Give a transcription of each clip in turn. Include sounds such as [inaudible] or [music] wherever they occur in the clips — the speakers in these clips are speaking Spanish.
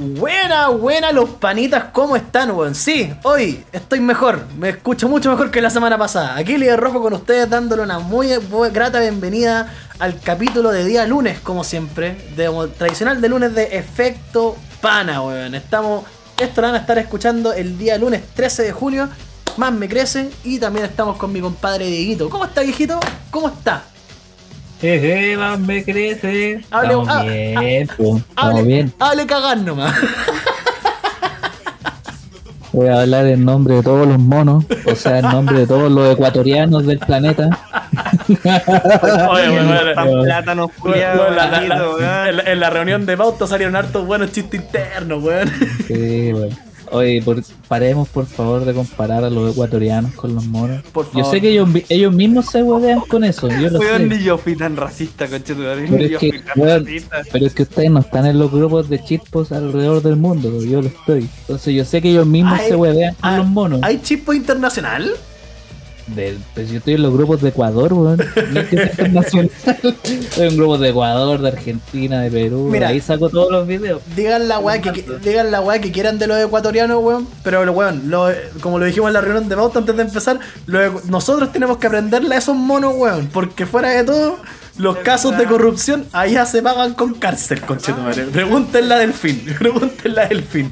Buena, buena los panitas, ¿cómo están, weón? Sí, hoy estoy mejor, me escucho mucho mejor que la semana pasada. Aquí Líder Rojo con ustedes dándole una muy grata bienvenida al capítulo de día lunes, como siempre, de, tradicional de lunes de Efecto Pana, weón. Estamos, esto lo van a estar escuchando el día lunes 13 de junio, más me crece, y también estamos con mi compadre Dieguito. ¿Cómo está, viejito? ¿Cómo está? Jeje, más me crece. Hable- Estamos ah, bien, pues, estamos Hable, bien. hable cagar nomás. Voy a hablar en nombre de todos los monos, o sea, en nombre de todos los ecuatorianos del planeta. Oye, weón, weón, Tan plátanos culiados, Weón, la- la- la- maldito, weón. en, la, en la reunión de pauta salieron hartos buenos chistes internos, weón. Sí, bueno. Oye, por- paremos por favor de comparar a los ecuatorianos con los monos. Por Yo favor. sé que ellos, ellos mismos se huevean con eso, yo lo sé. ni yo fui tan racista. Pero Ni es yo que, weón, pero es que ustedes no están en los grupos de chitpos alrededor del mundo, yo lo estoy. Entonces yo sé que ellos mismos se huevean con ay, los monos. ¿Hay chispo internacional? Del- pues yo estoy en los grupos de Ecuador, weón. No es que sea internacional. [laughs] Estoy en grupos de Ecuador, de Argentina, de Perú. Mira. ahí saco todos los videos. Digan la weá que, que- digan la weá que quieran de los ecuatorianos, weón. Pero lo weón, lo- como lo dijimos en la reunión de pauta antes de empezar, lo nosotros tenemos que aprenderle a esos monos, weón. Porque fuera de todo, los casos de corrupción allá se pagan con cárcel, conchetumare. Pregúntenle a Delfín, [laughs] pregúntenle a Delfín.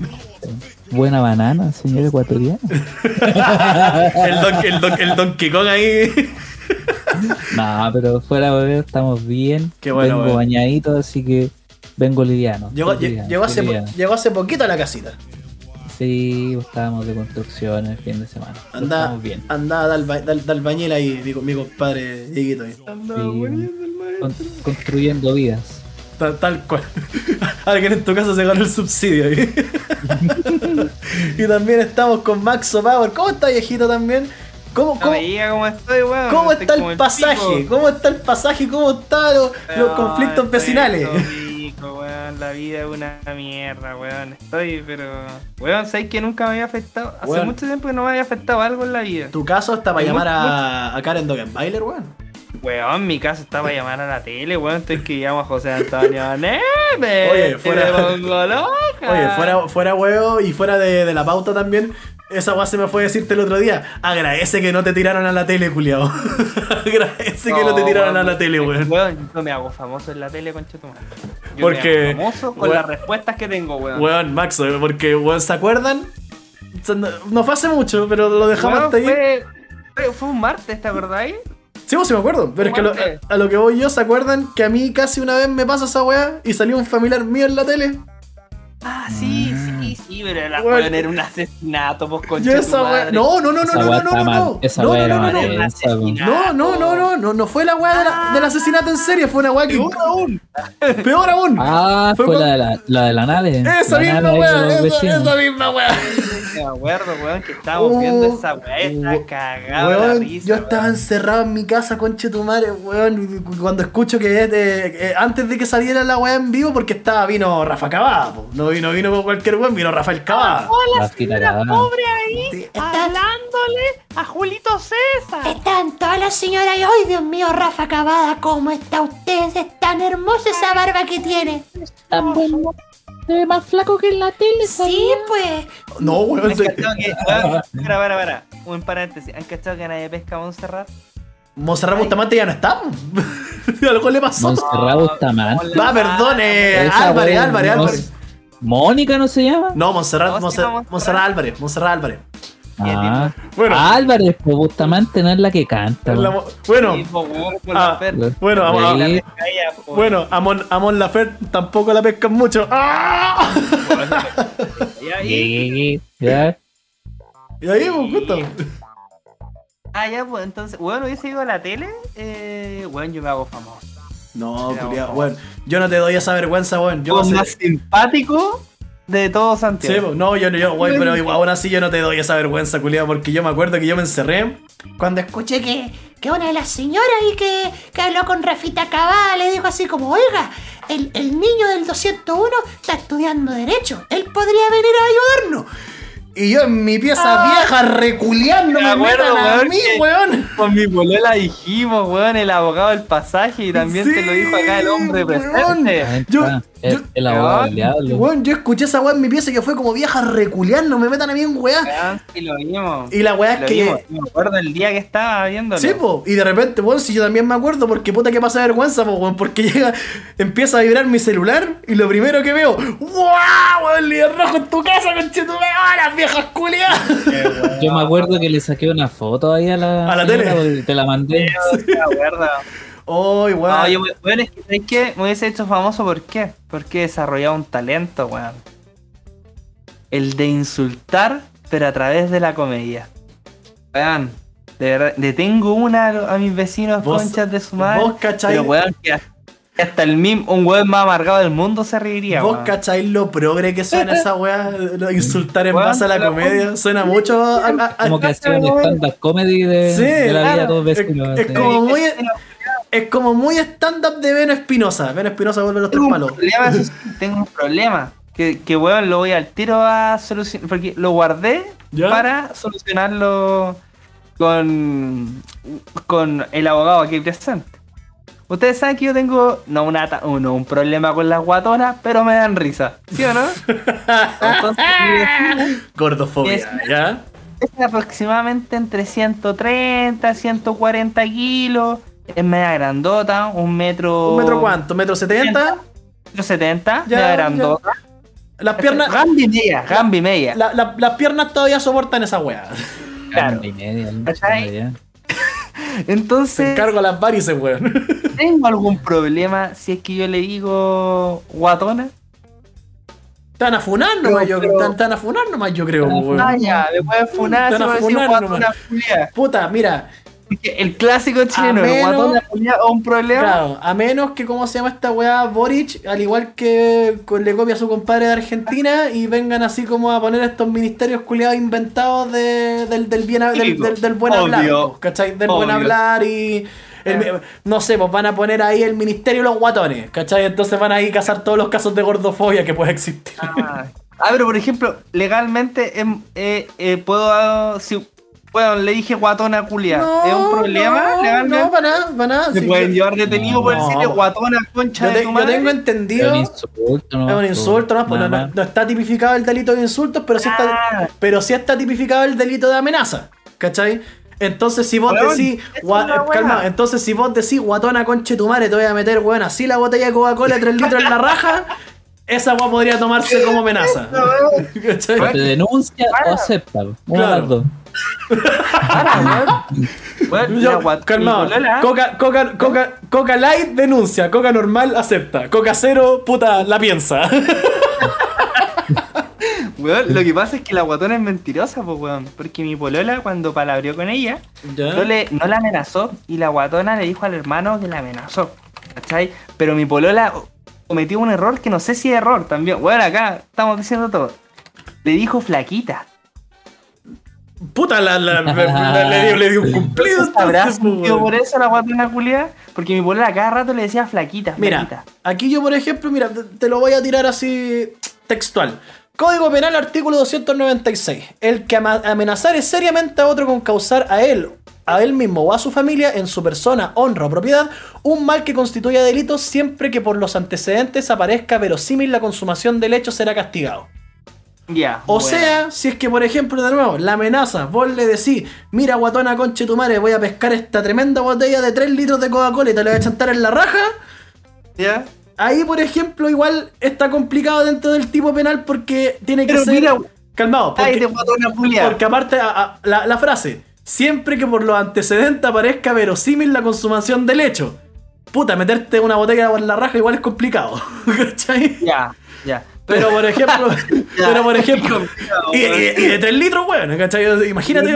Buena banana, señor ecuatoriano. [laughs] El don, el don, el Donkey Kong ahí. [laughs] no, pero fuera, bebé, estamos bien. Qué bueno, Vengo bañadito, así que vengo liviano. Llegó, liviano, llegó, hace, liviano. llegó hace poquito a la casita. Sí, estábamos de construcción el fin de semana. Estamos bien. anda, da el ba- da el- da el bañil ahí, mi, mi compadre Dieguito ahí. Sí, con- construyendo vidas. Tal, tal cual. [laughs] Alguien en tu casa se ganó el subsidio ahí. [laughs] y también estamos con Maxo Power. ¿Cómo está viejito también? ¿Cómo, cómo, cómo estoy, weón. cómo Estoy está como el pasaje? pico. ¿Cómo está el pasaje? ¿Cómo están los, los conflictos estoy vecinales? hecho pico, weón. La vida es una mierda, weón. Estoy, pero. Weón, ¿sabes que nunca me había afectado? Hace Weón. mucho tiempo que no me había afectado algo en la vida. Tu caso está para llamar a, a Karen Dogenbailer, weón. Weón, mi casa está para llamar a la tele, weón. Estoy que llamo a José Antonio Neme. Oye, fuera-. Oye, fuera, fuera huevo y fuera de, de la pauta también. Esa weá se me fue a decirte el otro día. Agradece que no te tiraron a la tele, culiao. [laughs] Agradece que no te tiraron weón, a la tele, weón. Weón, yo me hago famoso en la tele, conchetumare. Yo Porque- me hago famoso con weón- las respuestas que tengo, weón. Weón, Max, porque, weón, ¿se acuerdan? No, fue hace mucho, pero lo dejamos Weón, hasta ahí. fue, fue, fue un martes, ¿te acordáis? Sí, vos sí me acuerdo. Pero es que a lo, Martes. a, a lo que voy yo, ¿se acuerdan? Que a mí casi una vez me pasa esa weá y salió un familiar mío en la tele. Ah, sí, sí, sí, pero la weón era un asesinato, pues con Yo esa weá. No, no, no, no, no, no, no, no. Esa No, no, no, no, no. No, no, no, no, no, no fue la weá de la- del asesinato en serie, fue una weá que. Peor aún. Peor aún. Ah, Fue fue, con- la, de la, la de la nave. esa la misma weá, esa, esa misma weá. Me acuerdo, weón, que estábamos Uh, viendo esa weá, la Weón, risa. yo estaba weón. encerrado en mi casa, conche tu madre, weón. Cuando escucho que eh, antes de que saliera la weá en vivo, porque estaba, vino Rafa Cavada, po. no vino, vino con cualquier weón, vino Rafael Cavada. La fita cagada. ahí Sí. hablándole a Julito César. Están todas las señoras y ¡ay, Dios mío, Rafa Cavada! ¿Cómo está usted? Es tan hermosa esa barba que tiene. Tan bueno. Se ve más flaco que en la tele, Sí, pues. No, weón. ¿Han se- cachado que, para, para, para, un paréntesis, ¿han cachado que nadie pesca a Montserrat? Monserrat Bustamante ya no está. Algo [laughs] le pasó. Montserrat Bustamante. Va, perdón, Esa Álvarez, Álvarez, Álvarez. ¿Mónica no se llama? No, Montserrat, No. Montserrat Álvarez, Montserrat Álvarez. Ah, Bueno. Álvarez, pues Bustamante no es la que canta. La bueno, Sí, po, weón, con Ah, la Fer. bueno, vamos a- bueno, a Mon, a Mon Laferte tampoco la pescan mucho. ¡Ah! Y ahí, ya. Y ahí, pues, ah, ya, pues entonces, weón, hubiese ido a la tele, eh, weón, yo me hago famoso. No, ojo. weón. Yo no te doy esa vergüenza, weón. Yo Yo no sé- más simpático de todo Sí, Santiago. po, no, yo no, yo, güey, pero igual, aún así yo no te doy esa vergüenza, culiado, porque yo me acuerdo que yo me encerré cuando escuché que, que una de las señoras y que, que habló con Rafita Cavada le dijo así como, oiga, el, el niño del 201 está estudiando Derecho. Él podría venir a ayudarnos. Y yo en mi pieza vieja reculeando Me acuerdo, metan a weón, mí, weón. Con mi polola dijimos, weón, el abogado del pasaje y también te lo dijo acá el hombre Sí, weón. presente. Yo, Yo- el abogado del diablo. Weón, yo escuché esa weá en mi pieza que fue como vieja reculear, no me metan a mí en weá. Weón, sí lo vimos. Y la weá es Lo que. vimos. Me acuerdo el día que estaba viéndolo. Sí, po, y de repente, weón, si yo también me acuerdo, porque puta que pasa vergüenza, po, weón, porque [laughs] llega, empieza a vibrar mi celular y lo primero que veo, ¡Wow! Weón, líder rojo en tu casa, conchetumare, ¡ah, las viejas culiadas! Yo me acuerdo que le saqué una foto ahí a la, A la señora, tele. Te la mandé. Sí, me acuerdo. ¡Ay, weón! No, yo, weón, es que ¿sabes qué? Me hubiese hecho famoso, ¿por qué? Porque he desarrollado un talento, weón. El de insultar, pero a través de la comedia. Weón, de verdad, le tengo una a a mis vecinos conchas de su madre. vos cachai- Pero weón, que hasta el mim, un weón más amargado del mundo se reiría, ¿Vos weón. cacháis lo progre que suena esa weá? Lo- Insultar en Weón, base a la comedia. Suena mucho a. a- a- Como que hacía un stand-up comedy de, Sí, de la vida claro. dos es, vecinos. es como muy. Es como muy stand-up de Beno Espinosa. Beno Espinosa vuelve los tres Tengo un palos. problema, [laughs] eso sí, tengo un problema. Que, que weón, lo voy al tiro a solucionar. Porque lo guardé ¿Ya? para solucionarlo con, con el abogado aquí presente. Ustedes saben que yo tengo, no, una, ta- no un problema con las guatonas, pero me dan risa. ¿Sí o no? [laughs] Entonces, Gordofobia, Es- ¿ya? es aproximadamente entre 130 140 kilos. Es media grandota, un metro. ¿Un metro cuánto? ¿Metro setenta? Metro 70, Ya, media ya. grandota. Las piernas. Gambi media, Gambi media. la- la- las piernas todavía soportan esa weá. Claro. Y media. Se [laughs] Entonces, encargo a las varices, weón. [laughs] ¿tengo algún problema si es que yo le digo guatona? Están a funar nomás, yo pero- están, están a funar nomás, yo creo, Están a weón. Ah, ya, pueden funar Están si a funar nomás. Puta, mira, el clásico chileno, A menos- un problema. claro, a menos que, ¿cómo se llama esta weá? Boric, al igual que con- le copia a su compadre de Argentina y vengan así como a poner estos ministerios culiados inventados de, del, del, bien, del, del- del buen Obvio. hablar, ¿cachai? Del buen hablar y. el- no sé, pues van a poner ahí el ministerio de los guatones, ¿cachai? Entonces van a ir a cazar todos los casos de gordofobia que puede existir. Ah, Ah, pero por ejemplo, legalmente em, eh, eh, puedo. Si, bueno, le dije guatona culia. ¿Es un problema no, legalmente? No, para nada, para nada. ¿Se sí, pueden yo- llevar detenido por No. decirle guatona concha Yo, de tu yo madre? tengo Es entendido. un insulto, ¿no? Es un insulto, ¿no? Pues no, Nada no- no está tipificado el delito de insultos, pero sí, Ah. está, pero sí está tipificado el delito de amenaza. ¿Cachai? Entonces si vos Weón, decís, calma, entonces si vos decís guatona conche tu madre, te voy a meter, weón, así la botella de Coca-Cola de 3 litros en la raja, esa weá podría tomarse como amenaza. [laughs] ¿Cachai? O te denuncia o acepta. Claro. Weón. [laughs] Weón, Yo- la calmado. polola- Coca, Coca, Coca, Coca Light denuncia, Coca normal acepta, Coca cero, puta, la piensa. [laughs] Weón, lo que pasa es que la guatona es mentirosa, pues, weón. Porque mi polola, cuando palabrió con ella, no, le, no la amenazó y la guatona le dijo al hermano que la amenazó. ¿Cachai? Pero mi polola cometió un error que no sé si es error también. Bueno, acá estamos diciendo todo. Le dijo flaquita. Puta, la, la- la- le, dio, le dio un cumplido. ¿Habrá entonces, pues, sentido por eso la guatona culiada? Porque mi polola cada rato le decía flaquita, Mira, flaquita. aquí yo por ejemplo, mira, te- te lo voy a tirar así textual. Código Penal, artículo 296. El que amenazare seriamente a otro con causar a él, a él mismo o a su familia, en su persona, honra o propiedad, un mal que constituya delito siempre que por los antecedentes aparezca verosímil la consumación del hecho será castigado. Ya. O sea, si es que por ejemplo, de nuevo, la amenaza, vos le decís, mira guatona conche tu madre, voy a pescar esta tremenda botella de 3 litros de Coca-Cola y te la voy a chantar en la raja, ¿Ya? Ahí, por ejemplo, igual está complicado dentro del tipo penal porque tiene que Pero ser. mira, calmado, Ay, porque, guatona culiada. porque aparte a- a- la, la frase, siempre que por los antecedentes aparezca verosímil la consumación del hecho. Puta, meterte una botella por la raja igual es complicado. [laughs] ¿Cachai? Ya, ya. Pero por ejemplo, [laughs] pero por ejemplo, [laughs] y, weón. y- y de 3 litros, bueno, ¿cachai? Imagínate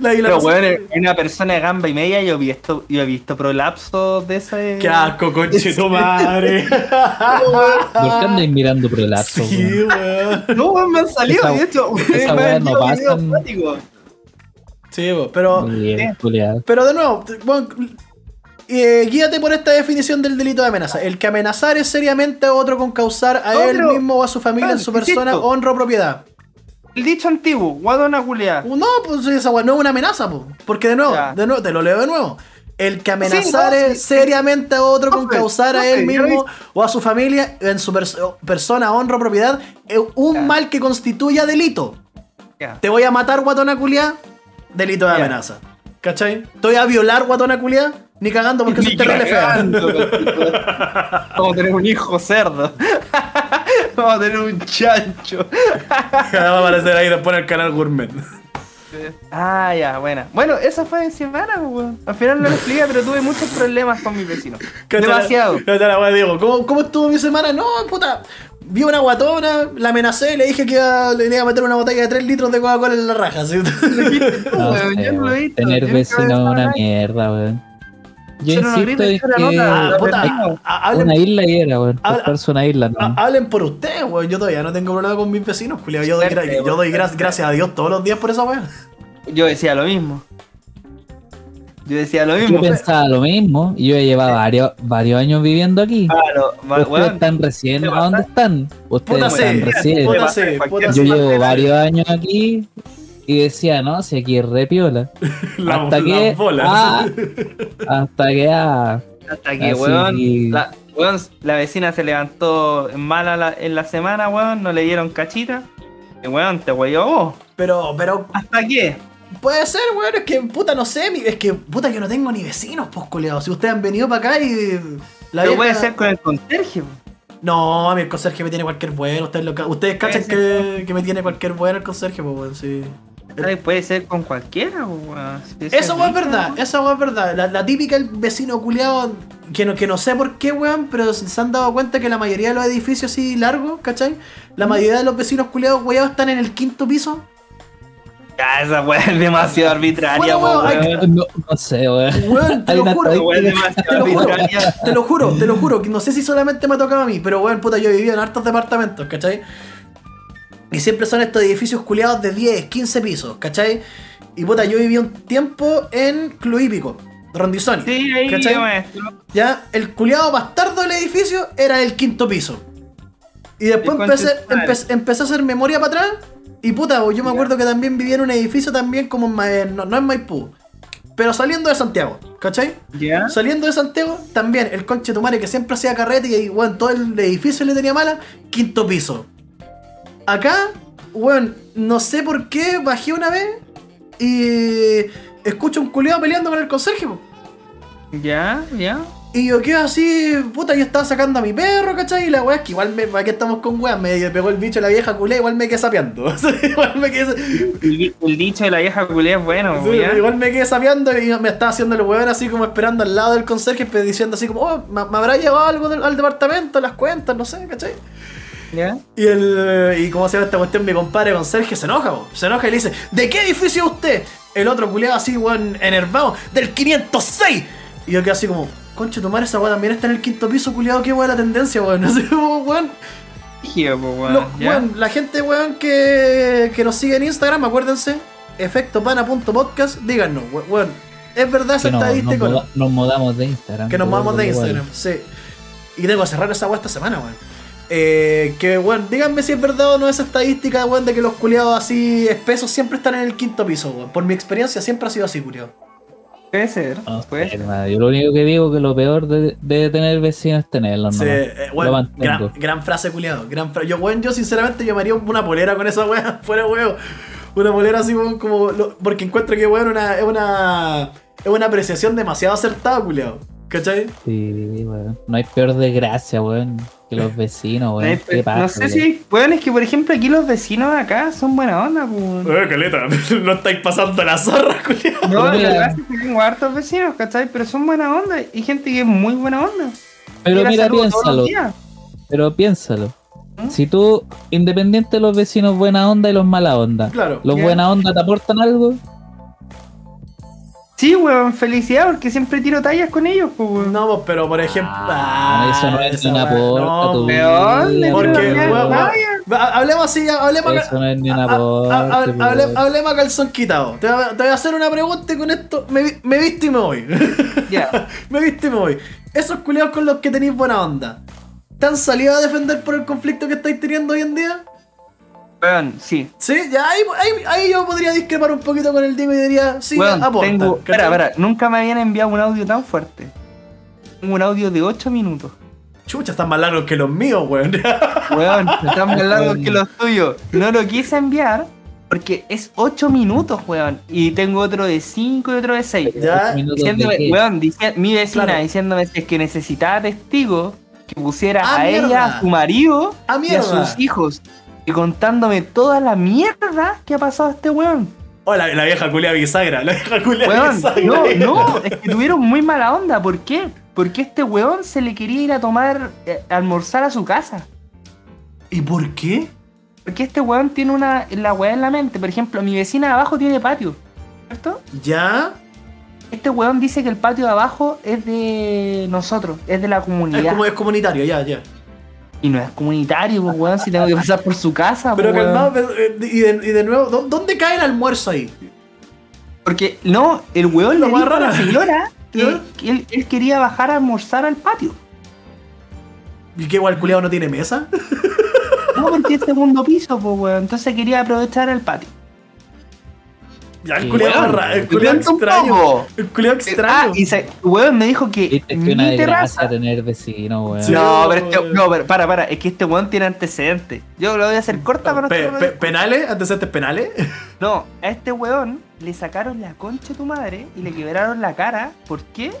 la, la Pero weón, una persona de gamba y media yo he visto, yo he visto prolapsos de ese. Qué asco, conche tu madre. ¿Por qué andáis mirando prolapso? sí, weón. No, weón, me han salido, Esa- de hecho. Esa me han no visto pasa videos en- cuáticos. Sí, weón, pero. Muy bien. Pero de nuevo, bueno, eh, guíate por esta definición del delito de amenaza. El que amenazar es seriamente a otro con causar a él mismo o a su familia en su persona insisto. honra o propiedad. El dicho antiguo, guadona culiada. No, pues esa no es una amenaza, po. porque de nuevo, Ya. de nuevo, te lo leo de nuevo. el que amenazare no, sí. seriamente a otro con causar a él mismo o a su familia en su perso- persona, honra o propiedad es un mal que constituya delito. Te voy a matar, guatona culiá, delito de amenaza. ¿Cachai? Voy a violar, guatona culiá, ni cagando porque [laughs] soy terrible fea. [laughs] Vamos a tener un hijo cerdo. [laughs] Vamos a tener un chancho. Va a aparecer ahí después en el canal Gourmet. Ah, ya, buena. Bueno, esa fue mi semana, pues, weón. Al final no lo expliqué, pero tuve muchos problemas con mis vecinos. Demasiado. Cállate la wea, Diego. ¿Cómo, ¿Cómo estuvo mi semana? No, puta. Vi una guatona, la amenacé, le dije que iba, le iba a meter una botella de 3 litros de Coca-Cola en la raja. ¿sí? [laughs] No weón, yo no lo he weón. visto, Tener yo nunca vecinos es una mierda, weón. Yo una insisto en que. Ah, puta, Perdimos. ha- una hablen, isla y era, weón. una isla, ha- no. hablen por ustedes, weón. Yo todavía no tengo problema con mis vecinos, culiao. Yo doy, yo doy weón. gra- gracias a Dios todos los días por esa wea. Yo decía lo mismo. Yo decía lo Yo mismo. pensaba lo mismo y yo he llevado varios, varios años viviendo aquí. Claro, Ustedes están recién, ¿Qué ¿a dónde están? Ustedes Puta están recién. puta puta Yo llevo varios años aquí y decía, no, si aquí es re piola. [laughs] La- [laughs] hasta que. ah, hasta que. ah, Hasta que, weón, que- la, weón, la vecina se levantó mala la- en la semana, weón, no le dieron cachita. Y weón, te weyó vos. Pero, pero ¿Hasta qué? Puede ser, weón. Es que, puta, no sé. mi- Es que, puta, yo no tengo ni vecinos, pues, culiao. Si ustedes han venido para acá y. La Pero vieja- puede ser con el conserje. No, a mí el conserje me tiene cualquier bueno. Ustedes, lo ustedes cachan que, que me tiene cualquier bueno el conserje, pues, weón, sí. Puede ser con cualquiera, weón. Si Esa es verdad, weá es verdad. La, la típica el vecino culiado, que no, que no sé por qué, weón, pero se han dado cuenta que la mayoría de los edificios así largos, ¿cachai? La mayoría de los vecinos culiados, weados, están en el quinto piso. Ya, esa weá es [laughs] demasiado arbitraria, Bueno, weón, hay no, no sé, weón. Weón, te lo juro. Te demasiado lo juro, arbitraria. te lo juro, te lo juro, que no sé si solamente me ha tocado a mí, pero weón, puta, yo he vivido en hartos departamentos, ¿cachai? Y siempre son estos edificios culiados de 10, 15 pisos, ¿cachai? Y puta, yo viví un tiempo en Club Hípico, Rondizoni. Sí, ahí, ¿cachai? maestro. Ya, el culiado bastardo del edificio era el quinto piso. Y después empecé, conche tu madre. empe- empecé a hacer memoria para atrás. Y puta, yo me acuerdo que también vivía en un edificio también como en Ma- en- no, no en Maipú. Pero saliendo de Santiago, ¿cachai? Ya. Saliendo de Santiago, también el conche tu madre que siempre hacía carrete y bueno, todo el edificio le tenía mala, quinto piso. Acá, weón, no sé por qué bajé una vez y escucho un culiado peleando con el conserje. Ya, ya. Y yo quedo así, puta, yo estaba sacando a mi perro, ¿cachai? Y la weá es que igual me, aquí estamos con weá, me pegó el bicho la vieja culé, igual me quedé sapeando. [laughs] igual me quedé, El, el dicho de la vieja culé es bueno, sí, igual me quedé sapeando y me estaba haciendo el weón así como esperando al lado del conserje, pues, diciendo así como, oh, ¿me, me habrá llevado algo del- al departamento, las cuentas, no sé, ¿cachai? Ya. Y el y como se llama esta cuestión, mi compadre conserje se enoja, po. se enoja y le dice, ¿de qué edificio es usted? El otro culiado así, weón, enervado, del 506. Y yo quedé así como, conche, tu madre esa weá también está en el quinto piso, culiado, qué weá la tendencia, weón. [laughs] Así como, weón. La gente, weón, que, que nos sigue en Instagram, acuérdense, efectopana.podcast, díganos, we- weón. ¿Es verdad esa Que no- nos, estadística o no? muda- nos mudamos de Instagram. Que nos todo vamos de igual. Instagram, sí. Y tengo que cerrar esa weá esta semana, weón. Eh, que, weón, díganme si es verdad o no esa estadística, weón, de que los culiados así espesos siempre están en el quinto piso, weón. Por mi experiencia siempre ha sido así, culiado. Puede ser. No puede ser. Yo lo único que digo que lo peor de, de tener vecinos es tenerlos, Sí, eh, mantengo. gran, gran frase, culiado. Gran fra- yo, weón, yo sinceramente yo me haría una polera con esa weá, [laughs] fuera weón. Una polera así, como. lo- porque encuentro que, weón, una, es una. Es una apreciación demasiado acertada, culiado. ¿Cachai? Sí, weón. No hay peor desgracia, weón, que los vecinos, weón. Eh, ¿Qué pasa, no sé weón? si. Bueno, es que por ejemplo aquí los vecinos de acá son buena onda, weón. Eh, caleta, [laughs] no estáis pasando la zorra, [laughs] culiado. No, la verdad es que tengo hartos vecinos, ¿cachai? Pero son buena onda. Y gente que es muy buena onda. Pero Yo mira, piénsalo. Pero piénsalo. ¿Mm? Si tú, independiente de los vecinos buena onda y los mala onda, Claro. los buena onda te aportan algo, Sí, weón, felicidad porque siempre tiro tallas con ellos, pues, weón. No, pues, pero por ejemplo. Ah, eso no es una weá, aporta no, tu Porque, weón. hablemos así, hablemos acá- Eso no es ni una ha- ha- aporte, ha- hable- weón. Hablemos a calzón quitado. Te voy, a, te voy a hacer una pregunta y con esto me, me visto y me voy. [laughs] Ya. me visto y me voy. Esos culiados con los que tenéis buena onda, ¿te han salido a defender por el conflicto que estáis teniendo hoy en día? Weón, sí. Sí, ya ahí, ahí, ahí yo podría discrepar un poquito con el Diego y diría, sí, Weón, aporta. tengo. Espera, espera, nunca me habían enviado un audio tan fuerte. Tengo un audio de 8 minutos. Chucha, están más largos que los míos, weón. [laughs] Weón, están más largos que los tuyos. No lo quise enviar porque es 8 minutos, weón. Y tengo otro de 5 y otro de 6. Ya, Diciéndome, de weón, dici- mi vecina Claro. diciéndome si es que necesitaba testigos que pusiera Ah, a mierda. ella, a su marido Ah, y a sus hijos. Y contándome toda la mierda que ha pasado a este weón. Oh, la, la vieja culia bisagra, la vieja culia Weón, bisagra. no, no, es que tuvieron muy mala onda. ¿Por qué? Porque este weón se le quería ir a tomar, eh, a almorzar a su casa. ¿Y por qué? Porque este weón tiene una, la weá en la mente. Por ejemplo, mi vecina de abajo tiene patio. ¿Cierto? Ya. Este weón dice que el patio de abajo es de nosotros, es de la Es, comunidad. como, es comunitario, ya, ya. Y no es comunitario, pues weón, si tengo que pasar por su casa. Pero pues, calmado, pero, eh, y de, y de nuevo, ¿dó- ¿dónde cae el almuerzo ahí? Porque no, el weón Lo le más dijo a la raro. señora [laughs] que, él, él quería bajar a almorzar al patio. ¿Y que igual culiado no tiene mesa? No, porque es segundo piso, pues weón. Entonces quería aprovechar el patio. Ya, el culiado weón, raro, el culiado un extraño. Ah, extraño. y se, weón me dijo que Viste que una desgracia tener vecinos, weón. Sí. No, pero este, no, pero para, para, es que este weón tiene antecedentes. Yo lo voy a hacer corta para Pe- no pe- ¿Penales? ¿Antecedentes penales? [laughs] No, a este weón le sacaron la concha de tu madre y le quebraron la cara. ¿Por qué?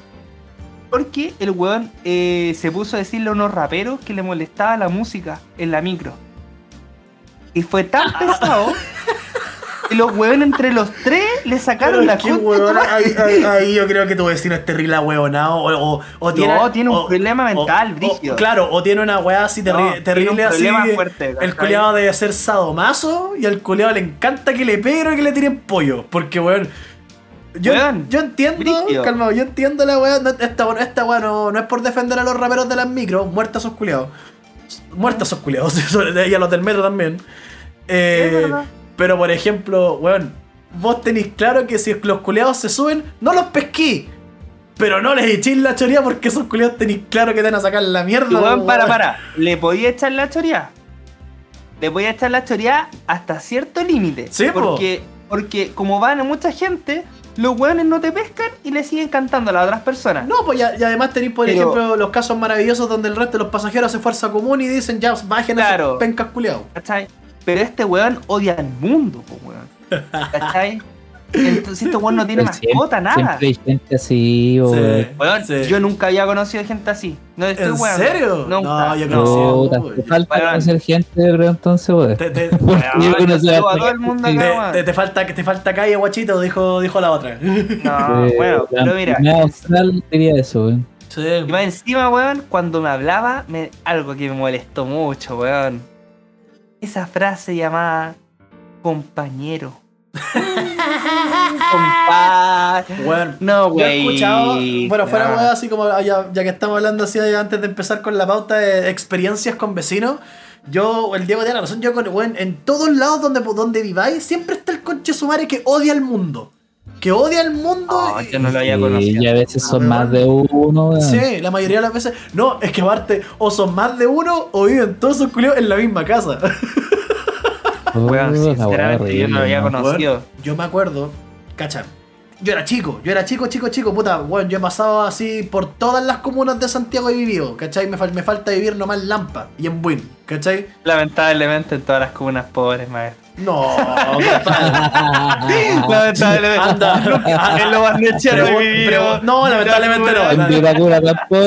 Porque el weón eh, se puso a decirle a unos raperos que le molestaba la música en la micro. Y fue tan [laughs] pesado que los weones entre los tres le sacaron la madre. ahí, yo creo que tu vecino es terrible ahueonado o, o, o tiene, No, tiene un o- problema mental, brígido. claro, o tiene una weá así terri- No, terrible así. fuerte, el culiado debe ser sadomaso y al culiado le encanta que le peguen o que le tiren pollo. Porque weón. Yo, Weón, yo entiendo, calmado, yo entiendo la weá. no- esta, esta weá no, no es por defender a los raperos de las micros, muertos esos culiados. Muertos esos culiados, [laughs] y a los del metro también. Eh. Pero por ejemplo, weón, vos tenéis claro que si los culiados se suben, no los pesquí. Pero no les echéis la choría porque esos culiados tenéis claro que te van a sacar la mierda. Weón, weón. para, para. ¿Le podía echar la choría? Le podía echar la choría hasta cierto límite. Sí, po. porque, porque como van a mucha gente, los weones no te pescan y le siguen cantando a las otras personas. No, pues ya- y además tenéis, por Pero- ejemplo, los casos maravillosos donde el resto de los pasajeros hace fuerza común y dicen ya bajen a Claro. esos pencas culiados. Pero este weón odia al mundo, po, weón. ¿Cachai? Entonces este weón no tiene Pero siempre- mascota, nada. Siempre hay gente así, weón. Weón, sí. yo nunca había conocido gente así. No estoy ¿En weón. serio? Nunca. No, yo sí. Uy. te falta Weón. conocer gente, yo creo, entonces, weón. Te, te- [laughs] Weón, yo conocí a todo el mundo acá. te- te- te falta, que te falta calle, guachito, dijo, dijo la otra. [laughs] No, Eh, bueno, pero mira. austral diría eso, weón. Sí. Y más encima, weón, cuando me hablaba, me, algo que me molestó mucho, weón. Esa frase llamada compañero. Compa. Bueno, No, yo he güey. escuchado, bueno, fuera weá, así como ah, ya, ya que estamos hablando así de- antes de empezar con la pauta de experiencias con vecinos, yo, el Diego tiene la razón, yo con, weón, en todos lados donde, donde viváis, siempre está el conche sumare que odia al mundo. Que odia al mundo. No, yo no lo había Sí, conocido. y a veces son weón. más de uno. Sí, la mayoría de las veces. No, es que aparte, o son más de uno o viven todos esos culiados en la misma casa. [laughs] Weón, weá sinceramente, yo no lo había conocido. Yo me acuerdo, cacha. Yo era chico, yo era chico, chico, chico, puta, bueno, yo he pasado así por todas las comunas de Santiago he vivido, ¿cachai? Me, fal- me falta vivir nomás en Lampa y en Buin, ¿cachai? Lamentablemente en todas las comunas pobres, maestro. No. Lamentablemente. [laughs] Anda. En lo Barnechea no Pregu- he vivido. pregu- no, lamentablemente no.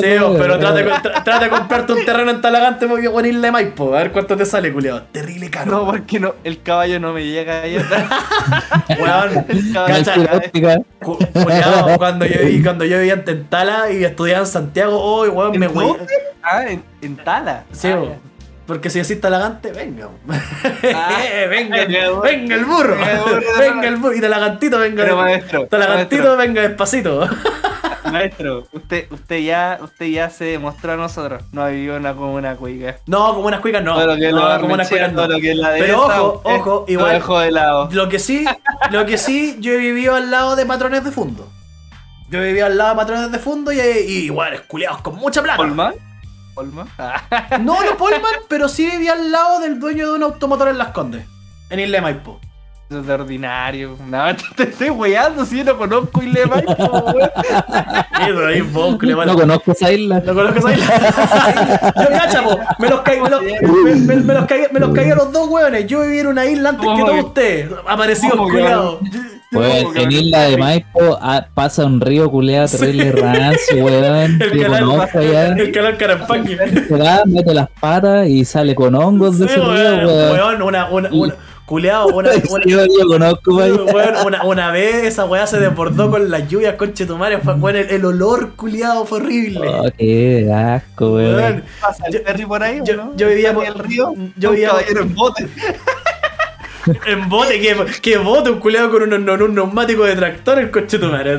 Sí, weón. pero trata de, comprarte un terreno en Talagante porque voy a de Maipo, a ver cuánto te sale, culiado. Terrible caro. No, porque no, el caballo no me llega ahí. [laughs] Weón, cacha, cuando yo cuando yo vivía en Tentala y estudiaba en Santiago, oh, weón, me ¿En wey. dónde? Ah, en, en Tala. Sí, Ah. Porque si decís talagante, venga. Ah. [laughs] venga, Venga, el burro. venga el burro. Venga el burro. Y talagantito, venga. Pero maestro, talagantito, maestro. venga despacito. [laughs] Maestro, usted, usted ya, usted ya se demostró a nosotros. No ha vivido una comuna cuica. No, como unas cuicas no. Todo lo que es no, como unas cuicas no. lo que Pero ojo, eh, ojo, lo igual. dejo de lado. Lo que sí, lo que sí, yo he vivido al lado de patrones de fondo. Yo he vivido al lado de patrones de fondo y, y igual, culiados con mucha plata. ¿Polman? ¿Polman? No, no Polman, pero sí vivía al lado del dueño de un automotor en Las Condes. en Isla Maipo. Es de ordinario. No, [laughs] te estoy weyando si yo no conozco Isla Maipo, weón. Eso ahí vos, No conozco esa isla. ¿Lo conozco esa isla? Yo, po, me los caí, me los, me, me- me los caí, me los caí a los dos hueones. Yo viví en una isla antes que ¿Cómo todos que- ustedes. Weón, como que en Isla de. Maipo ah, pasa un río culeado terrible rancio, weón. El canal, el canal Carampanqui. Se va, mete las patas y sale con hongos de ese río, weón, una, una, una, culeado, una, [laughs] una, Yo, yo conozco, weón. weón, una, una vez esa weá se desbordó con las lluvias, conche tu madre, fue, weón, el, el olor culiado fue horrible. Oh, qué asco, weón. Weón, ¿Pasa el Yo- ferry por ahí, yo- ¿no? yo vivía por- el río. yo un vivía- caballero en bote. [laughs] En bote, que, que bote un culeado con un, un, un neumático de tractor, el coche tu madre,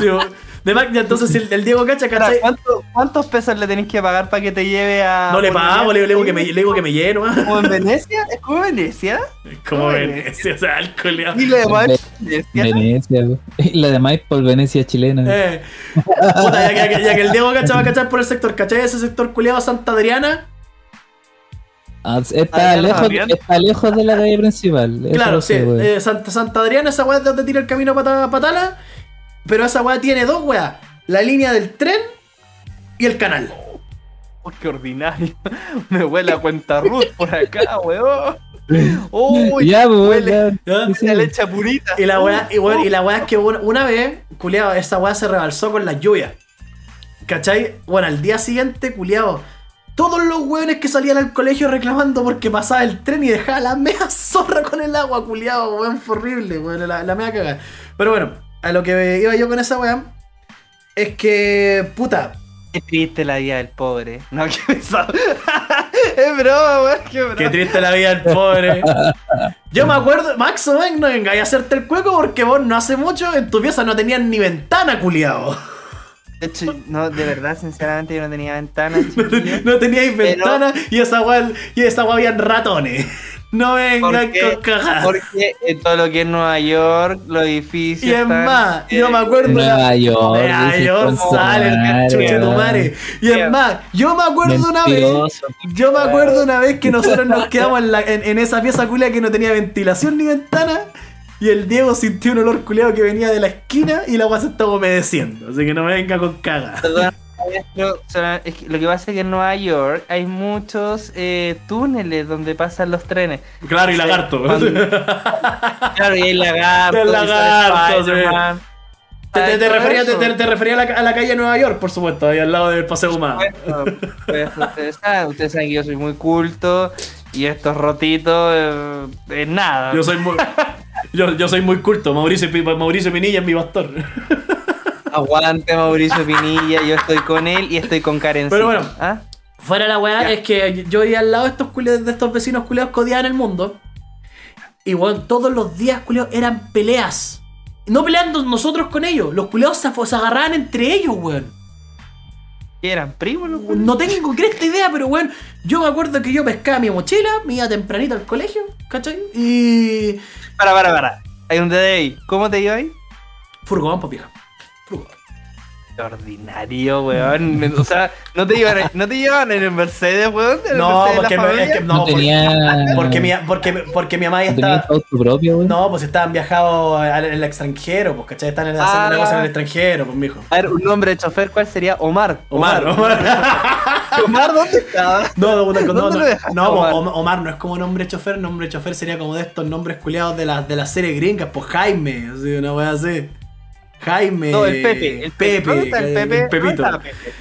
tío. [laughs] De máquina, entonces el, el Diego Cacha, ¿cachai? ¿cuánto- ¿Cuántos pesos le tenéis que pagar para que te lleve a. No le pago, le, le digo que me, ¿Es le digo que me lleno. ¿Como en Venecia? ¿Es como en Venecia? Como Ay, Venecia, o sea, el culeado. Y lo demás Ve- es Venecia. Venecia, weón. La de Maipo, Venecia chilena. Eh, puta, ya, que, ya que el Diego Cacha va a cachar por el sector, ¿cachai? Ese sector culiado Santa Adriana. Ah, Está, lejos, está lejos de la calle principal. Claro, lo sí. eh, Santa, Santa Adriana, esa weá es de donde tira el camino para Patala. Pero esa weá tiene dos weas: la línea del tren y el canal. Uy, qué ordinario. [laughs] Me huele a cuenta Ruth por acá, weón. Uy, ya, pues, huele ¿ya? Sí, sí. a leche purita. Y la weá, y, weón, y la weá es que una, vez, culiado, esa weá se rebalsó con las lluvias. ¿Cachai? Bueno, al día siguiente, culiado, todos los weones que salían al colegio reclamando porque pasaba el tren y dejaba la mea [laughs] zorra con el agua, culiado, weón, fue horrible, weón, la, la mea cagada. Pero bueno, a lo que iba yo con esa weá, es que, puta, Qué triste la vida del pobre. No, [laughs] qué pesado. es broma, weón, qué broma. Qué triste la vida del pobre. [laughs] Yo me acuerdo, Max, ven, no vengáis a hacerte el cueco porque vos no hace mucho en tu pieza no tenían ni ventana, culiado. De hecho, no, de verdad, sinceramente, yo no tenía ventanas. [laughs] chiquillo. No teníais Pero- ventana y esa weá, y esa weá habían ratones. No vengan con cajas. porque en todo lo que es Nueva York, los edificios. Y es están- más, yo me acuerdo. Nueva York. Nueva York sale el madre, cachuche tu weón. madre. Y es más, yo me acuerdo una vez. Yo me acuerdo una vez que nosotros nos quedamos en, la- en- en esa pieza culia que no tenía ventilación ni ventana. Y el Diego sintió un olor culeado que venía de la esquina y la agua se estaba humedeciendo. Así que no me venga con caga. Es que lo que pasa es que en Nueva York hay muchos eh, túneles donde pasan los trenes. Claro, y lagarto. [laughs] Claro, y hay lagartos. El lagarto. Te, te- refería, te, a, la, a la calle de Nueva York, por supuesto, ahí al lado del Paseo Humano. Pues, ustedes, saben, ustedes saben que yo soy muy culto y estos rotitos eh, es nada. Yo soy muy, yo, yo soy muy culto. Mauricio, Mauricio Pinilla es mi pastor. [laughs] Aguante Mauricio [laughs] Pinilla, yo estoy con él y estoy con Karen. Pero bueno. ¿Ah? Fuera la weá, Ya. es que yo vivía al lado de estos, culiados- de estos vecinos culiados que odiaban el mundo. Y weón, todos los días, culiados, eran peleas. No peleando nosotros con ellos. Los culiados se, se agarraban entre ellos, weón. ¿Qué eran primos los culios? No tengo cresta idea, pero weón, yo me acuerdo que yo pescaba mi mochila, me iba tempranito al colegio, ¿cachai? Y. Para, para, para. Hay un DD ahí. ¿Cómo te iba ahí? Furgón, pues vieja. Furgón. Qué Ordinario, weón. [laughs] O sea, no te llevan, no te llevan en el Mercedes, weón. ¿En el No, Mercedes de porque, la es que- No, no, porque, tenía. porque, mi, porque, porque mi mamá ya no tenía estaba. auto propio, weón. No, pues estaban viajados al- en el extranjero, pues, ¿cachai? Están haciendo Ah. cosa en el extranjero, pues, mijo. A ver, un nombre de chofer, ¿cuál sería? Omar. Omar, Omar. Omar, [laughs] ¿dónde estaba? No, no, no, no, ¿Dónde no, lo dejaste, no, Omar? No es como nombre chofer, nombre chofer sería como de estos nombres culiados de la, de la serie gringas, pues Jaime, así, una wea así. Jaime. No, el Pepe. El Pepe. ¿Dónde está el Pepe? Pepito. ¿Dónde está Pepe?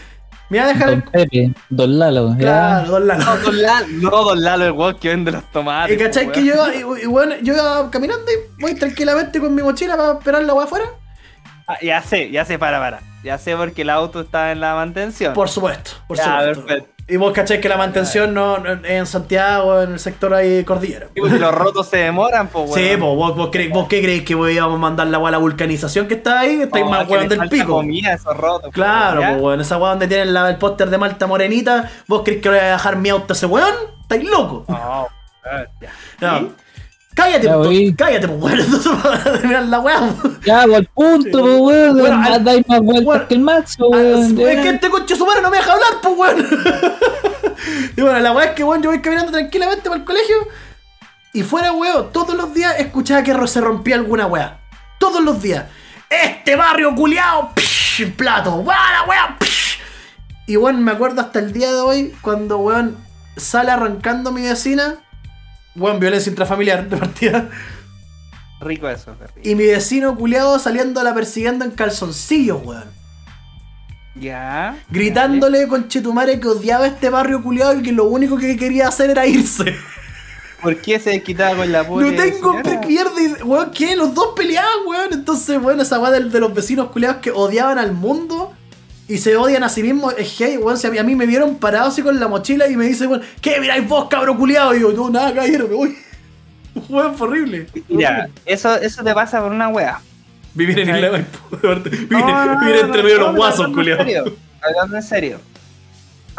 Mira, déjale. Don Pepe, Don Lalo. ya. Claro, don Lalo. No, Don Lalo, no, Don Lalo, el weón que vende los tomates. Y cachai que yo, y, y bueno, yo iba caminando y voy tranquilamente con mi mochila para esperar la wea afuera. Ah, ya sé, ya sé, para, para. Ya sé porque el auto está en la mantención. Por supuesto, por Ya, supuesto. perfecto. Y vos cachai que la mantención no, no- en Santiago, en el sector ahí cordillera. Sí, porque los rotos se demoran, pues, Sí, pues vos, vos, vos qué creéis que voy- íbamos a mandar la a la vulcanización que está ahí, estáis más weón del pico. comida esos rotos. po, Claro, pues weón, esa weá donde tienen la- el póster de Malta Morenita, vos crees que voy a dejar mi auto a ese weón, estáis loco. No. Ya. ¿Sí? Cállate, Ya voy. cállate, pues weón, [laughs] entonces para terminar la weá. Ya, al punto, pues, weón. Bueno, al- dais más vueltas bueno, que el Maxo, Ah, weón. Es que este conche su madre no me deja hablar, pues weón. [laughs] y bueno, la weá es que weón, yo voy caminando tranquilamente para el colegio Y fuera, weón, todos los días escuchaba que se rompía alguna weá. Todos los días. Este barrio culiao, psh, plato, ¡Wala, weón! psh. Y weón, me acuerdo hasta el día de hoy cuando weón sale arrancando mi vecina. Weón, violencia intrafamiliar de partida. Rico eso, rico. Y mi vecino culiado saliendo la persiguiendo en calzoncillos, weón. Ya. Gritándole con Chetumare que odiaba este barrio culiado y que lo único que quería hacer era irse. ¿Por qué se desquitaba con la No pobre tengo señora? pierde, weón, ¿qué? Los dos peleaban, weón. Entonces, bueno, esa weá de, de los vecinos culiados que odiaban al mundo y se odian a sí mismos. Es que, weón, si a mí, me vieron parado así con la mochila y me dicen, weón, ¿qué miráis vos, cabro culiado? Y yo, no, nada, caballero, me voy. [laughs] Weón, fue horrible. Mira, eso, eso te pasa por una wea. Vivir en Isla de Maipú, de verdad. Vivir, No, vivir no, entre no, medio de no, los guasos, serio, Hablando en serio.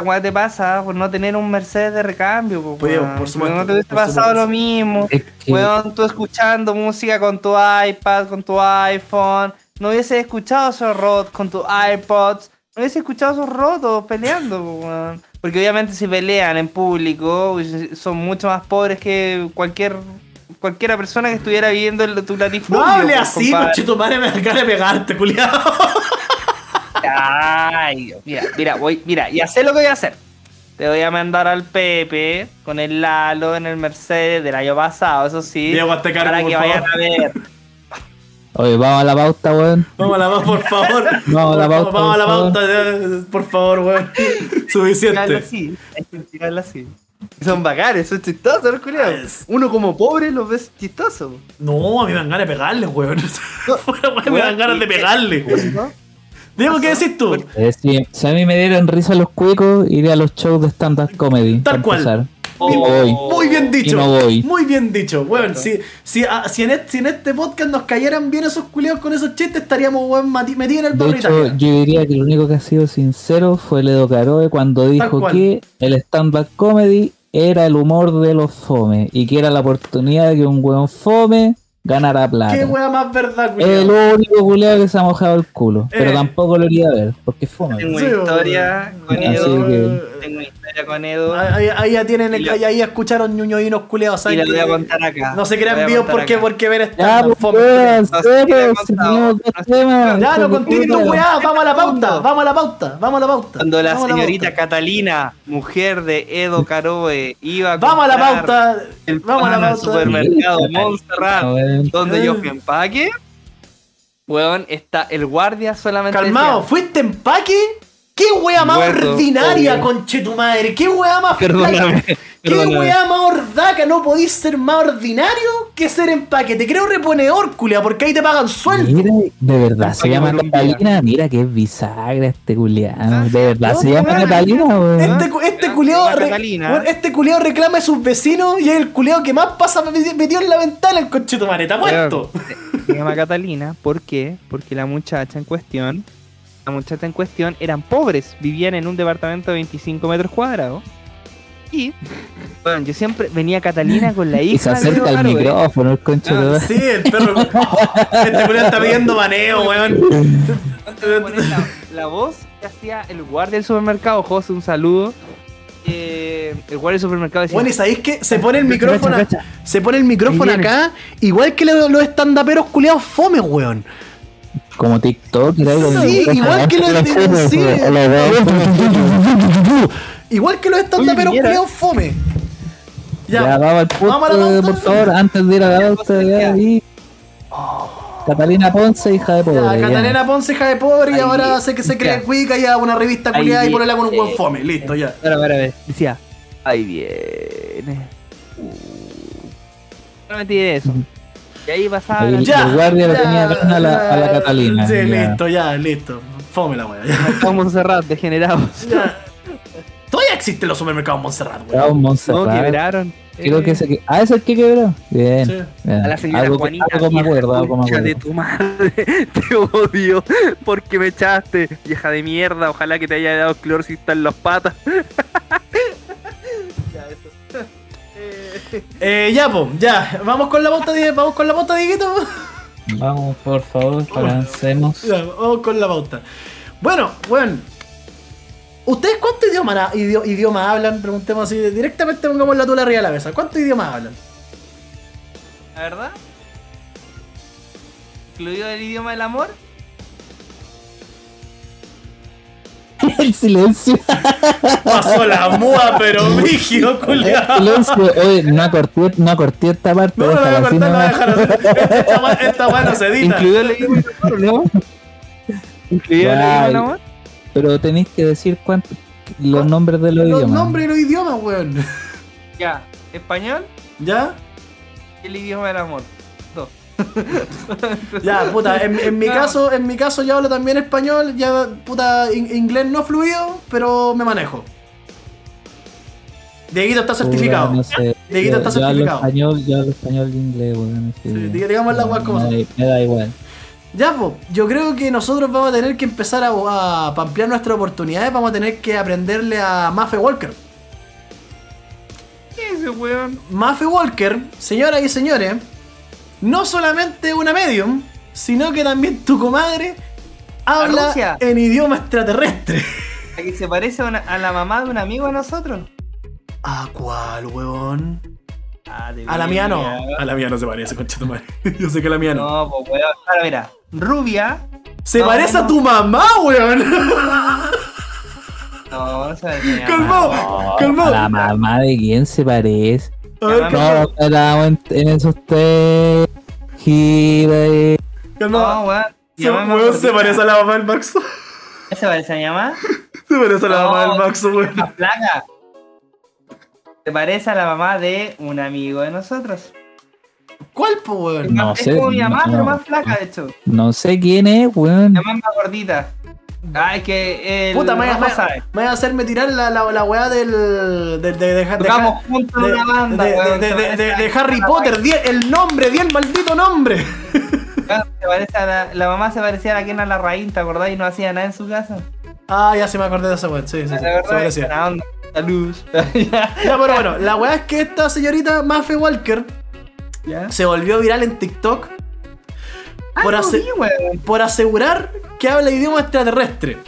Wea te pasa por no tener un Mercedes de recambio, po, Pues, weón. por supuesto, No te hubiese pasado supuesto. lo mismo. Es que- Weón, tú escuchando música con tu iPad, con tu iPhone. No hubiese escuchado esos rotos con tu iPods. No hubiese escuchado esos rotos peleando, weón. Porque obviamente si pelean en público, son mucho más pobres que cualquier cualquiera persona que estuviera viviendo en tu latifundio. No hable pues, así, compadre. conchito madre, me acaba de pegarte, culiado. Ay, Dios, mira, mira, voy, mira, y sé lo que voy a hacer. Te voy a mandar al Pepe con el Lalo en el Mercedes del año pasado, eso sí. Diego, para que vayan a ver. Oye, vamos a la pauta, weón. Vamos a la pauta, por favor. [laughs] Vamos a la pauta, Vamos a la pauta, por favor, weón. Suficiente. así, hay que tirarla así. Y Son bacanes, son chistosos los culiados. Uno como pobre los ves chistosos. No, a mí me dan ganas de pegarle, weón. [laughs] Weón, me dan ganas de pegarle. ¿no? Diego, ¿qué decís tú? Eh, si, si a mí me dieran risa los cuicos, iré a los shows de stand-up comedy. Tal cual. empezar. Oh. No. Muy bien dicho. Y no voy. Muy bien dicho. Weón, si, si, ah, si, en este, si en este podcast nos cayeran bien esos culiados con esos chistes, estaríamos mati- metidos en el De hecho, yo diría que el único que ha sido sincero fue Ledo Caroe cuando dijo que el stand-up comedy era el humor de los fome y que era la oportunidad de que un weón fome ganara plata. Qué weá más verdad, Es el culiado. único culiado que se ha mojado el culo. Pero Eh. tampoco lo iría a ver, porque es fome. Tengo una historia con Así Edo. que- Tengo una historia con Edo. Ahí, ahí ya tienen, lo- ahí, ahí escucharon ñuñoinos culiados. Y ¿saben la voy a contar acá. No se crean a vivos contar porque, acá. porque ver Ya, esta pues, sé temas. Ya, no tu puta. weá, vamos a la pauta, vamos a la pauta, vamos a la pauta. Cuando la señorita. Catalina, mujer de Edo Caroe, iba a Vamos a la pauta, el vamos a la pauta. supermercado Montserrat. Donde yo fui empaque, weón, está el guardia solamente Calmado, decía, ¿fuiste empaque? ¿Qué wea más Muerto, ordinaria, obvio. conche tu madre? ¿Qué wea más Perdóname, flaca? ¿Qué perdóname. wea más ordaca? No podís ser más ordinario que ser empaque. Te creo reponedor, culia, porque ahí te pagan sueldo. Mira, de verdad se llama Catalina. Mira que es bisagra este culiano. De verdad no, se llama weón. Catalina, weón. Este, este Era- culiao re- este reclama a sus vecinos y es el culiao que más pasa meti- metido en la ventana el conche tu madre, te apuesto. Weón, Se llama Catalina, ¿por qué? Porque la muchacha en cuestión, la muchacha en cuestión eran pobres, vivían en un departamento de 25 metros cuadrados. Y, bueno, yo siempre venía Catalina con la [laughs] Y se hija de acerca al micrófono el concho de Ah, sí, el perro. [laughs] este culiao está pidiendo baneo, weón. La, la voz que hacía el guardia del supermercado, José, un saludo. Eh, el guardia del supermercado decía, Bueno, y sabéis que se pone el micrófono, cacha, cacha. se pone el micrófono acá, igual que los, los estandaperos culiados fome, weón. Como TikTok, algo Sí, igual que los. [laughs] [laughs] Igual que los estandaperos culiados fome. Ya, Ya, vamos al punto, por favor, antes de ir a la ya, y... Catalina Ponce, hija de pobre. ya, ya. Catalina Ponce, hija de pobre, y Ahí, ahora sé que se cree ya. cuica y una revista culiada y viene. ponerla con un buen fome. Listo, ya. Espera, espera. Decía, ahí viene. No me tiré eso. Y ahí pasaba el- Ya. guardia le ya, tenía ganas a la- a la Catalina, Sí, ya. listo, ya, listo. Fome la wea. Ya. [laughs] Mercado Montserrat, degenerados. Ya. Todavía existen los supermercados Montserrat, weón. No, Montserrat. quebraron. Creo Eh, que ese que. Ah, es el que quebró. Bien. Sí. bien. A la señora algo, Juanita. algo me acuerdo, algo me concha de acuerdo. tu madre. [laughs] Te odio porque me echaste. Vieja de mierda. Ojalá que te haya dado clorcista en las patas. [laughs] [laughs] Eh, ya, po, ya. Vamos con la pauta, Di- vamos con la pauta, Dieguito. Vamos, por favor, avancemos. Ya, vamos con la pauta. Bueno, bueno. ¿Ustedes cuántos idiomas, idio- idiomas hablan? Preguntemos así, directamente pongamos la tula arriba de la mesa. ¿Cuántos idiomas hablan? la verdad. Incluido el idioma del amor. [laughs] El silencio. Pasó la mua, pero [laughs] rígido, El culiao. silencio. Oye, no acorté, no acorté esta parte. No, no, no, no, no, déjalo. Esta weá- no se edita. Incluido el idioma del amor, ¿no? Incluido el amor. Pero tenéis que decir cuánto, los nombres de los, Los idiomas. nombres y los idiomas, weón. Ya, español ¿Ya? y el idioma del amor. [laughs] Ya, puta, en, en mi No. caso, en mi caso yo hablo también español, ya, puta, in- inglés no fluido, pero me manejo. Dieguito está certificado. no sé. Dieguito está Yo- yo hablo certificado. español, yo hablo español y inglés, weón. Sí, digamos las weas como me, da- me da igual. Ya, pues, yo creo que nosotros vamos a tener que empezar a, a ampliar nuestras oportunidades, vamos a tener que aprenderle a Maffe Walker. ¿Qué es ese weón? Maffe Walker, señoras y señores, no solamente una medium, sino que también tu comadre habla Rusia. en idioma extraterrestre. [laughs] ¿A que se parece a, una- a la mamá de un amigo de nosotros? ¿A cuál, huevón? Ah, A la mía no. A la mía no se parece, concha tu madre. [laughs] Yo sé que la mía no. No, pues weón. Ahora mira, rubia. Se No, parece a tu mamá, weón. [laughs] No, no se parece a mamá. calmado. ¿A la mamá de quién se parece? No, estamos en, en esos tres. Gira y-. No, weón. Se, Llámame weón, se gordita. parece a la mamá del Maxo. [laughs] ¿Se parece a mi mamá? Se parece a la No. mamá del Maxo, weón. La plaga. Se parece a la mamá de un amigo de nosotros. ¿Cuál, po, weón? No es sé, como mi mamá, no, pero más flaca, de hecho. No sé quién es, weón. Mi mamá es gordita. Ay, que el Puta, me voy a hacerme tirar la, la, la weá del. de, de, de, Tocamos juntos de- una banda, de- a- Harry a la Potter, el nombre, di el maldito nombre. [laughs] Weón, se parece a la, la mamá se parecía a la Kena Larraín, ¿te acordás? Y no hacía nada en su casa. Ah, ya se me acordé de esa weá, sí, sí, sí, la se es parecía. onda. Salud. [laughs] ya. Ya, pero bueno, la weá es que esta señorita Maffe Walker ¿Ya? se volvió viral en TikTok por, Ah, ase- vi, por asegurar que habla idioma extraterrestre.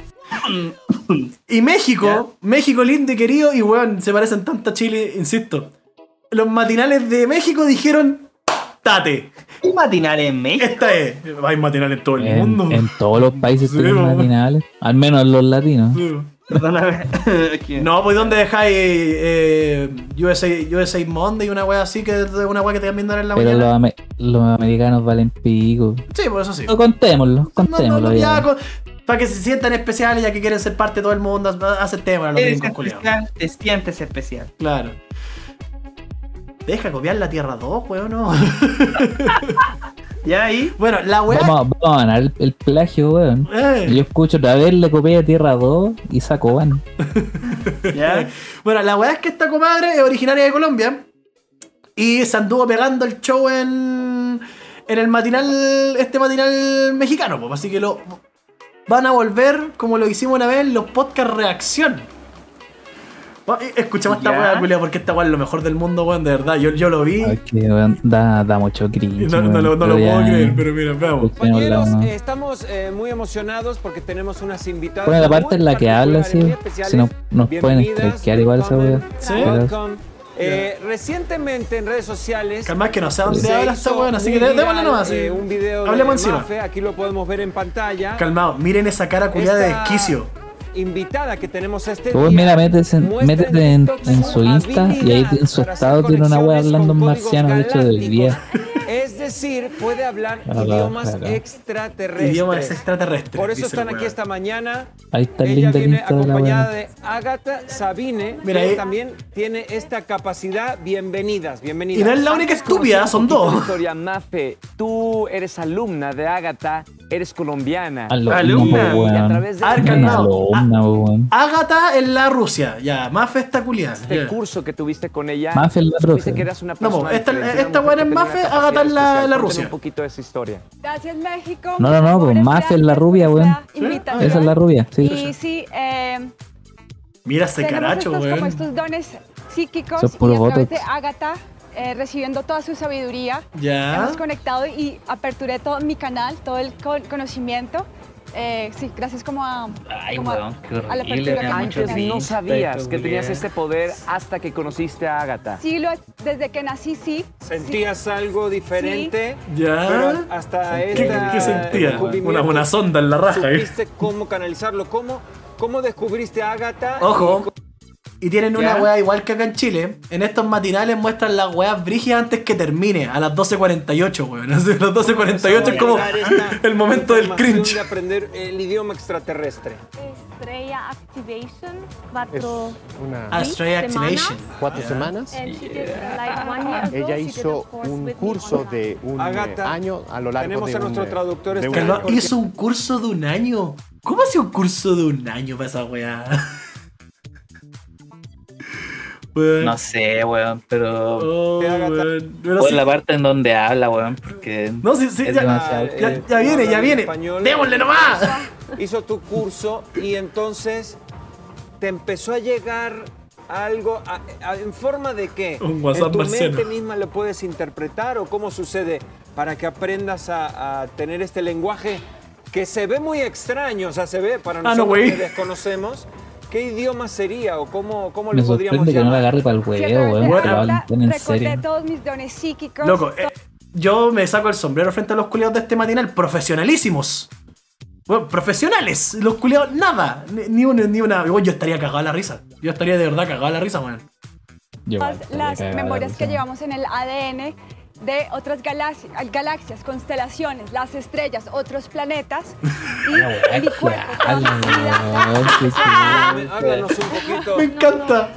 Y México, México lindo y querido, y weón, se parecen tanto a Chile, insisto. Los matinales de México dijeron, tate, ¿Qué matinal en México? esta es. Hay matinales en todo el En, mundo. en todos los países [laughs] Sí, tienen weón. matinales. Al menos los latinos. Sí. Perdóname. [laughs] No, pues ¿dónde dejáis eh, USA, USA Monday y una wea así que es una wea que te cambian en la Pero los, americanos valen pico. Sí, por eso sí. No, contémoslo, No, no, contémoslo no, ya. ya, con- para que se sientan especiales ya que quieren ser parte de todo el mundo, aceptémoslo a los Eres gringos culiados. especial, te sientes especial. Claro. Deja copiar la Tierra 2, weón, no. [laughs] ¿Ya ahí? bueno, la weá. Vamos, vamos a ganar el, el plagio, weón. Eh, Yo escucho otra vez le copié a Tierra 2 y saco van. [laughs] ¿Ya? [laughs] Bueno, la weá es que esta comadre es originaria de Colombia. Y se anduvo pegando el show en. En el matinal. Este matinal mexicano, pues. Así que lo. Van a volver, como lo hicimos una vez, los podcast reacción. Va, eh, Escuchamos esta weá, culia, porque esta weá es lo mejor del mundo, weón, de verdad. Yo, yo lo vi. Ay, que, weón, da, da mucho cringe. No, no lo, no lo puedo creer, pero mira, veamos. Compañeros, eh, estamos eh, muy emocionados porque tenemos unas invitadas. Bueno, la parte en la que habla, sí. Si no, nos pueden strikear igual esa weá. Sí. Eh, recientemente en redes sociales. Calma que no sé dónde habla esta weón, así que dé- démosle nomás. eh, un video Hablemos de encima. Mafe, aquí lo podemos ver en pantalla. Calmado, miren esa cara culiada de desquicio. Invitada que tenemos este Tú, día. mira, métete métete en, en su Insta y ahí en su estado tiene una wea hablando en marciano, de hecho, del día. [laughs] Es decir, puede hablar Ah, va, idiomas claro. extraterrestres. Idiomas extraterrestres. Por eso están aquí esta mañana. Ahí está el Ella link del viene la acompañada de Agatha Sabine, Mira que ahí. también tiene esta capacidad. Bienvenidas, bienvenidas. Y no es la única estúpida, son dos. Victoria Mafe, tú eres alumna de Ágata, eres colombiana. Alumna, Alumna. Y a través de A ver, calmado. Alumna. Ágata en la Rusia, ya, Mafe está culiada. este ya. curso que tuviste con ella, Mafe es la profe. que eras una No, persona po, esta- esta mujer buena es Mafe, una En la- la. Rusia. Un poquito de esa historia. Gracias México. No, no, no, pues Mafe es la rubia, weón. Esa es la rubia, sí. Y sí, eh, Mira ese caracho, estos, como weón. estos dones psíquicos Eso es puro y a través de Agatha, eh, recibiendo toda su sabiduría, Ya. hemos conectado y aperturé todo mi canal, todo el con- conocimiento Eh, sí, gracias como a, Ay, como weón, qué a la horrible. apertura que. Antes no sabías que tenías este poder hasta que conociste a Agatha. Sí, lo, desde que nací, sí. ¿Sentías algo diferente? Ya. Pero hasta ¿Qué, esta qué sentía? descubrimiento, Una, una sonda en la raja. ¿eh? ¿Supiste cómo canalizarlo? ¿Cómo, cómo descubriste a Agatha? Ojo. Y tienen una weá igual que acá en Chile. En estos matinales muestran las weas brígidas antes que termine, a las 12.48, weón. [laughs] Así, A las 12.48 es como [laughs] el momento del cringe. de aprender el idioma extraterrestre. Estrella Activation, Es cuatro una, Astray semanas. Activation. cuatro semanas. Ago, Ella hizo course un curso de un Agatha, año a lo largo tenemos de a nuestro un, eh, traductor de un- hizo un curso de un año. ¿Cómo hacía un curso de un año para esa weá? [laughs] Weón. No sé, weón, pero. Oh, weón. Pero Por sí- la parte en donde habla, weón, porque. No, sí, sí, ya, demasiado. ya, eh, ya viene, ya viene. español. ¡Démosle nomás! Hizo tu curso y entonces te empezó a llegar algo a- a- en forma de qué? Un WhatsApp ¿En tu marciano. mente misma lo puedes interpretar o cómo sucede para que aprendas a, a tener este lenguaje que se ve muy extraño, o sea, se ve para Ah, no, nosotros que desconocemos? ¿Qué idioma sería o cómo, cómo le podríamos sorprende que no la llamar? agarre para el de weón, tan en recordé serio. todos mis dones psíquicos. Loco, eh, yo me saco el sombrero frente a los culiados de este matinal, profesionalísimos. Bueno, profesionales, los culiados, nada, ni, ni una, ni una. Yo estaría cagado a la risa. Yo estaría de verdad cagado a la risa, weón. Las, memorias que llevamos en el ADN de otras galaxias, galaxias, constelaciones, las estrellas, otros planetas [laughs] y mi cuerpo. Háblame- [laughs] Háblanos un poquito. Me encanta.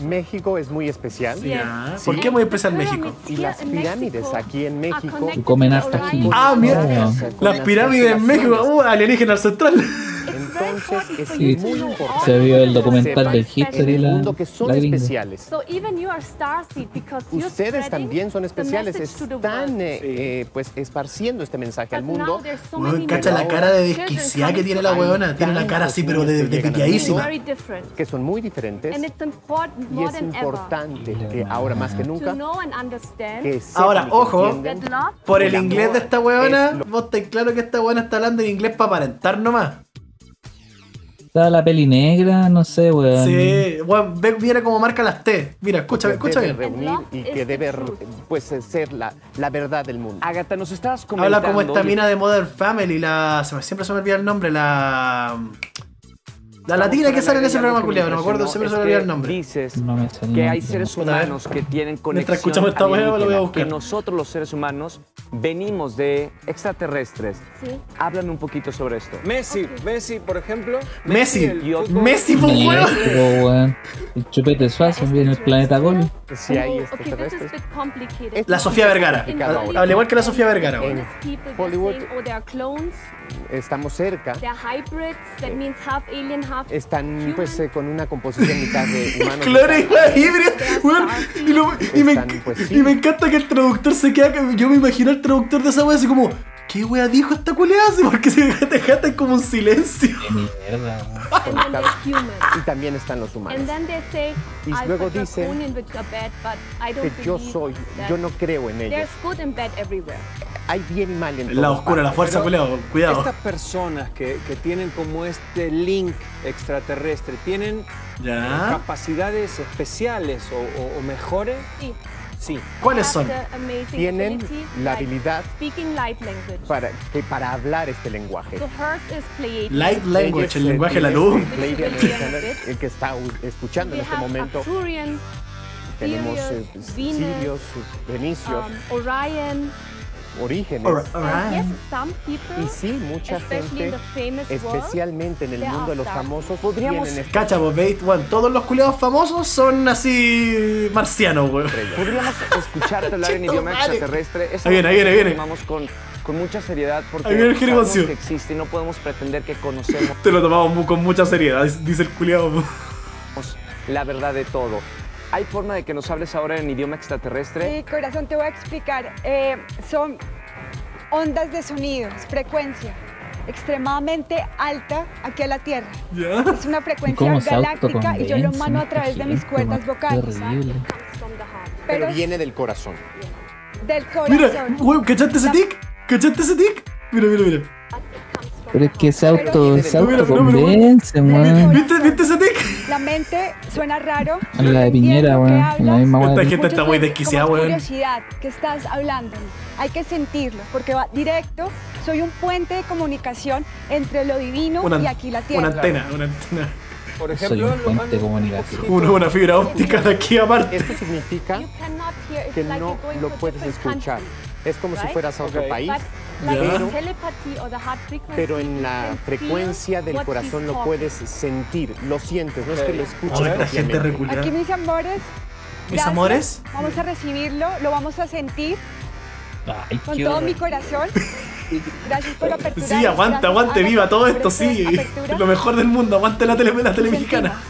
México es muy especial. Ya, Sí. ¿Por qué muy especial México? Y las pirámides aquí en México comen hasta aquí. Ah, mira, con las pirámides en México, uh, alienígena central. [laughs] Entonces es Sí, muy importante. Se vio el documental sepan de en History el la, mundo que son la especiales. So even you are starseed because you're Ustedes también son especiales, message to the están eh, eh, pues esparciendo este mensaje al But mundo. there's so Weón, many cacha la cara de desquiciada que tiene la weona. Tiene una cara así, pero de, de piteadísima. Que son muy diferentes And it's important y es importante eh, ahora más que nunca que Ahora, que ojo, Por el inglés de esta lo- vos estáis claro que esta weona está hablando en inglés para aparentar nomás. Está la peli negra, no sé, weón. Sí, weón, ve, mira cómo marca las T. Mira, escucha, que escucha bien. reunir y que debe pues ser la, la verdad del mundo. Agatha, nos estabas comentando... Habla como esta mina de Modern Family, la. se me- siempre se me olvida el nombre, la. La latina que sale en ese programa culiado, no me acuerdo, siempre se me olvida el nombre. Dices No me sale que hay seres humanos que tienen Mientras conexión escuchamos esta lo voy a buscar. que nosotros los seres humanos venimos de extraterrestres. Sí. Háblame un poquito sobre esto. Messi, Messi, por ejemplo. Messi, Messi fue un weón. El chupete suazo viene el planeta Gol. Si hay extraterrestres. La Sofía Vergara. Al- igual que la Sofía Vergara, Hollywood. Estamos cerca, they are hybrids, that means half alien, half están pues eh, con una composición mitad de [laughs] humanos. Claro, mitad- híbrido, weón. Y, lo- y me, Están, pues, sí. y me encanta que el traductor se queda. que- Yo me imagino al traductor de esa wea así como. ¿Qué wea dijo esta culeada? Así porque se dejaste como un silencio. Qué mierda. [laughs] Y también están los humanos. Say, Y luego dicen Draconian, which are bad, but I don't Que yo believe soy, yo no creo en ellos. There's good and bad everywhere. Hay bien y mal en todas oscuro, la fuerza, culeado. Cuidado. Estas personas que, que tienen como este link extraterrestre, ¿tienen Ya. capacidades especiales o, o- o mejores? Sí. Sí. ¿Cuáles Have son? Tienen ability, la habilidad Speaking light language. para, que para hablar este lenguaje. Light language, el lenguaje de la luz. El que está escuchando en este momento. Tenemos eh, Sirius, Venus, Sirios, Venicios, um, Orion. Orígenes. Or- And alright. yes, some people, Y sí, mucha gente, world, especialmente en el mundo de los famosos, Podríamos- tienen Cacha, bueno, todos los culeados famosos son así marcianos, weón. Podríamos escucharte hablar en [laughs] idioma extraterrestre. Es Ahí viene, ahí viene, ahí viene. Tomamos con, con mucha seriedad porque Ahí viene el sabemos que existe y no podemos pretender que conocemos Te lo tomamos con mucha seriedad, dice el culeado. la verdad de todo. ¿Hay forma de que nos hables ahora en idioma extraterrestre? Sí, corazón, te voy a explicar. Eh, son ondas de sonidos, frecuencia extremadamente alta aquí a la Tierra. ¿Ya? Es una ¿Y frecuencia galáctica y yo lo mano a través de mis cuerdas vocales. pero Pero viene del corazón. del Mira, corazón. weón, ¿cachaste ese tic? ¿Cachaste ese tic? Mira, mira, mira. Pero es que se auto, se autoconvence, weón. ¿Viste, ¿Viste ese tic? La mente suena raro. En la de Piñera, weón. La misma Esta weón. gente está muy desquiciada, weón. curiosidad que estás hablando. Hay que sentirlo, porque va directo. Soy un puente de comunicación entre lo divino Una, y aquí la una tierra. antena, una antena. Por Soy ejemplo, un lo puente de comunicación. Una, una fibra óptica de aquí aparte. Esto significa You cannot hear. It's que like no lo a puedes escuchar. Es como si fueras a otro país, Frequency, pero en la frecuencia del corazón lo puedes sentir, lo sientes, no es que lo escuches Ay, la gente reculada. Aquí, mis amores. Mis gracias. amores. Vamos a recibirlo, lo vamos a sentir Ay, con qué todo horror. mi corazón. Gracias por la apertura. Sí, aguanta, aguante, viva todo esto, sí. Lo mejor del mundo, aguante la tele, la tele mexicana.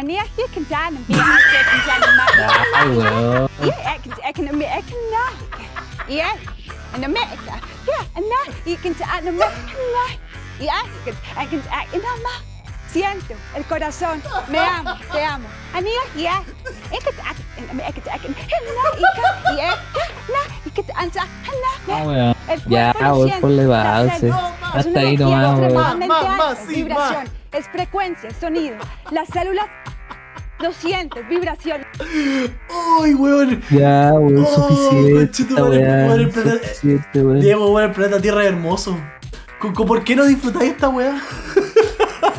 And yeah, you can dance and be active [laughs] and dance Yeah, I will. Yeah, I can, I can, I can, yeah, in America. Yeah, and now you can dance in America. Yeah, you can, I can, I can, uh, Siento el corazón, me amo, te amo. Amiga, yeah. Oh, yeah. yeah, I was fully about it. Hasta ahí nomás, güey. Más, más, más, sí, más. Es frecuencia, sonido. Las células lo sientes, vibración. Uy, weón. Ya, weón, Oh, suficiente. weón, weón, el planeta- Suficiente, weón. Diego, weón, el planeta Tierra es hermoso. ¿Con- con- ¿Por qué no disfrutáis esta weá? [laughs]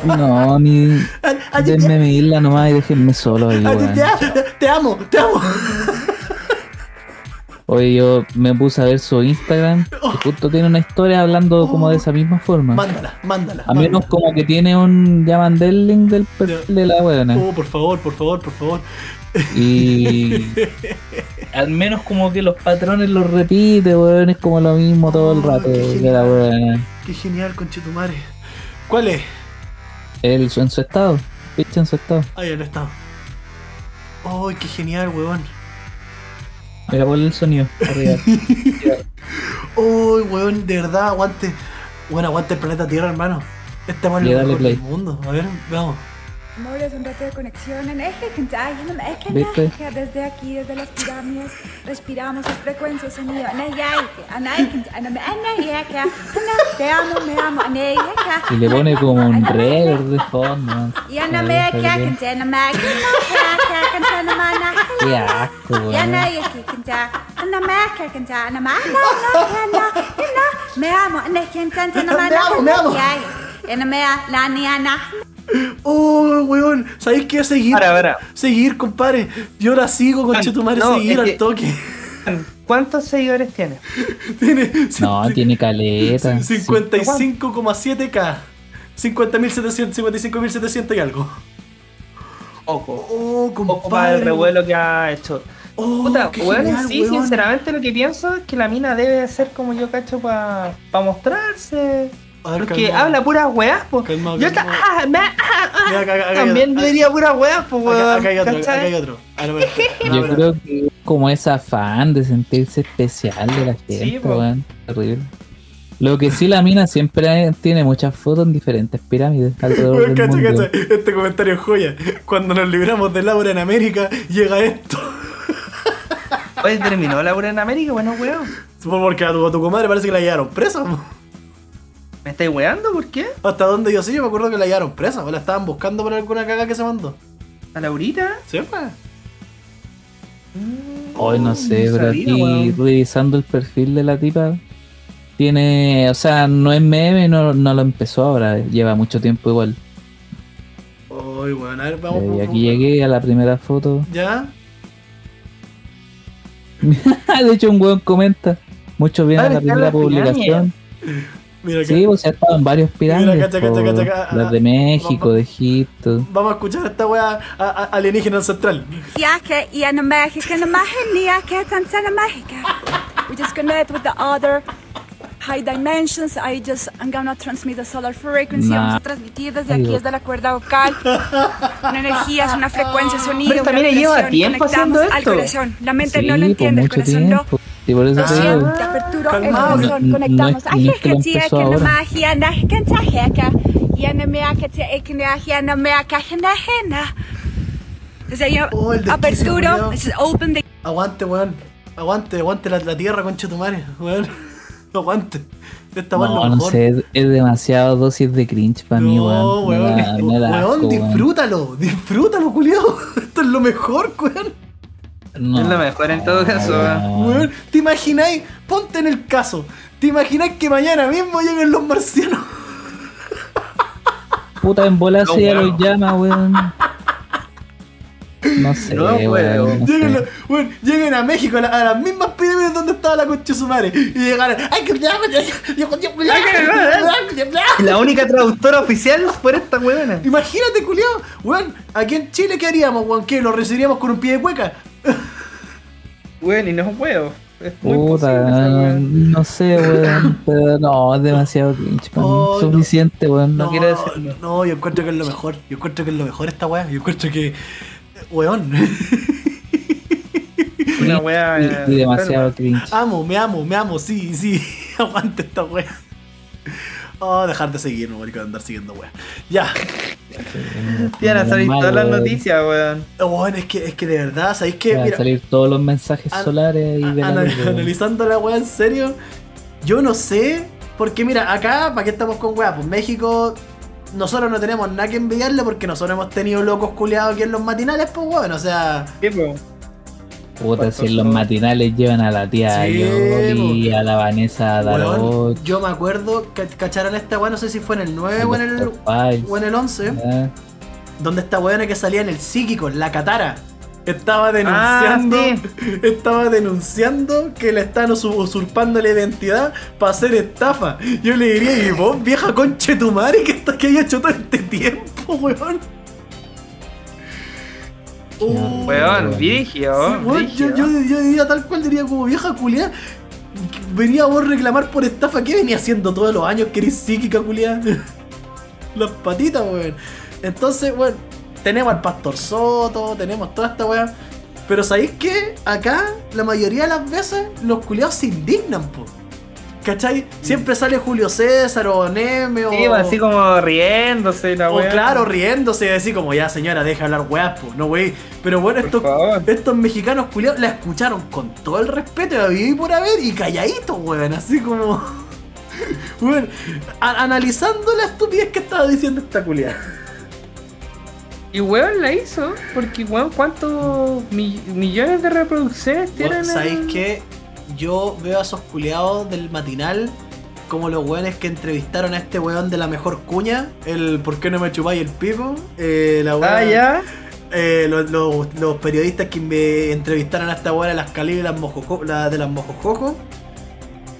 No, ni. [laughs] Denme mi isla nomás y déjenme solo ahí, ah, weón. te, te amo, te amo. Oye, yo me puse a ver su Instagram y justo tiene una historia hablando como de esa misma forma. Mándala, mándala. A menos mándala. como que tiene un. Llaman del link del perfil de la weona. Oh, por favor, por favor, por favor. Y. [laughs] Al menos como que los patrones los repite, weón. Es como lo mismo todo el Oh, rato de la weona. Qué genial, conchetumare. ¿Cuál es? El, en su estado. Picha en su estado. Ah, ya no está. Ay, qué genial, weón. Mira, ponle el sonido. Arriba. [laughs] Uy, weón, de verdad, aguante. Bueno, aguante el planeta Tierra, hermano. Este es dale mejor del mundo. A ver, vamos. Amor, es un rato de conexión. En eje, desde aquí, desde las pirámides, respiramos las frecuencias sonido. Te amo, me amo. Y le pone como un rever de fondo. Y Qué asco, me amo, Me amo, Oh, weón. ¿Sabéis qué? Seguir. Para, para. Seguir, compadre. Yo la sigo, conchetumare, No, seguir al que- toque. ¿Cuántos seguidores tiene? [laughs] Tiene No, tiene caleta. 55,7k. 50.700, 55.700 y algo. Poco. Oh, Poco para el compadre. revuelo que ha hecho. Oh, Puta, qué weón, genial, sí, weón. sinceramente lo que pienso es que la mina debe ser como yo cacho para mostrarse. Porque calmado. habla puras weas, po. Calmado, Yo ah, me- ah, ah, Mira, acá- acá También yo diría puras weas, po, weón. Acá, acá hay otro, ¿cachai? acá hay otro. Ah. [laughs] Yo creo que es como ese afán de sentirse especial de la gente, Sí, po. weón. Terrible. Lo que sí, la mina siempre tiene muchas fotos en diferentes pirámides alrededor Weón, del cacha, mundo. cacha. Este comentario es joya. Cuando nos libramos de Laura en América, llega esto. Oye, terminó Laura en América, bueno, weón. Porque a tu, a tu comadre parece que la llevaron presa. po. ¿Me estáis weando? ¿Por qué? Hasta donde yo sí, yo me acuerdo que la llevaron presa. O la estaban buscando por alguna caga que se mandó. ¿A Laurita? ¿Sí, pa? Hoy no sé, no pero sabía, aquí weón. revisando el perfil de la tipa, tiene, o sea, no es meme, no, no lo empezó ahora, lleva mucho tiempo igual. Uy, weón, a ver, vamos. Eh, y aquí vamos. llegué a la primera foto. [laughs] ¿Ya? de hecho, un weón comenta, mucho bien a la primera la pirámide. [laughs] Mira acá. Sí, pues ha estado en varios pirámides. cacha, cacha, po, cacha, cacha. las de México, de Egipto. Vamos a escuchar a esta weá alienígena ancestral. Yeah, okay, yeah, in America, in America, yeah, okay, in America. We just connect with the other high dimensions. I just, I'm gonna transmit the solar frequency. Nah. Vamos a transmitir desde aquí, desde la cuerda vocal. Una energía, es una frecuencia, sonido. Pero también lleva tiempo haciendo al esto. corazón. La mente Sí, no lo por entiende, el mucho corazón tiempo. Y por eso te digo, el corazón, No- no conectamos. es- no es que Ay, que magia, que en America, te eknagia, na, America, na, na. Desde ahí, Oh, el desquicio, apertura, culiao. this is open the Aguante, weón. Aguante, aguante la, la tierra, concha tu madre, weón. [laughs] Aguante. Esta weón es No, lo no mejor. sé, es- es demasiado dosis de cringe para mí, No, weón. Me weón, me da weón, asco, weón. disfrútalo, disfrútalo, culiao. [laughs] Esto es lo mejor, weón. No, Es lo mejor en todo caso, weón. ¿te imagináis? Ponte en el caso. ¿Te imagináis que mañana mismo lleguen los marcianos? [laughs] Puta en bola No, ya los llama, weón. No [laughs] sé, No, weón. weón. no Lleguen, sé. los- weón, lleguen a México, a, la- a las mismas pirámides donde estaba la concha de su madre. Y llegaran. ¡Ay, que la única traductora oficial fuera esta weona. Imagínate, culiao. Weón, aquí en Chile, ¿qué haríamos, weón? ¿Qué? ¿Lo recibiríamos con un pie de cueca? Weón, y no es huevo. Es muy Puta, posible esa weón. no sé, weón. [laughs] Pero no, es demasiado cringe. Oh, no. Suficiente, weón. No, No, quiero decirlo. no, yo encuentro que es lo mejor. Yo encuentro que es lo mejor esta weá. Yo encuentro que. Weón. Una wea. Y, eh, y demasiado cringe. amo, me amo, me amo, sí, sí. [laughs] Aguante esta weá. Oh, dejar de seguirme, marico, de andar siguiendo weá. Ya. Iban a salir todas las weón. noticias, weón. Weón, es que, es que de verdad, ¿sabéis qué? Van a Mira, salir todos los mensajes an- solares y de la weón. analizando la weá en serio, yo no sé. Porque mira, acá, ¿para qué estamos con weá? Pues México. Nosotros no tenemos nada que envidiarle porque nosotros hemos tenido locos culeados aquí en los matinales, pues weón, o sea. ¿Qué, po? Puta, si en los matinales llevan a la tía Sí, Yoli, a la Vanessa Darot, yo me acuerdo que cacharon esta weá, no sé si fue en el 9 o en el, o en el 11, Ah, donde esta weona que salía en el psíquico, en la Catara, estaba denunciando, Ah, estaba denunciando que le están usu- usurpando la identidad para hacer estafa. Yo le diría, y vos, vieja conche tu madre, ¿qué, está- qué hay hecho todo este tiempo, weón? Uh, Weón, vigio. Sí, weón, yo, yo, yo diría tal cual, diría como vieja culiá. Venía vos a reclamar por estafa. ¿Qué venía haciendo todos los años que eres psíquica, culiá? [laughs] Las patitas, weón. Entonces, weón, tenemos al Pastor Soto, tenemos toda esta weá. Pero ¿sabéis qué? Acá, la mayoría de las veces, los culiados se indignan, po. ¿Cachai? Siempre sale Julio César o Neme o. Sí, pues, así como riéndose la O weá. claro, riéndose, así como ya señora, deja hablar weas, po, no wey. Pero bueno, Por estos, favor. estos mexicanos culiados la escucharon con todo el respeto a vivir por haber y calladitos, weón, así como. [laughs] Weón, analizando la estupidez que estaba diciendo esta culiada. Y weón la hizo, porque weón, ¿cuántos mi- millones de reproducciones tienen? ¿Sabéis en- qué? Yo veo a esos culiados del matinal como los weones que entrevistaron a este weón de la mejor cuña, el ¿Por qué no me chupáis el pico? Eh, la Ah, weá- ya. Eh, los, los- los periodistas que me entrevistaron a esta weá de las Cali y las mojojo, la de las mojojojo.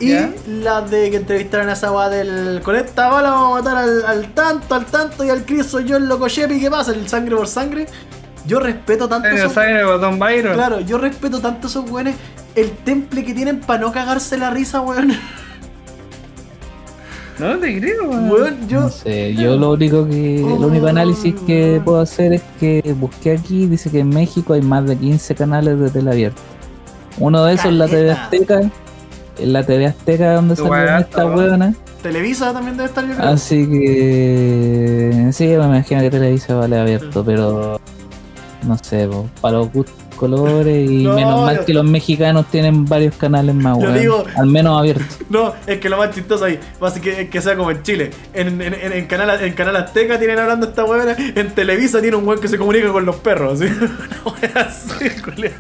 Y las de que entrevistaron a esa weá del. Con esta bala vamos a matar al, al tanto, al tanto y al Chris soy yo el loco Shepi, ¿qué pasa? El sangre por sangre. Yo respeto tanto esos- sangre, botón Byron. Claro, yo respeto tanto a esos weones. El temple que tienen para no cagarse la risa, weón. No te creo, weón. Weón, yo. No sé, yo lo único que el único análisis que puedo hacer es que busqué aquí, dice que en México hay más de 15 canales de tele abierta. Uno de esos es la TV. Azteca, en la TV Azteca donde estas weón. hueonas. Televisa también debe estar yo creo. Así que sí, me imagino que Televisa vale abierto, pero no sé, po, para los gustos colores y No, menos mal que los mexicanos tienen varios canales más, weón, digo- al menos abiertos. [laughs] No, es que lo más chistoso ahí, va a ser que, es que sea como en Chile. En, en, en- en canal, en Canal Azteca tienen hablando esta weá, en Televisa tiene un weón que se comunica con los perros, así, [laughs] culiao.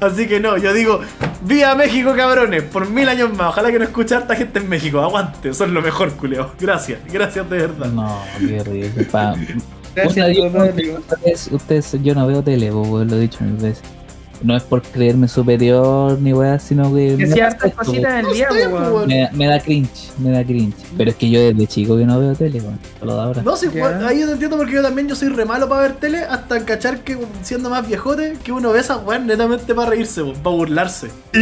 Así que no, yo digo, ¡Viva México, cabrones! Por mil años más. Ojalá que no escuche harta gente en México. Aguante, son lo mejor, culeo. Gracias, gracias de verdad. No, qué ridículo. Gracias, ustedes, ustedes- yo no veo tele, weón, lo he dicho mil veces. No es por creerme superior ni weá, sino que. Que me si da hartas asco, cositas en el día, No sé, weón. weón. Me, da- me da cringe, me da cringe. Pero es que yo desde chico que no veo tele, weón. Solo de ahora. No, sí, fue- ahí yo te entiendo porque yo también yo soy re malo para ver tele hasta cachar que siendo más viejote que uno ve esas weas netamente para reírse, para burlarse. Sí,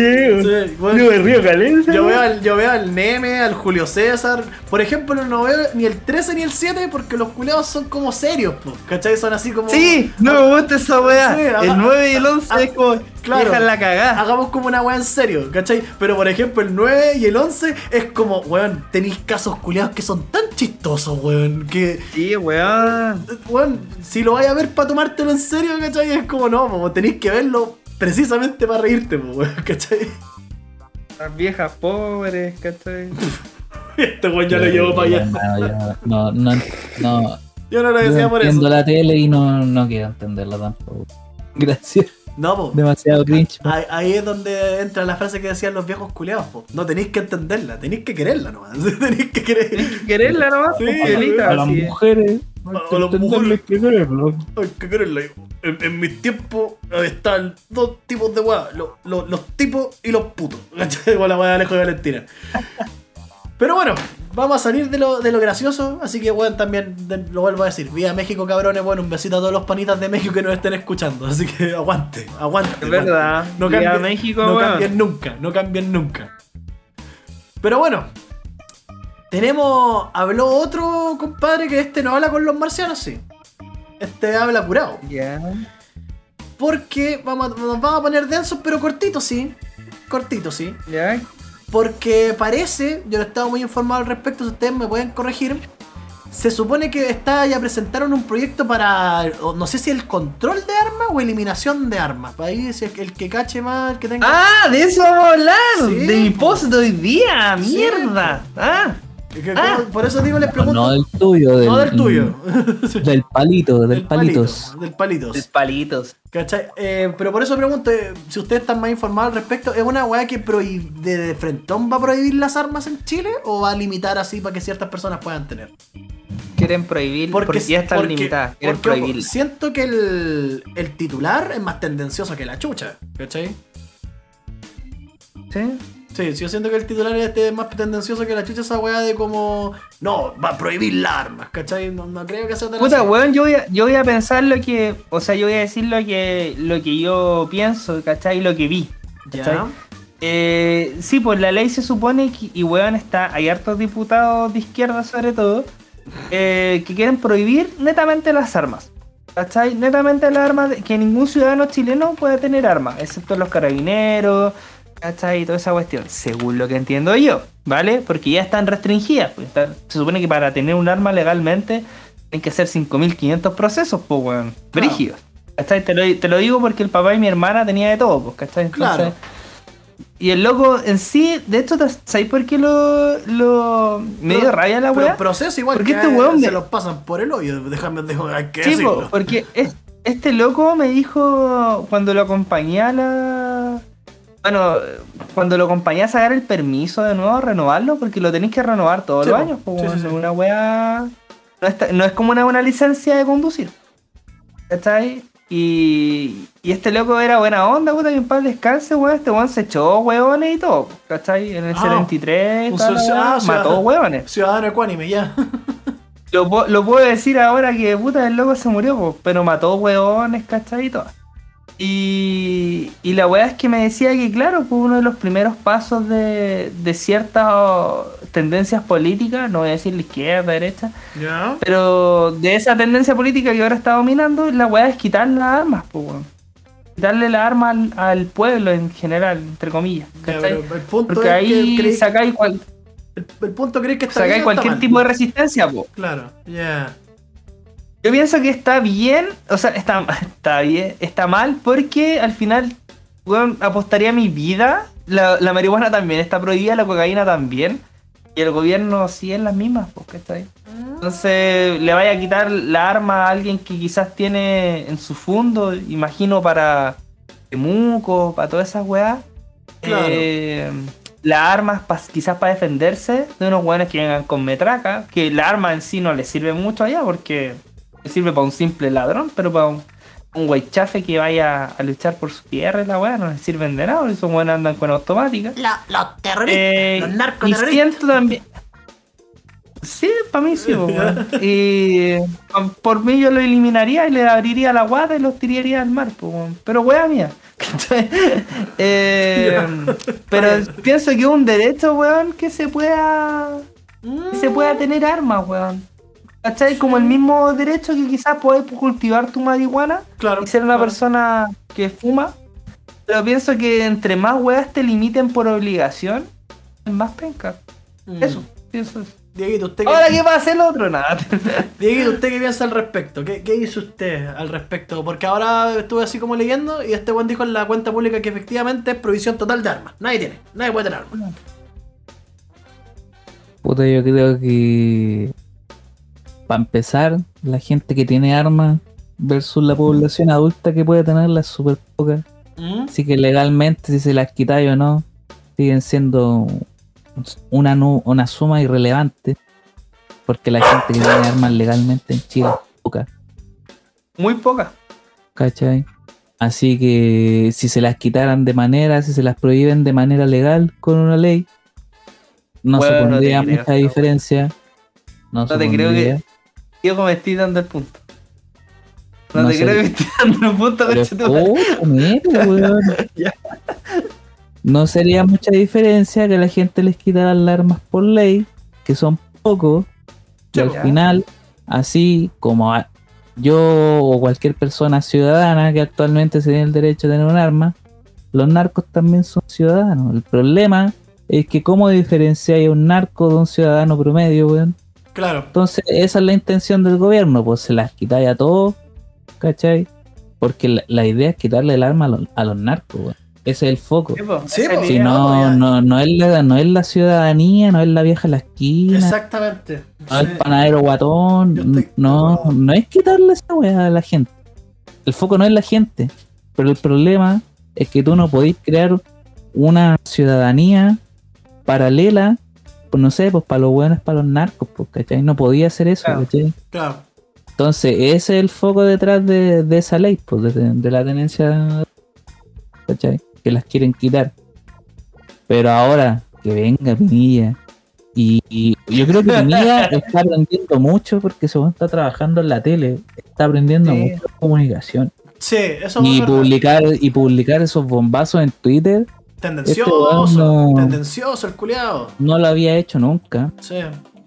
weón. Yo me río caliente. Yo veo, al, yo veo al Neme, al Julio César. Por ejemplo, no veo ni el 13 ni el 7 porque los culeados son como serios, po, ¿cachai? Son así como. Sí, no me gusta esa weá. Sí, el 9 y el 11 ah, es como. Claro. Dejan la cagada. Hagamos como una weá en serio, ¿cachai? Pero por ejemplo, el 9 y el 11 es como, weón, tenéis casos culeados que son tan chistosos, weón, que. Sí, weón. Weón, si lo vais a ver para tomártelo en serio, ¿cachai? Es como no, como tenéis que verlo precisamente para reírte, weón, ¿cachai? Las viejas pobres, ¿cachai? [laughs] Este weón ya lo llevó para allá. No, no, no. Yo no lo Yo decía por entiendo eso. la tele y no, no quiero entenderla tampoco. Gracias. No, po. Demasiado cringe. po. Ahí, ahí es donde entra la frase que decían los viejos culiados, po. No tenéis que entenderla, tenéis que quererla nomás. [laughs] tenéis que querer. Quererla nomás, Sí, pues, a A las mujeres. A- hay a que las mujeres. hay que quererlo. Hay que quererla. En, en mis tiempos están dos tipos de weá. Los, los, los tipos y los putos. ¿Cachai? [laughs] Igual la weá de Alejo de Valentina. Pero bueno, vamos a salir de lo, de lo gracioso. Así que, bueno, también de- lo vuelvo a decir. Viva México, cabrones. Bueno, un besito a todos los panitas de México que nos estén escuchando. Así que [laughs] aguante, aguante. Es verdad. No cambien, México, no weón. cambien nunca, no cambien nunca. Pero bueno, tenemos. Habló otro compadre que este no habla con los marcianos, sí. Este habla curado. Ya. Porque vamos, a- nos vamos a poner densos, pero cortitos, sí. Cortitos, sí. Ya. Porque parece, yo no estaba muy informado al respecto, si ustedes me pueden corregir. Se supone que está ya presentaron un proyecto para, no sé si el control de armas o eliminación de armas. Para ahí, si el, el que cache más, el que tenga... Ah, de eso vamos a hablar. Sí, de mi po. post de hoy día. Sí, Mierda. Ah. Que- ah. Por eso digo, les pregunto... No del tuyo, del, no del tuyo. [laughs] Del palito, del, Del palito, palitos. Del palitos. De palitos. ¿Cachai? Eh, pero por eso pregunto, eh, si ustedes están más informados al respecto, ¿es una weá que de, de frentón va a prohibir las armas en Chile o va a limitar así para que ciertas personas puedan tener? Quieren prohibir porque, ya están porque- limitadas. Quieren porque, ojo, prohibir. siento que el, el titular es más tendencioso que la chucha, ¿cachai? ¿Sí? Sí, yo siento que el titular este es más tendencioso que la chucha esa weá de como, no, va a prohibir las armas, ¿cachai? No, no creo que sea tan Puta, así. weón, yo voy, a, yo voy a pensar lo que. O sea, yo voy a decir lo que, lo que yo pienso, ¿cachai? Lo que vi. ¿cachai? Ya. Eh, sí, pues la ley se supone que, y weón, está, hay hartos diputados de izquierda sobre todo, eh, que quieren prohibir netamente las armas. ¿Cachai? Netamente las armas, que ningún ciudadano chileno puede tener armas, excepto los carabineros, ¿cachai? Y toda esa cuestión, según lo que entiendo yo, ¿vale? Porque ya están restringidas. pues, se supone que para tener un arma legalmente hay que hacer 5.500 procesos, pues, weón, brígidos. ¿Cachai? Te lo, te lo digo porque el papá y mi hermana tenía de todo, pues, ¿cachai? Entonces, Claro. y el loco en sí, de hecho, ¿sabéis por qué lo, lo me dio rabia la weá? proceso igual Porque que este weón se me- los pasan por el hoyo, déjame, déjame que porque es- este loco me dijo cuando lo acompañé a la. Bueno, cuando lo acompañé a sacar el permiso de nuevo, renovarlo, porque lo tenéis que renovar todos Sí, los años. Sí, sí, es Una weá. No, está- no es como una buena licencia de conducir. ¿Cachai? Y, y este loco era buena onda, puta, que en paz descanse, weón. Este weón se echó weones y todo, ¿cachai? En el Ah, 73, un toda la socio- weá, ah, mató weones. Ciudadano ecuánime, ya. Lo, lo puedo decir ahora que puta el loco se murió, po, pero mató hueones, ¿cachai? Y todo. Y, y la weá es que me decía que, claro, fue uno de los primeros pasos de, de ciertas oh, tendencias políticas, no voy a decir la izquierda, derecha, pero de esa tendencia política que ahora está dominando, la weá es quitar las armas, pues, weón. Quitarle las armas al, al pueblo en general, entre comillas. El punto Porque es ahí que creí- sacáis, cual- el, el punto crees que está sacáis está cualquier tipo de resistencia, pues. Claro, ya. Yo pienso que está bien, o sea, está, está bien, está mal porque al final, weón, apostaría mi vida. La, la marihuana también está prohibida, la cocaína también. Y el gobierno sigue en las mismas, porque está ahí. Entonces, le vaya a quitar la arma a alguien que quizás tiene en su fondo, imagino para Temuco, para todas esas weas. Claro. Eh, las armas pa- quizás para defenderse de unos weones que vengan con metraca, que la arma en sí no le sirve mucho allá porque sirve para un simple ladrón, pero para un, un guaychafe que vaya a luchar por su tierra y la wea no le sirven de nada, esos weones andan con automática. La- los terroristas, Eh, los y narcoterroristas. siento también. Sí, para mí sí, weón. [laughs] Y por- por mí yo lo eliminaría y le abriría la guata y los tiraría al mar, weón. pero wea mía. [laughs] Eh, pero pienso que es un derecho, weón, que se pueda que se pueda tener armas, weón. ¿Cachai? Como el mismo derecho que quizás puedes cultivar tu marihuana Claro. y ser una claro. persona que fuma. Pero pienso que entre más weas te limiten por obligación, es más penca. Mm. Eso, pienso eso. Dieguito, ¿usted Ahora, ¿qué va a hacer el otro? Nada. [laughs] Dieguito, ¿usted qué piensa al respecto? ¿Qué, qué hizo usted al respecto? Porque ahora estuve así como leyendo y este buen dijo en la cuenta pública que efectivamente es provisión total de armas. Nadie tiene, nadie puede tener armas. Puta, yo creo que. Para empezar, la gente que tiene armas versus la población adulta que puede tenerla es súper poca. ¿Mm? Así que legalmente, si se las quitáis o no, siguen siendo una, nu- una suma irrelevante. Porque la gente que tiene armas legalmente en Chile es poca. Muy poca. ¿Cachai? Así que si se las quitaran de manera, si se las prohíben de manera legal con una ley, no Bueno, se no pondría creo, mucha no, diferencia. No, No te creo que. Yo como me estoy dando el punto. No, No te sé. creo que me estoy dando el punto. [laughs] No sería mucha diferencia que la gente les quitara las armas por ley, que son pocos, y al Ya. final, así como a- yo o cualquier persona ciudadana que actualmente se tiene el derecho a tener un arma, los narcos también son ciudadanos. El problema es que cómo diferenciáis a un narco de un ciudadano promedio, weón. Claro. Entonces, esa es la intención del gobierno, pues se las quitáis a todos, ¿cachai? Porque la, la idea es quitarle el arma a los, a los narcos, weón. Ese es el foco. Sí, Si no, no, no, es la, no es la ciudadanía, no es la vieja en la esquina, Exactamente. no es Sí. el panadero guatón, estoy no, no es quitarle esa weá a la gente. El foco no es la gente, pero el problema es que tú no podéis crear una ciudadanía paralela, no sé, pues para los buenos, para los narcos, pues, ¿cachai? No podía hacer eso, Claro. ¿cachai? Claro. Entonces, ese es el foco detrás de, de esa ley, pues, de, de la tenencia, ¿cachai? Que las quieren quitar. Pero ahora, que venga Pinilla. Y, y yo creo que Pinilla [laughs] está aprendiendo mucho porque se está trabajando en la tele, está aprendiendo Sí. mucho de comunicación. Sí, eso Y publicar, y publicar esos bombazos en Twitter Tendencioso. Este no- Tendencioso el culiado. no lo había hecho nunca. Sí.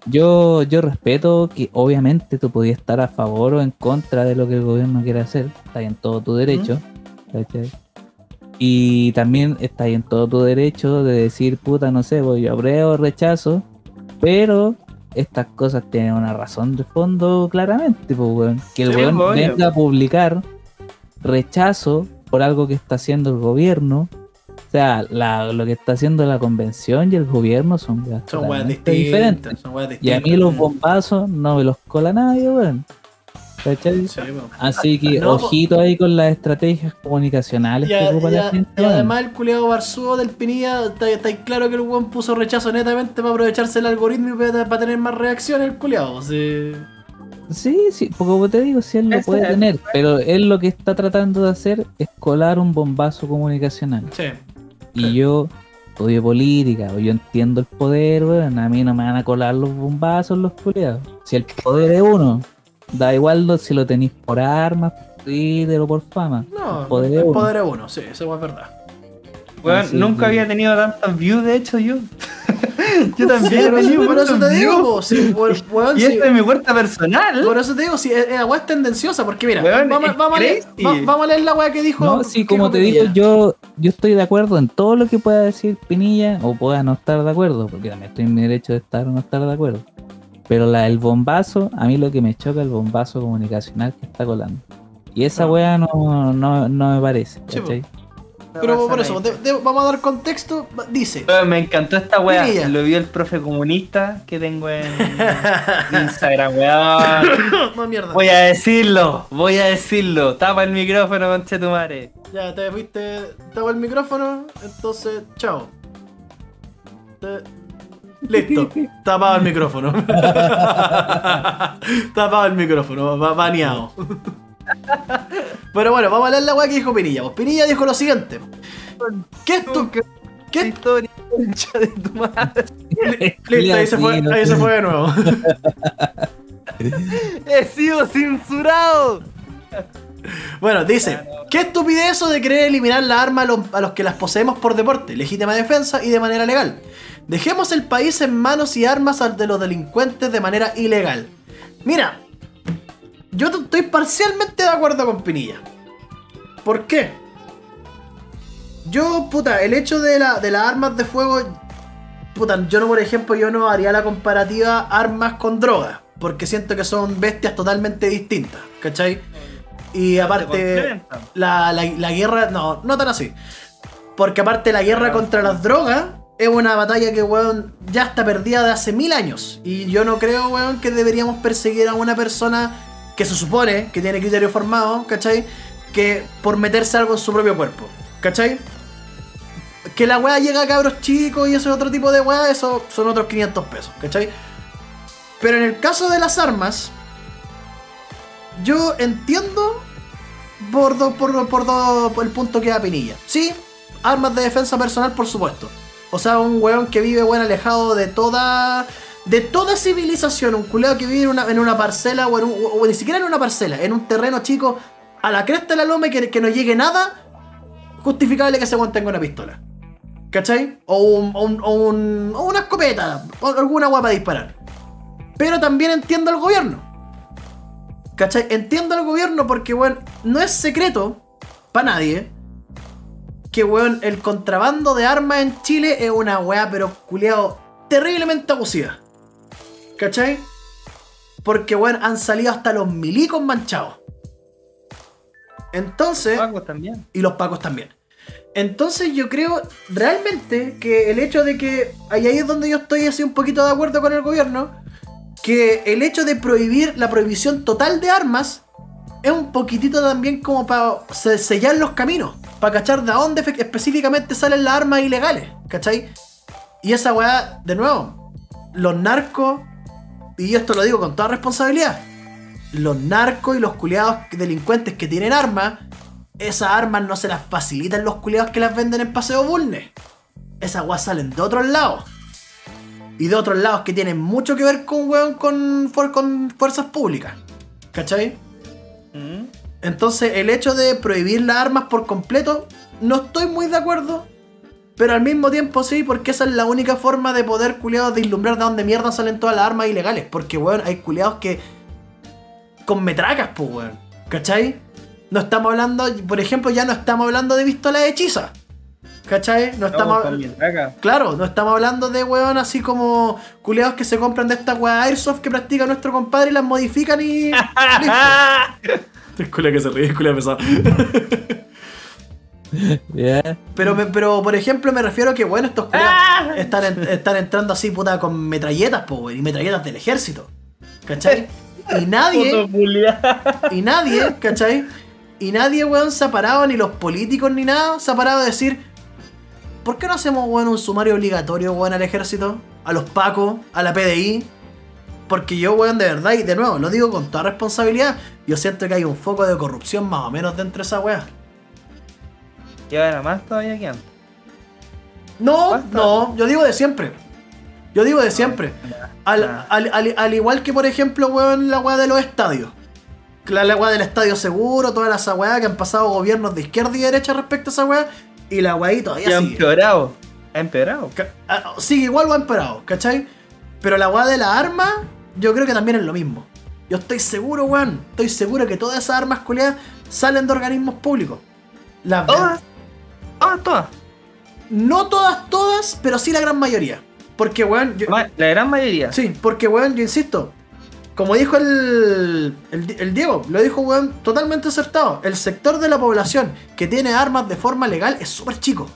Yo, yo respeto que obviamente tú podías estar a favor o en contra de lo que el gobierno quiere hacer. Está en todo tu derecho. Y también está en todo tu derecho de decir, puta, no sé, pues yo apruebo o rechazo. Pero estas cosas tienen una razón de fondo claramente, pues, weón. Que el Sí, weón venga a publicar rechazo por algo que está haciendo el gobierno. O sea, la- lo que está haciendo la convención y el gobierno son weas Son weas diferentes. Son weas Y a mí los bombazos no me los cola nadie, weón. ¿Cachai? Sí, po. Así que No, ojito ahí con las estrategias comunicacionales que ocupa la gente. y además el culiado Barzúo del Pinilla, está, está claro que el weón puso rechazo netamente para aprovecharse el algoritmo y para, para tener más reacciones el culiado. Sí. Sí, sí, porque como te digo, sí él lo puede tener, pero él lo que está tratando de hacer es colar un bombazo comunicacional. Sí. Y yo odio política, o yo entiendo el poder, weón, a mí no me van a colar los bombazos los culiados. Si el poder es uno, da igual si lo tenéis por armas, por Twitter o por fama. No, El poder el es uno. poder es uno, sí, eso es verdad. Weón, Así nunca había tenido tantas views, de hecho, yo. [laughs] yo también Sí, he por eso- por te digo, sí, weón, [laughs] Y sí. esta es mi cuenta personal. Por eso te digo, si es agua es tendenciosa, porque mira, Weón, vamos, vamos a leer, vamos a leer la weá que dijo. No, sí, como te digo, yo, yo estoy de acuerdo en todo lo que pueda decir Pinilla o pueda no estar de acuerdo, porque también estoy en mi derecho de estar o no estar de acuerdo. Pero la del bombazo, a mí lo que me choca es el bombazo comunicacional que está colando. Y esa Ah. weá no, no, no me parece, ¿cachai? Pero por eso, de- de- vamos a dar contexto. Dice. Me encantó esta weá. Lo vio el profe comunista que tengo en [laughs] Instagram, weón. no, [coughs] mierda. Voy a decirlo, voy a decirlo. Tapa el micrófono, conche tu madre. Ya, te fuiste, tapo el micrófono, entonces, chao. Te- Listo, [laughs] tapado el micrófono. [laughs] tapado el micrófono, va baneado. [laughs] Pero bueno, vamos a leer la weá que dijo Pinilla. Pues Pinilla dijo lo siguiente. ¿Qué es tu... ¿Qué ¿Qué? historia, concha de tu madre? [laughs] Listo, ahí se fue, ahí se fue de nuevo. [laughs] He sido censurado. Bueno, dice, qué estupidez eso de querer eliminar la arma a los, a los que las poseemos por deporte, legítima defensa y de manera legal. Dejemos el país en manos y armas al de los delincuentes de manera ilegal. Mira, yo estoy parcialmente de acuerdo con Pinilla. ¿Por qué? Yo, puta, el hecho de, la, de las armas de fuego puta, yo no, por ejemplo, yo no haría la comparativa armas con drogas, porque siento que son bestias totalmente distintas, ¿cachai? Y aparte, la, la- la guerra, no, no tan así. Porque aparte la guerra contra las drogas es una batalla que, weón, ya está perdida de hace mil años. Y yo no creo, weón, que deberíamos perseguir a una persona que se supone que tiene criterio formado, ¿cachai? Que por meterse algo en su propio cuerpo, ¿cachai? Que la weá llega a cabros chicos y eso es otro tipo de weá, eso son otros 500 pesos, ¿cachai? Pero en el caso de las armas, yo entiendo por, do- por, do- por el punto que da Pinilla. Sí, armas de defensa personal, por supuesto. O sea, un weón que vive, weón, alejado de toda. De toda civilización, un culeado que vive en una, parcela o, en ni siquiera en una parcela, en un terreno chico, a la cresta de la loma y que, no llegue nada, justificable que ese weón tenga una pistola. ¿Cachai? O, un, o, un- o un- o una escopeta, o alguna guapa para disparar. Pero también entiendo al gobierno. ¿Cachai? Entiendo al gobierno porque, weón, no es secreto para nadie que, weón, el contrabando de armas en Chile es una weá, pero culiao, terriblemente abusiva. ¿Cachai? Porque, weón, han salido hasta los milicos manchados. Entonces. Pacos también. Y los pacos también. Entonces yo creo realmente que el hecho de que. Ahí ahí es donde yo estoy así un poquito de acuerdo con el gobierno. Que el hecho de prohibir la prohibición total de armas es un poquitito también como para se- sellar los caminos. Para cachar de dónde específicamente salen las armas ilegales. ¿Cachai? Y esa weá, de nuevo, los narcos, y yo esto lo digo con toda responsabilidad, los narcos y los culiados delincuentes que tienen armas, esas armas no se las facilitan los culiados que las venden en Paseo Bulnes. Esas weas salen de otros lados. Y de otros lados que tienen mucho que ver con, weón, con, con fuerzas públicas. ¿Cachai? Entonces, el hecho de prohibir las armas por completo, no estoy muy de acuerdo. Pero al mismo tiempo sí, porque esa es la única forma de poder, culiados, deslumbrar de dónde mierda salen todas las armas ilegales. Porque, weón, hay culiados que. con metracas, pues, weón. ¿Cachai? No estamos hablando, por ejemplo, ya no estamos hablando de pistolas hechizas. ¿Cachai? No estamos. metraca. Claro, no estamos hablando de weón así como culiados que se compran de estas weas Airsoft que practica nuestro compadre y las modifican y. [laughs] listo. [laughs] Es culia que se ríe, es culia pesado. [laughs] [laughs] Pero, me- pero, por ejemplo, me refiero a que, bueno, estos culiados están, en- están entrando así, puta, con metralletas, po, y metralletas del ejército. ¿Cachai? Y [laughs] nadie, y nadie, ¿cachai? Y nadie, weón, se ha parado, ni los políticos ni nada, se ha parado a decir, ¿por qué no hacemos, weón, un sumario obligatorio, weón, al ejército? A los pacos, a la PDI. Porque yo, weón, de verdad, y de nuevo, lo digo con toda responsabilidad, yo siento que hay un foco de corrupción más o menos dentro de esa weá. Y ahora más todavía que antes. No, no, yo digo de siempre. Yo digo de siempre. Al, al- al- al igual que, por ejemplo, weón, la weá de los estadios. La, la weá del estadio seguro, toda esa weá que han pasado gobiernos de izquierda y derecha respecto a esa weá. Y la weá todavía ha sigue. empeorado. Ha empeorado. Ah, Sigue igual o ha empeorado, ¿cachai? Pero la weá de la arma, yo creo que también es lo mismo. Yo estoy seguro, weón. Estoy seguro que todas esas armas culiadas salen de organismos públicos. Las Todas. Todas, todas. No todas, todas, pero sí la gran mayoría. Porque, weón, yo- La gran mayoría. Sí, porque, weón, yo insisto. Como dijo el, el, el Diego, lo dijo, weón, totalmente acertado. El sector de la población que tiene armas de forma legal es súper chico.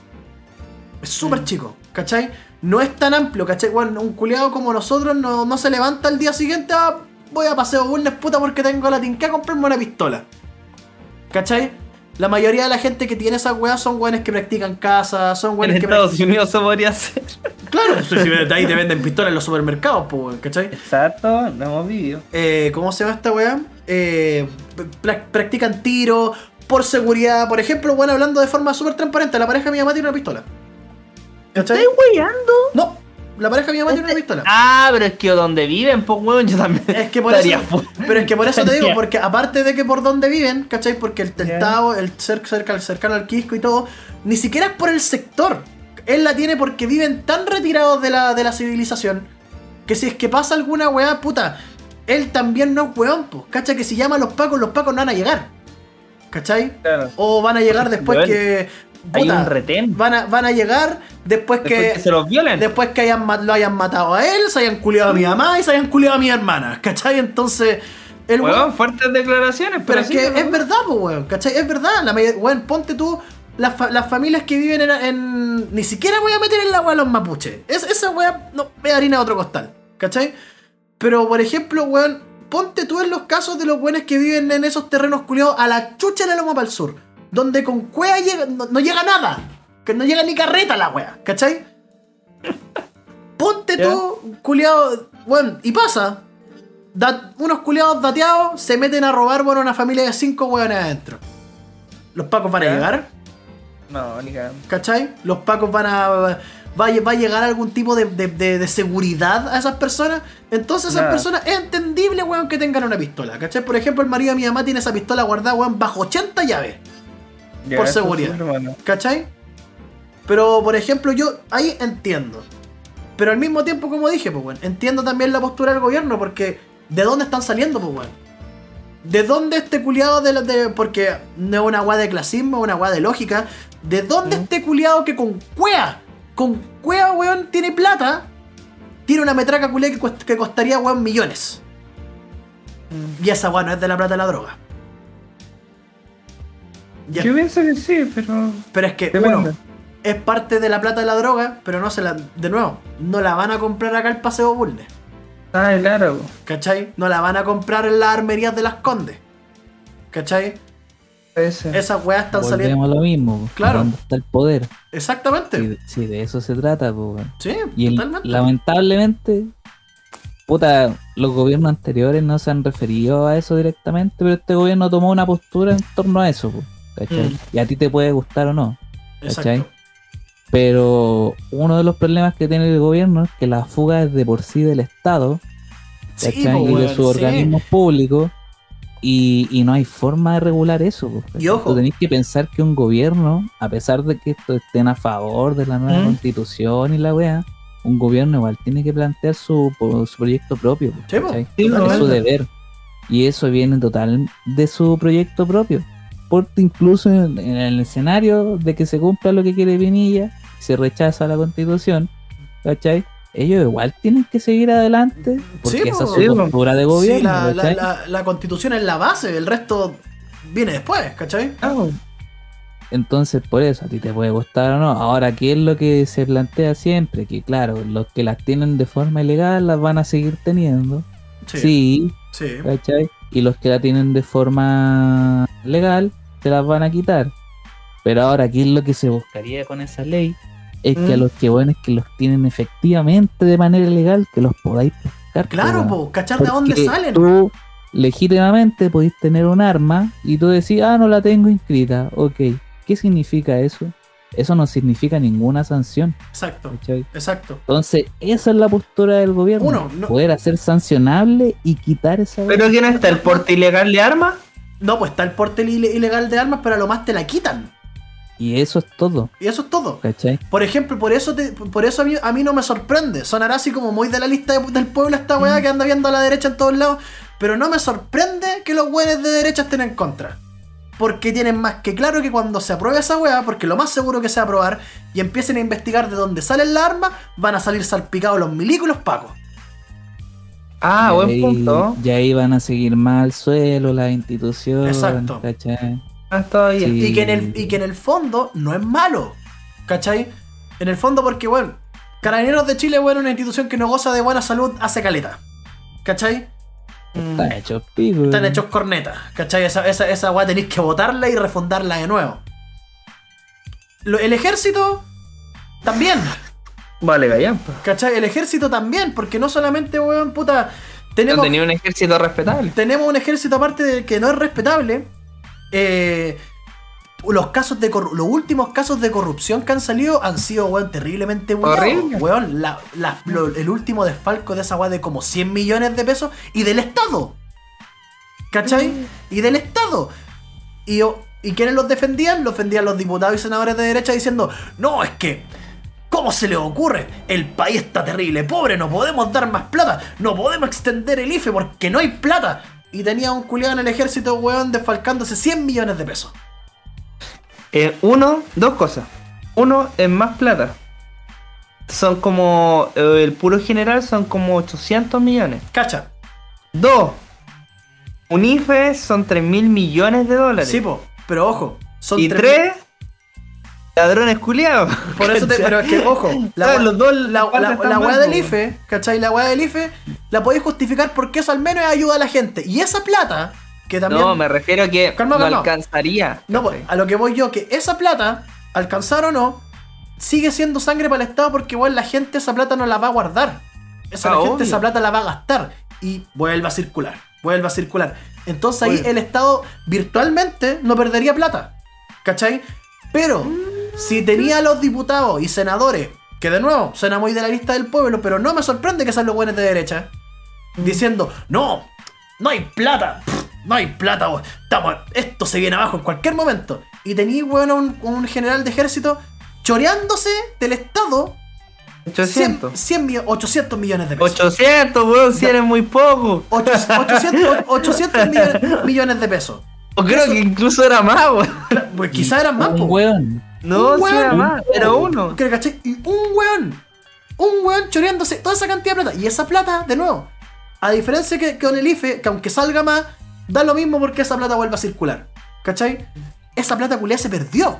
Es súper chico, ¿cachai? No es tan amplio, ¿cachai? Weón, un culiado como nosotros no, no se levanta el día siguiente a... Voy a paseo Bulnes puta porque tengo la tinca a comprarme una pistola. ¿Cachai? La mayoría de la gente que tiene esas weas son weones que practican casa, son En weones que Estados practican- Unidos se podría hacer. Claro, [laughs] pues, si de ahí te venden pistolas en los supermercados, pues, ¿cachai? Exacto, lo hemos vivido. eh, ¿cómo se llama esta weá? Eh, pra- practican tiro por seguridad. Por ejemplo, bueno, hablando de forma súper transparente, la pareja de mi mamá tiene una pistola. ¿Cachai? ¿Estáis weyando? No, la pareja de mi mamá tiene una pistola. Ah, pero es que donde viven, pues weón, yo también. Es que por estaría eso, pero es que por eso te digo, porque aparte de que por donde viven, ¿cachai? Porque el. Tao, el cer- cerca, cercano al Quisco y todo, ni siquiera es por el sector. Él la tiene porque viven tan retirados de la, de la civilización que si es que pasa alguna weá, puta, él también no es weón, pues. ¿Cacha? Que si llama a los pacos, los pacos no van a llegar. ¿Cachai? Claro. O van a llegar después que. Hay un retén. Van a, van a llegar después, Después que. que se los violen. Después que hayan, lo hayan matado a él, se hayan culiado a mi mamá y se hayan culiado a mi hermana. ¿Cachai? Entonces. El Weón, weón- fuertes declaraciones, pero es sí, que weón. es verdad, pues, weón. ¿Cachai? Es verdad. La weón, ponte tú. Las, fa- las familias que viven en, en- Ni siquiera voy a meter en la weá a los mapuches. Es, esa weá no, es harina de otro costal. ¿Cachai? Pero, por ejemplo, weón, ponte tú en los casos de los weones que viven en esos terrenos culiados a la chucha de la loma para el sur. Donde con cuea llega, no, no llega nada. Que no llega ni carreta la weá. ¿Cachai? Ponte tú, culiado. Weón, y pasa. Da- unos culiados dateados se meten a robar, bueno, una familia de cinco weones adentro. Los pacos van a llegar, No, ni cagando. ¿cachai? Los pacos van a. Va a, va a llegar algún tipo de, de- de- de seguridad a esas personas. Entonces, esas personas es entendible, weón, que tengan una pistola, ¿cachai? Por ejemplo, el marido de mi mamá tiene esa pistola guardada, weón, bajo 80 llaves, Ya, Por seguridad. sí. ¿cachai? Pero, por ejemplo, yo ahí entiendo. Pero al mismo tiempo, como dije, pues, weón, entiendo también la postura del gobierno, porque ¿de dónde están saliendo, pues, weón? ¿De dónde este culiado de, de- Porque no es una weá de clasismo, es una weá de lógica. ¿De dónde este culiado que con cuea, con cuea, weón, tiene plata, tiene una metraca culiada que, que costaría, weón, millones? Y esa weá no es de la plata de la droga. Ya. Yo pienso que sí, pero. Pero es que, Depende. uno, es parte de la plata de la droga, pero no se la. De nuevo, no la van a comprar acá el Paseo Bulnes. Ah, claro. ¿Cachai? No la van a comprar en las armerías de las Condes. ¿Cachai? Ese. Esas weas están Volvemos saliendo. lo mismo. po. Claro. ¿Dónde está el poder? Exactamente. Si, si de eso se trata, pues. Sí, Y el- totalmente. lamentablemente, puta, los gobiernos anteriores no se han referido a eso directamente, pero este gobierno tomó una postura en torno a eso, po, ¿cachai? Mm. Y a ti te puede gustar o no, ¿cachai? Exacto. Pero uno de los problemas que tiene el gobierno es que la fuga es de por sí del Estado, y de sus sí. organismos públicos. Y, y no hay forma de regular eso. Y ojo. Tú tenés que pensar que un gobierno, a pesar de que esto estén a favor de la nueva ¿Mm? constitución y la wea, un gobierno igual tiene que plantear su, su proyecto propio. es su deber. Y eso viene total de su proyecto propio. Incluso en, en el escenario de que se cumpla lo que quiere Pinilla, se rechaza la constitución, ¿cachai? Ellos igual tienen que seguir adelante porque Sí, esa es su postura de Sí, gobierno. la, la- ¿cachai? la- la constitución es la base, el resto viene después, ¿cachai? Ah, Entonces, por eso, a ti te puede gustar o no. Ahora, ¿qué es lo que se plantea siempre? Que claro, los que las tienen de forma ilegal las van a seguir teniendo. Sí. Sí, sí. ¿cachai? Y los que la tienen de forma legal, se las van a quitar. Pero ahora, ¿qué es lo que se buscaría con esa ley? Es que a Mm. los que bueno es que los tienen efectivamente de manera legal, que los podáis pescar. Claro, po, ¿cachar de dónde salen? Tú legítimamente podéis tener un arma y tú decís, ah, no la tengo inscrita. Ok, ¿qué significa eso? Eso no significa ninguna sanción. Exacto, ¿cachai? exacto. Entonces, esa es la postura del gobierno. Uno, no- Poder hacer sancionable y quitar esa. ¿Pero quién está? ¿El porte ilegal de armas? No, pues está el porte ile- ilegal de armas, pero a lo más te la quitan. Y eso es todo. Y eso es todo. ¿Cachai? Por ejemplo, por eso te- por eso a mí, a mí no me sorprende. Sonará así como muy de la lista de- del pueblo esta weá que anda viendo a la derecha en todos lados. Pero no me sorprende que los weones de derecha estén en contra. Porque tienen más que claro que cuando se apruebe esa weá, porque lo más seguro que se va a aprobar, y empiecen a investigar de dónde salen las armas, van a salir salpicados los milicos y los pacos. Ah, Y buen ahí- punto. Y ahí van a seguir más al suelo las instituciones. Exacto. ¿Cachai? Ah. Sí. Y que, en el, y que en el fondo no es malo. ¿Cachai? En el fondo porque, bueno, Carabineros de Chile, bueno, una institución que no goza de buena salud hace caleta. ¿Cachai? Están hechos pico. Están hechos cornetas. ¿Cachai? Esa, esa, esa weá tenéis que botarla y refundarla de nuevo. Lo- el ejército también. Vale, gallampa. ¿Cachai? El ejército también, porque no solamente, weón, puta. No Tenemos, tenía un ejército respetable. tenemos un ejército aparte de que no es respetable. eh, los casos de los últimos casos de corrupción que han salido han sido weón terriblemente buenos. Horrible. Weón, la- la- lo- el último desfalco de esa weá de como 100 millones de pesos y del Estado. ¿Cachai? Y del Estado. Y, ¿Y quiénes los defendían? Los defendían los diputados y senadores de derecha diciendo, no, es que ¿Cómo se le ocurre? El país está terrible, pobre, no podemos dar más plata, no podemos extender el IFE porque no hay plata. y tenía un culiado en el ejército, weón, desfalcándose 100 millones de pesos. Eh, uno, dos cosas. Uno es más plata. Son como. eh, el puro general son como 800 millones. Cacha. Dos. Un IFE son 3 mil millones de dólares. Sí, po, pero ojo. Son y tres- tres. Ladrones culiados. Por eso te, pero es que, ojo, [laughs] la, los dos la, la, la weá del. IFE, ¿cachai? La weá del IFE la podéis justificar porque eso al menos ayuda a la gente. Y esa plata, que también. No, me refiero a que Calma, no calma. alcanzaría. No, pues, a lo que voy yo, que esa plata, alcanzar o no, sigue siendo sangre para el Estado porque igual la gente esa plata no la va a guardar. Esa Ah, la gente obvio. esa plata la va a gastar y vuelve a circular, vuelve a circular. Entonces ahí Obvio. el Estado virtualmente no perdería plata. ¿Cachai? Pero si tenía a los diputados y senadores, que de nuevo suena muy de la lista del pueblo, pero no me sorprende que sean los buenos de derecha, diciendo, no, no hay plata, pff, no hay plata, weón, estamos- esto se viene abajo en cualquier momento. Y tenía, weón, un, un general de ejército choreándose del Estado 800. 100, 100 millo- 800 millones de pesos. 800, weón, si eres muy poco. Ocho- 800, 800 millones, millones de pesos. O creo Eso- que incluso era más, weón. Pues quizá eran más, weón. No, Un sí era más, era uno. ¿Qué, cachai? Y un weón. Un weón choreándose toda esa cantidad de plata. Y esa plata, de nuevo, a diferencia que, que con el IFE, que aunque salga más, da lo mismo porque esa plata vuelve a circular. ¿Cachai? Esa plata culiá se perdió.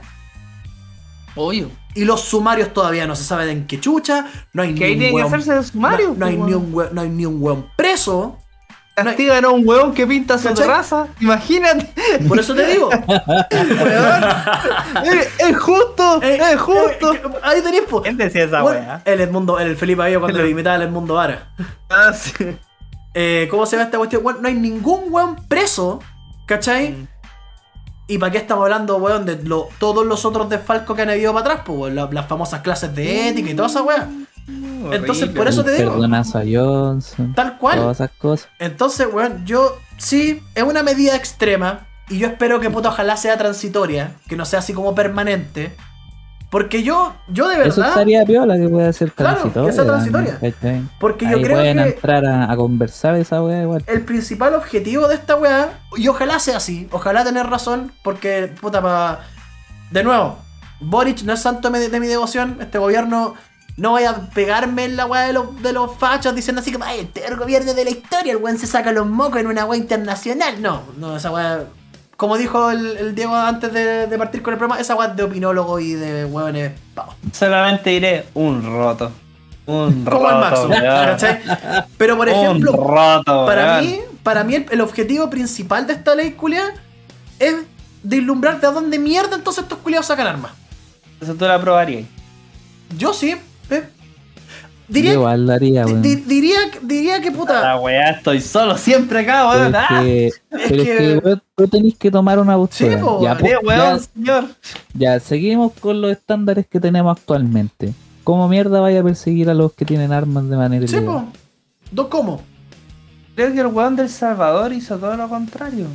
Obvio. Y los sumarios todavía no se sabe de en qué chucha. No hay Que ni ahí un tiene que weón- hacerse de sumario. No, no hay pues, ni un weón, no hay ni un weón preso. Castigan a un weón que pinta su ¿Cachai? raza. Imagínate. Por eso te digo. [laughs] es, es justo, Eh, es justo. eh, ahí tenés, po. ¿Quién decía esa Bueno, weá? el Edmundo, el Felipe Ayo cuando imitaba al Edmundo Vara. [laughs] Ah, sí. Eh, ¿Cómo se llama esta cuestión? Bueno, no hay ningún weón preso, ¿cachai? Mm. ¿Y para qué estamos hablando, weón, de lo- todos los otros desfalcos que han habido para atrás? Pues, weón, la- las famosas clases de ética y toda esa Entonces, por eso te digo, Perdonazo a Johnson. tal cual. Todas esas cosas. Entonces, weón, yo sí, es una medida extrema. Y yo espero que puta ojalá sea transitoria, que no sea así como permanente. Porque yo, yo de Eso verdad. estaría piola que pueda ser Claro, que sea transitoria. Porque yo creo pueden que entrar a, a conversar esa weá igual. el principal objetivo de esta weá, y ojalá sea así, ojalá tener razón, porque, puta, pa... De nuevo, Boric no es santo de mi devoción, este gobierno no vaya a pegarme en la weá de los, de los fachos diciendo así como, ay, el peor gobierno de la historia, el weón se saca los mocos en una weá internacional. No, no, esa weá... Como dijo el, el Diego antes de, de partir con el programa, esa weá de opinólogo y de weones. Solamente diré un roto. Un [laughs] Como el roto. Maxo. Pero por ejemplo, roto, para mí, para mí el, el objetivo principal de esta ley culia es deslumbrar de a dónde mierda entonces estos culiados sacan armas. Eso tú la probarías. Yo sí, eh, diría, igual lo haría, di- weón. di- diría, diría que puta. La weá, estoy solo siempre acá, Pero weón. es Ah, que, pero es que- que, weón, tú tenés que tomar una postura. Sí, po, ya, po- weón, ya- señor. ya, seguimos con los estándares que tenemos actualmente. ¿Cómo mierda vaya a perseguir a los que tienen armas de manera Sí, ilegal? po. ¿Dos cómo? Creo que el weón del Salvador hizo todo lo contrario.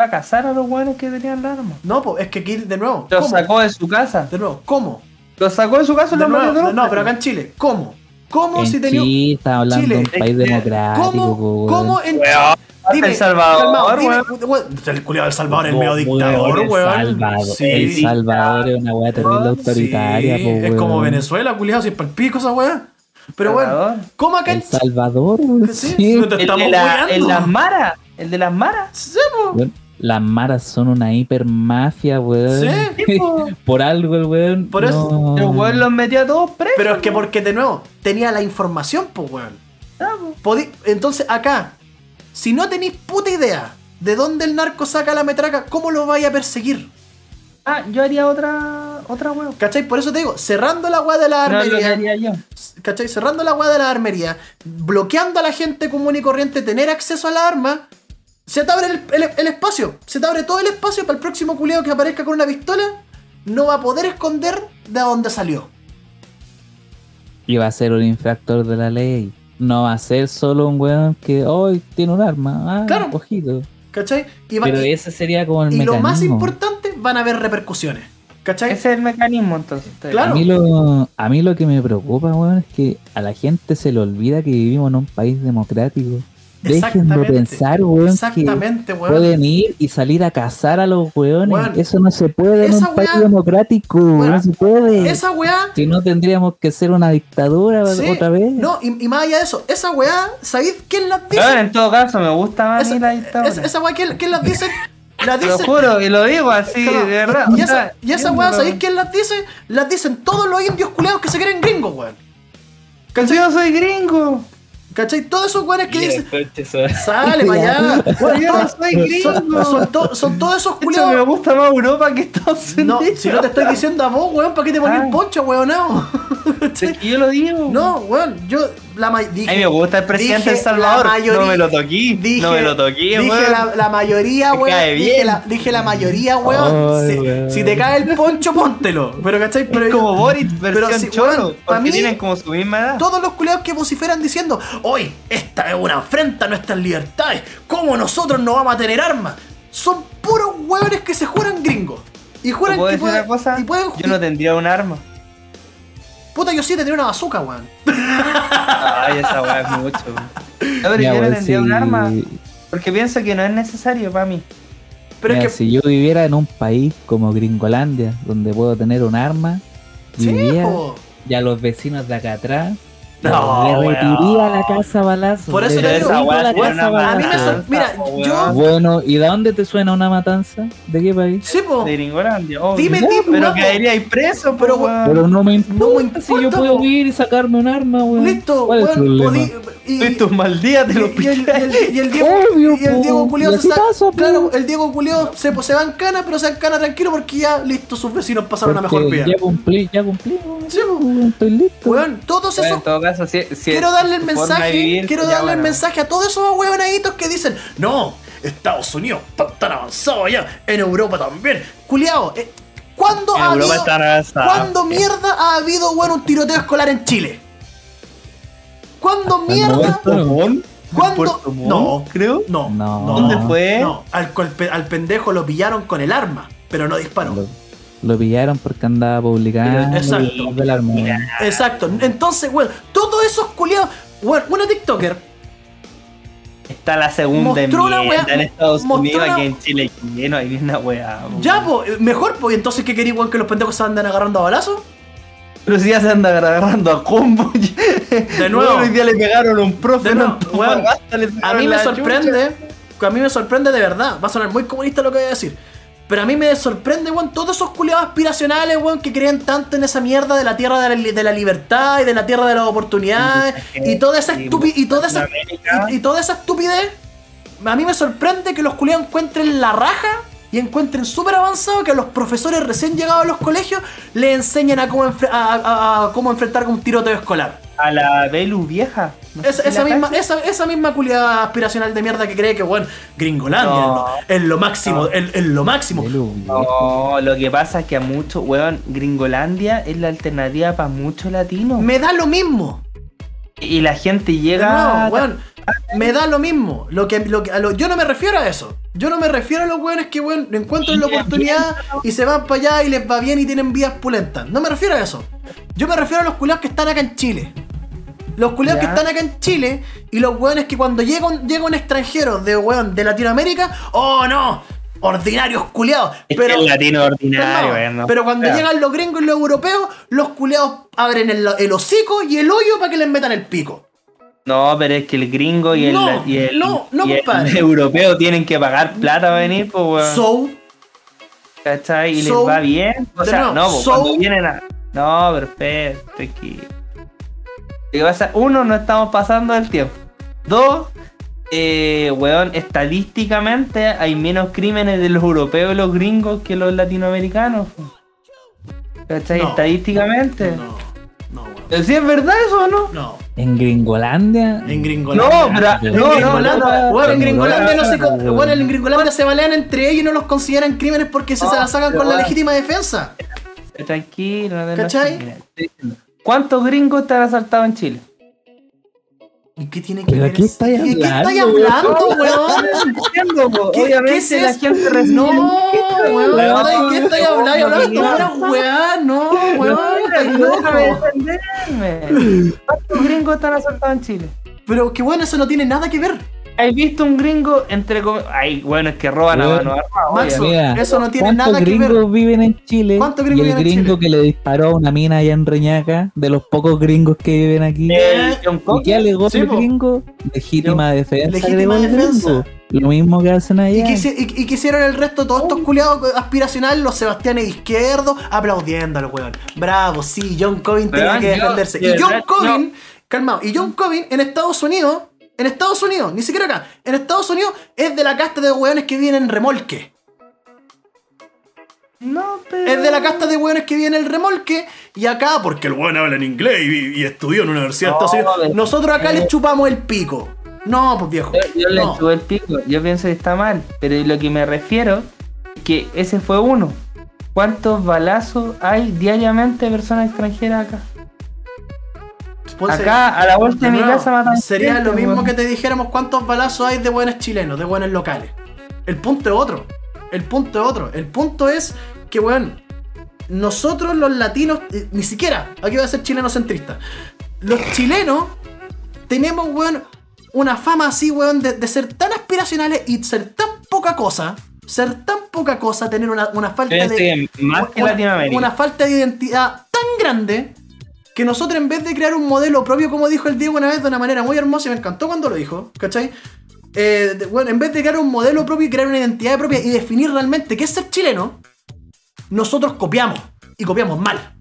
Va a cazar a los weones que tenían la arma. No, pues es que aquí, de nuevo. Los ¿cómo? sacó de su casa. De nuevo, ¿cómo? Los sacó de su casa y De los nuevo, de no, pero acá en Chile, ¿cómo? ¿Cómo En si tenía. Chile, está hablando Chile, de un país es que- democrático, ¿Cómo. ¿Cómo en Weón, El Salvador, weón. El culiado del Salvador es medio dictador, El weón. Salvador, Sí. El Salvador es una weá terrible autoritaria, Sí, po, es como. Venezuela, culiado, si es para el pico esa weá. Pero bueno. ¿cómo acá El en Salvador, weón, Sí, sí. no te El estamos de, la, weando. el las maras. El de las maras. Sí, Las maras son una hiper mafia, weón. Sí, [laughs] Por algo el weón. Por eso- no- El weón los metió a todos presos. Pero es que porque de nuevo, tenía la información, pues weón. Podí- Entonces acá, si no tenéis puta idea de dónde el narco saca la metraca, ¿cómo lo vaya a perseguir? Ah, yo haría otra otra weón. ¿Cachai? Por eso te digo, cerrando la weá de la No armería. haría yo. ¿Cachai? Cerrando la weá de la armería, bloqueando a la gente común y corriente tener acceso a la arma, se te abre el, el- el espacio. Se te abre todo el espacio para el próximo culiado que aparezca con una pistola. No va a poder esconder de dónde salió. Y va a ser un infractor de la ley. No va a ser solo un weón que hoy tiene un arma. Ah, Claro. ojito. ¿Cachai? Y, va- Pero y- ese sería como el y lo más importante, van a haber repercusiones. ¿Cachai? Ese es el mecanismo entonces. Claro. A mí, lo, a mí lo que me preocupa, weón, es que a la gente se le olvida que vivimos en un país democrático. Dejen de pensar, weón, Exactamente, que weón. pueden ir y salir a cazar a los weones. Weón, Eso no se puede en un país weá- democrático, weón, no se puede. Esa weá. Si no tendríamos que ser una dictadura sí, otra vez. No, y, y más allá de eso, esa weá, ¿sabéis quién las dice? Weón, en todo caso, me gusta más a esa, mí la dictadura. esa, esa weá, ¿quién, quién las dice? Lo juro, y lo digo así, Claro, de verdad. Y o esa, sea, y esa yo weá, ¿sabéis quién las dice? Las dicen todos los indios culeados que se creen gringos, weón. Que yo soy gringo. ¿Cachai? Todos esos weones que dicen. Sale para allá. [laughs] Son, son to- son todos esos hecho, me gusta más Europa que Estados No, Unidos. si no te estoy diciendo a vos, weón, ¿para qué te pones Ah. el poncho, weón? No. Yo lo digo. No, weón, yo la dije. A mí me gusta el presidente dije de El Salvador. mayoría- no me lo toqué. Dije, no me lo toqué, dije weón. la, la mayoría, weón. cae Dije bien. la, dije la mayoría, weón. Ay, si, weón. si te cae el poncho, póntelo. Pero, ¿cachai? Pero Es como Boris, pero weón, pa' porque mí- tienen como su misma edad. Todos los culeados que vociferan diciendo, hoy esta es una afrenta a nuestras libertades, ¿cómo nosotros no vamos a tener armas? Son puros hueones que se juran gringos. Y ¿Te juran puedo que decir pueden, una cosa? y pueden Yo no tendría un arma. Puta, yo sí tendría una bazooka, weón. [laughs] Ay, esa weá es mucho. ver, Mira, yo no tendría un arma. Porque pienso que no es necesario para mí. Pero Mira, es que. si yo viviera en un país como Gringolandia, donde puedo tener un arma, Sí, po. y a los vecinos de acá atrás No, le retiría la casa balazo. Por eso le te digo, la casa balazo. Mira, yo. Bueno, ¿y de dónde te suena una matanza? ¿De qué país? Sí, po. De Gringolandia. Dime, No, dime, Pero caería preso, Pero, pero weón. Pero no me importa, No me importa, si yo puedo ir y sacarme un arma, weón. Listo, ¿Cuál es el weón. problema? podí- y- En tus mal días te y, lo y el, Diego, Y se. Claro, el Diego Culeado se, se va en cana, pero se va en cana tranquilo porque ya, listo, sus vecinos pasaron una mejor vida. Ya cumplí, ya cumplí, weón. Sí, po. weón, Estoy listo. Weón, todos esos caso, si, si quiero darle el mensaje, vivir, quiero ya, darle el mensaje a todos esos huevonaditos que dicen, no, Estados Unidos está tan avanzado allá, en Europa también. Culeado, eh, ¿cuándo En ha Europa habido. ¿cuándo mierda ha habido, bueno, un tiroteo escolar en Chile? ¿Cuándo mierda? ¿Cuándo? Puerto Montt, No, creo. No, No. no, ¿Dónde fue? No, al, col- al pendejo lo pillaron con el arma, pero no disparó. Lo, lo pillaron porque andaba publicando Exacto. Exacto. Entonces, weón, todos esos culiados, weón, una TikToker Está la segunda enmienda weá- en Estados Unidos, una- aquí en Chile lleno, hay una weá. po. Ya, pues, mejor, pues, entonces, ¿qué quería, weón, que los pendejos se andan agarrando a balazos? Pero si ya se anda agarrando a combo. [laughs] De nuevo. Hoy día le pegaron a un profe. De nuevo, le A mí me sorprende, a mí me sorprende de verdad, va a sonar muy comunista lo que voy a decir. Pero a mí me sorprende, weón, todos esos culiados aspiracionales, weón, que creen tanto en esa mierda de la tierra de la, li- de la libertad y de la tierra de las oportunidades y toda esa estupidez y toda esa y, y toda esa estupidez. A mí me sorprende que los culiados encuentren la raja y encuentren súper avanzado que a los profesores recién llegados a los colegios le enseñan a cómo, enfre- a, a- a cómo enfrentar un tiroteo escolar. A la Belu vieja. No sé Esa, si esa la misma, esa, esa misma culiada aspiracional de mierda que cree que, bueno, Gringolandia No. es, lo, es lo máximo, es, es lo máximo. No, lo que pasa es que a muchos, weón, Gringolandia es la alternativa para muchos latinos. Me da lo mismo. Y la gente llega. nuevo, weón, me da lo mismo. Lo que, lo que, a lo- yo no me refiero a eso. Yo no me refiero a los weones que, weón, encuentran la oportunidad y se van para allá y les va bien y tienen vidas pulentas. No me refiero a eso. Yo me refiero a los culiados que están acá en Chile. Los culiados que están acá en Chile y los weones que cuando llega un, llega un extranjero de weón de Latinoamérica, oh no, ordinarios culiados. Es Pero, que el latino pero ordinario, no, no. pero cuando llegan los gringos y los europeos, los culiados abren el, el hocico y el hoyo para que les metan el pico. No, pero es que el gringo y el, No, y el, no, no, y el compadre. [laughs] europeo tienen que pagar plata para venir, pues, weón. So, ¿Cachai? Y So- les va bien. O sea, no, pues, so- cuando vienen a. No, perfecto, tranquilo. Lo que pasa, uno, no estamos pasando el tiempo. Dos, eh, weón, estadísticamente hay menos crímenes de los europeos y los gringos que los latinoamericanos. ¿Cachai? No. Estadísticamente. no, ¿Sí es verdad eso o no? No. En Gringolandia. En Gringolandia. No, pero- En no, no, Gringolandia, no, bueno, en Gringolandia no, se, bueno, en Gringolandia se balean entre ellos y no los consideran crímenes porque se, se la sacan con la legítima defensa. Tranquilo, ¿Cachai? ¿Cuántos gringos te han asaltado en Chile? ¿Y qué tiene que ¿Pero ver? qué eso? estáis ¿Qué- ¿Qué hablando, estáis hablando, weón? ¿Qué- Obviamente qué es la eso? gente recibe. No, weón, Weón, ¿qué estáis hablando? no, hablando no, puras weá? No, weón, loco. defenderme. ¿Cuántos gringos te han asaltado en Chile? Pero que bueno, eso no tiene nada que ver. ¿Has visto un gringo entre Ay, bueno, es que roban a mano armada, Maxo. Mira, eso no tiene ¿Cuántos nada que ver. gringos viven en Chile? ¿Cuántos y gringos el viven en gringo Chile? que le disparó a una mina allá en Reñaca, de los pocos gringos que viven aquí. El John ¿Y qué alegó Sí, el po. gringo? Legítima defensa. Legítima el defensa. gringo. Lo mismo que hacen allá. ¿Y qué hicieron el resto, todos estos culiados aspiracionales, los Sebastianes izquierdos, aplaudiéndolo, weón. Bravo, sí, John Covin tenía que yo- defenderse. de Y John Covin, calmado, y John Covin en Estados Unidos, en Estados Unidos, ni siquiera acá, en Estados Unidos es de la casta de weones que vienen en remolque. No, pero. Es de la casta de weones que viene el remolque. Y acá, porque el weón habla en inglés y, y estudió en una universidad de Estados Unidos, nosotros acá eh. le chupamos el pico. No, pues viejo. Yo, yo le subo el pico, yo pienso que está mal, pero lo que me refiero es que ese fue uno. ¿Cuántos balazos hay diariamente de personas extranjeras acá? Acá, a la vuelta de mi nuevo, casa matan Sería gente, lo mismo que te dijéramos cuántos balazos hay de buenos chilenos, de buenos locales. El punto es otro. El punto es otro. El punto es que, weón, nosotros los latinos, eh, ni siquiera, aquí voy a ser chileno centrista. Los chilenos tenemos, weón, una fama así, weón, de, de ser tan aspiracionales y ser tan poca cosa. Ser tan poca cosa, tener una, una falta de. que más que una- Latinoamérica. Una falta de identidad tan grande que nosotros en vez de crear un modelo propio, como dijo el Diego una vez de una manera muy hermosa y me encantó cuando lo dijo, ¿cachai? Eh, bueno, en vez de crear un modelo propio y crear una identidad propia y definir realmente qué es ser chileno, nosotros copiamos y copiamos mal.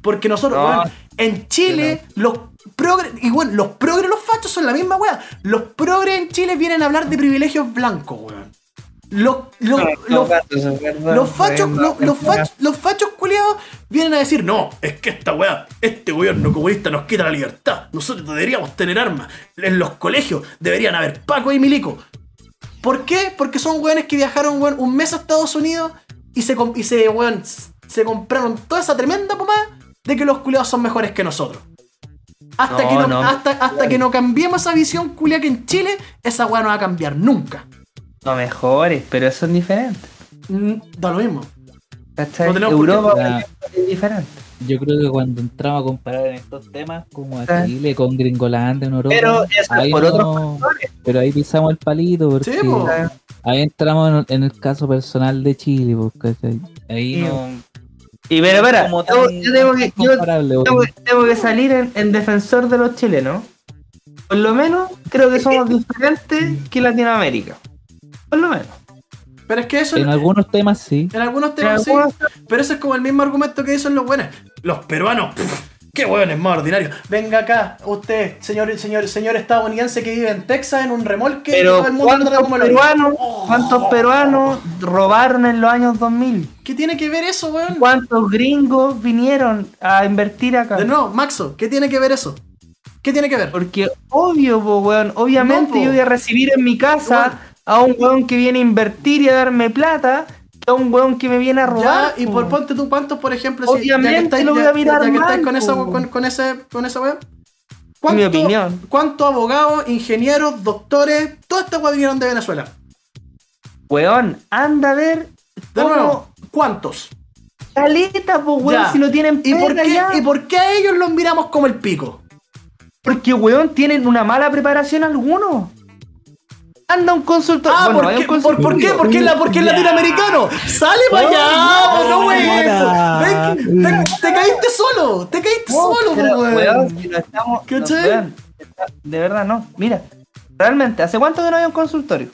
Porque nosotros, No. weón, en Chile, los progres, y bueno, los progres, los fachos son la misma weá. Los progres en Chile vienen a hablar de privilegios blancos, weón. Los, los, los, los fachos, los, fachos, los fachos culiados vienen a decir, no, es que esta weá, este gobierno comunista nos quita la libertad. Nosotros deberíamos tener armas. En los colegios deberían haber Paco y Milico. ¿Por qué? Porque son weones que viajaron weón, un mes a Estados Unidos y se, y se, weón, se compraron toda esa tremenda pomada de que los culiados son mejores que nosotros. Hasta, No, que, no, no. hasta, hasta que no cambiemos esa visión culia que en Chile, esa weá no va a cambiar nunca. No mejores, pero eso es diferente. Mm, Da lo mismo. No Europa es diferente. Yo creo que cuando entramos a comparar en estos temas, como a Ah. Chile con Gringolandia en Europa, Pero eso es ahí por no- otros pero ahí pisamos el palito porque Sí, ahí entramos en, en el caso personal de Chile, porque ahí Sí. no Y pero espera, yo, yo tengo que, yo tengo, tengo que salir en, en defensor de los chilenos. Por lo menos creo que somos [laughs] diferentes que Latinoamérica. Por lo menos. Pero es que eso en algunos temas sí. En algunos En temas sí, algunos- pero ese es como el mismo argumento que dicen los buenos. Los peruanos, pff, qué hueones más ordinarios. Venga acá, usted, señor, señor, señor estadounidense que vive en Texas en un remolque y Pero todo el mundo ¿cuántos como peruanos, Oh. ¿cuántos peruanos robaron en los años 2000? ¿Qué tiene que ver eso, weón? ¿Cuántos gringos vinieron a invertir acá? De nuevo, Maxo, ¿qué tiene que ver eso? ¿Qué tiene que ver? Porque obvio, po, weón, obviamente No, yo voy a recibir en mi casa a un weón que viene a invertir y a darme plata que a un weón que me viene a Ya, robar. y po. por ponte tú cuántos, por ejemplo, si- ya que Obviamente estáis, lo voy ya- a mirar ya que estáis mal, con esa, con, con ese, con esa weón. Mi opinión. ¿Cuántos abogados, ingenieros, doctores, toda esta weá vinieron de Venezuela? Weón, anda a ver De cómo nuevo, ¿cuántos? caleta, po, weón, Ya. si lo tienen ¿Y por, qué, ya. ¿Y por qué a ellos los miramos como el pico? Porque, weón, tienen una mala preparación algunos. Anda un consultor. Ah, bueno, ¿por, qué, un ¿por, por qué? consultorio. Porque es, la, porque es latinoamericano. ¡Sale para allá! pues, no, güey! Te, te caíste solo. Te caíste No, solo, pues, está- de verdad no. Mira, realmente, ¿hace cuánto que no hay un consultorio?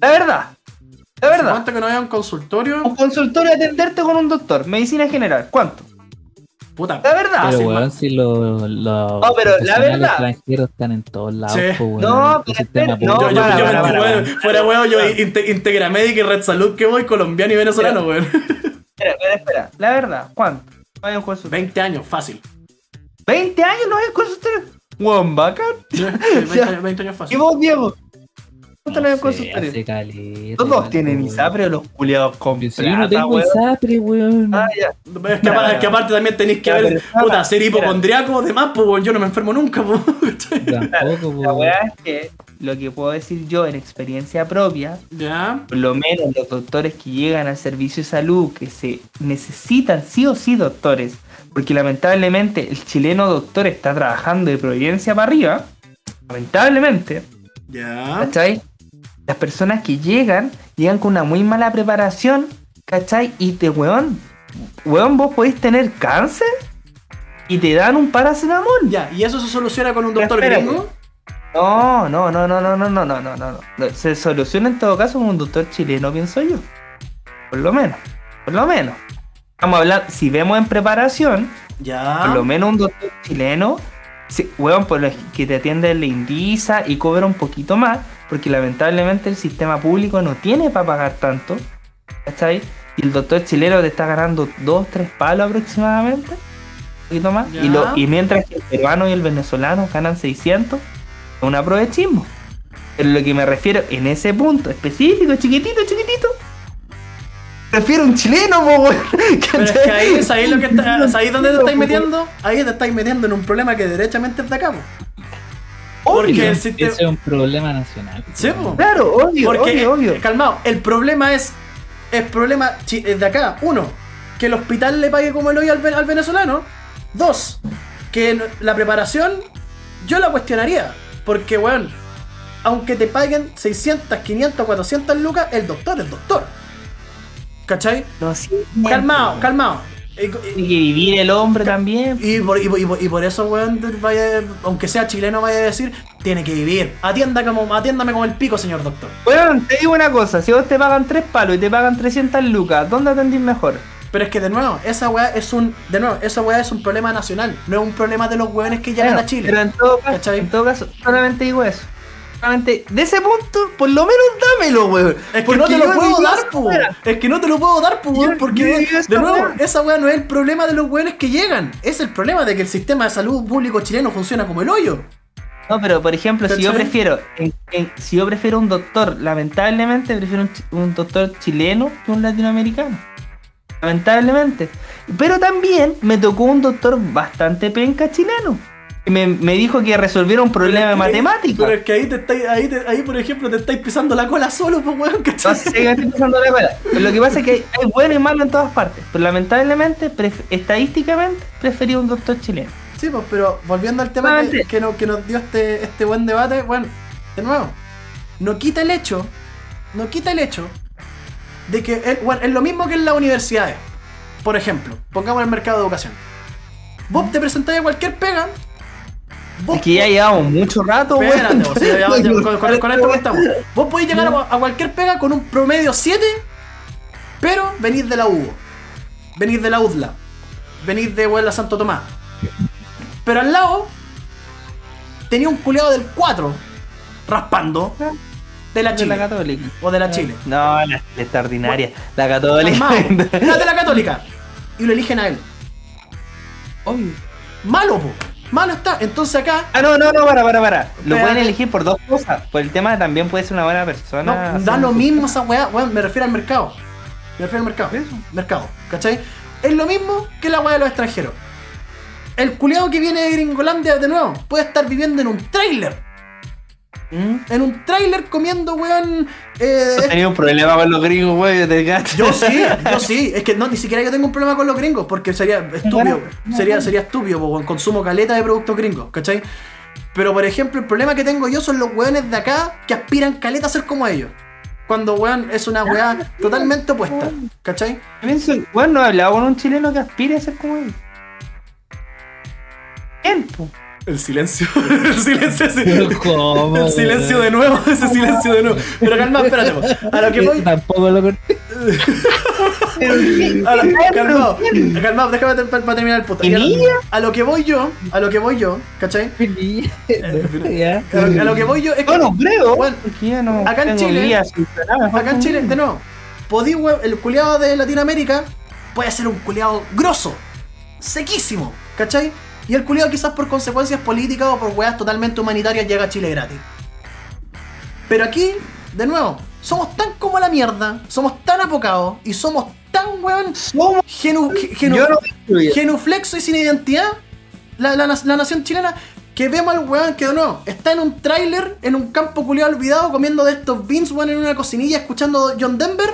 La verdad, la verdad. ¿Cuánto que no haya un consultorio? Un consultorio atenderte con un doctor, medicina general, ¿cuánto? Puta. La verdad. Pero sí, weón, si los los No, pero la verdad. extranjeros están en todos lados, Sí. po, weón. No, pero no, Yo, yo, para, yo, para, me- para, weón, fuera weón, yo inte- Integra Médica y Red Salud que voy, colombiano y venezolano, weón. [laughs] Espera, espera, espera. La verdad, ¿cuánto? No hay un consultorio. 20 años, fácil. 20 años no hay un consultorio. Weón, bacán. Sí, [laughs] 20 años, 20 años ¿Y fácil. vos, Diego? ¿Cuánto no caleta, Todos weón, tienen weón. ISAPRE o los culiados con Si yo plata, no tengo weón. ISAPRE, weón. Ah, ya. Es que, aparte, es que aparte también tenéis que Ya, ver, pero- puta, ser hipocondriaco, demás, pues weón, yo no me enfermo nunca, pues. [laughs] Tampoco, po, La weón. weá es que lo que puedo decir yo en experiencia propia, Ya. por lo menos los doctores que llegan al servicio de salud, que se necesitan sí o sí doctores, porque lamentablemente el chileno doctor está trabajando de Providencia para arriba, lamentablemente, Ya. ¿Cachai? Las personas que llegan, llegan con una muy mala preparación, ¿cachai? Y te, weón, weón, vos podéis tener cáncer y te dan un paracetamol. Ya, ¿y eso se soluciona con un doctor gringo? No, no, no, no, no, no, no, no, no, no. Se soluciona en todo caso con un doctor chileno, pienso yo. Por lo menos, por lo menos. Estamos hablando, si vemos en preparación, Ya. por lo menos un doctor chileno, weón, por lo que te atiende le indiza y cobra un poquito más, porque lamentablemente el sistema público no tiene para pagar tanto, ¿cachai? Y el doctor chileno te está ganando 2, 3 palos aproximadamente, un poquito más, y, lo, y mientras que el peruano y el venezolano ganan 600, es un aprovechismo. Pero lo que me refiero en ese punto específico, chiquitito, chiquitito, prefiero un chileno, po. [laughs] Pero es que ahí, ¿sabéis lo que está, [laughs] ¿sabéis dónde te estáis metiendo? Ahí te estáis metiendo en un problema que derechamente es de acá, po. Porque el sistema. Ese es un problema nacional. Sí. Claro, obvio, Porque, obvio, obvio. eh, calmado, el problema es. El problema es de acá. Uno, que el hospital le pague como el hoy al, ve- al venezolano. Dos, que la preparación yo la cuestionaría. Porque, weón, aunque te paguen 600, 500, 400 lucas, el doctor es doctor. ¿Cachai? No, sí, Calmado, calmado. Y- que vivir el hombre también. Y por, y por- y por- y por eso, weón, vaya, aunque sea chileno, vaya a decir, tiene que vivir. Atienda como, atiéndame como el pico, señor doctor. Bueno, te digo una cosa, si vos te pagan tres palos y te pagan 300 lucas, ¿dónde atendís mejor? Pero es que de nuevo, esa weá es un. De nuevo, esa weá es un problema nacional. No es un problema de los weones que llegan Bueno, a Chile. Pero en todo, caso, en todo caso, solamente digo eso. De ese punto, por lo menos dámelo, weón. Es que Porque no te lo puedo dar, po. Es que no te lo puedo dar, po, weón, porque yo de, nuevo, weá. esa weá no es el problema de los weones que llegan. Es el problema de que el sistema de salud público chileno funciona como el hoyo. No, pero por ejemplo, si yo prefiero, en- en- si yo prefiero un doctor, lamentablemente prefiero un, un doctor chileno que un latinoamericano. Lamentablemente. Pero también me tocó un doctor bastante penca chileno. Me, me dijo que resolviera un problema Pero es que- matemáticas. Pero es que ahí, te estáis, ahí, te- ahí, por ejemplo, te estáis pisando la cola solo, pues, weón, ¿cachai? Me estoy pasando la cola. Pero lo que pasa es que hay bueno y malo en todas partes. Pero lamentablemente, pref- estadísticamente, preferí un doctor chileno. Sí, pues, pero volviendo al tema que, que nos, que nos dio este, este buen debate, bueno, de nuevo, no quita el hecho, no quita el hecho de que el- bueno, es lo mismo que en las universidades. Por ejemplo, pongamos el mercado de educación. Vos te presentáis a cualquier pega. Vos Es que ya llevamos mucho rato, [laughs] con, con- con esto estamos. Vos podéis llegar a, a cualquier pega con un promedio 7, pero venís de la UBO, venís de la UDLA, venís de Huela Santo Tomás. Pero al lado tenía un culeado del 4 raspando de la De Chile la católica. o de la Chile. No, la, la extraordinaria. La católica. Calmao, [laughs] la de la Católica. Y lo eligen a él. Obvio. Malo, po. Malo está. Entonces acá Ah, no, no, no, para, para, para. Lo pueden elegir por dos cosas. Por el tema también puede ser una buena persona. No, da lo mismo esa weá, weón, me refiero al mercado. Me refiero al mercado. Mercado, ¿cachai? Es lo mismo que la weá de los extranjeros. El culiado que viene de Gringolandia de nuevo puede estar viviendo en un tráiler. ¿Mm? En un tráiler comiendo, weón. eh, He tenido un problema con los gringos, te gato. yo sí, [laughs] yo sí. Es que no, ni siquiera yo tengo un problema con los gringos, porque sería estúpido. Sería, sería estúpido, porque consumo caleta de productos gringos, ¿cachai? Pero por ejemplo, el problema que tengo yo son los weones de acá que aspiran caleta a ser como ellos. Cuando weón es una weá totalmente opuesta, ¿cachai? Pienso, bueno, no he hablado con un chileno que aspire a ser como él. ¿Quién, po? El silencio, [laughs] el silencio, ¿Cómo, el silencio de nuevo, [laughs] ese silencio de nuevo. Pero calma, espérate, a lo que voy, Tampoco lo corté. a lo, calmado, calmado, déjame ter- para terminar el puto. ¿Y A lo- niña? A lo que voy yo, a lo que voy yo, ¿cachai? [laughs] A lo, a lo que voy yo es que No, no creo. Bueno, acá en Chile- Acá en. Chile, de nuevo, podí, el culiado de Latinoamérica puede ser un culiado grosso, sequísimo, ¿cachai? Y el culiado quizás por consecuencias políticas o por weas totalmente humanitarias llega a Chile gratis. Pero aquí, de nuevo, somos tan como la mierda, somos tan apocados y somos tan weón genu, no genuflexo y sin identidad, la, la- la nación chilena, que vemos al weón que de nuevo está en un tráiler, en un campo culiado olvidado, comiendo de estos beans, weón, en una cocinilla, escuchando John Denver,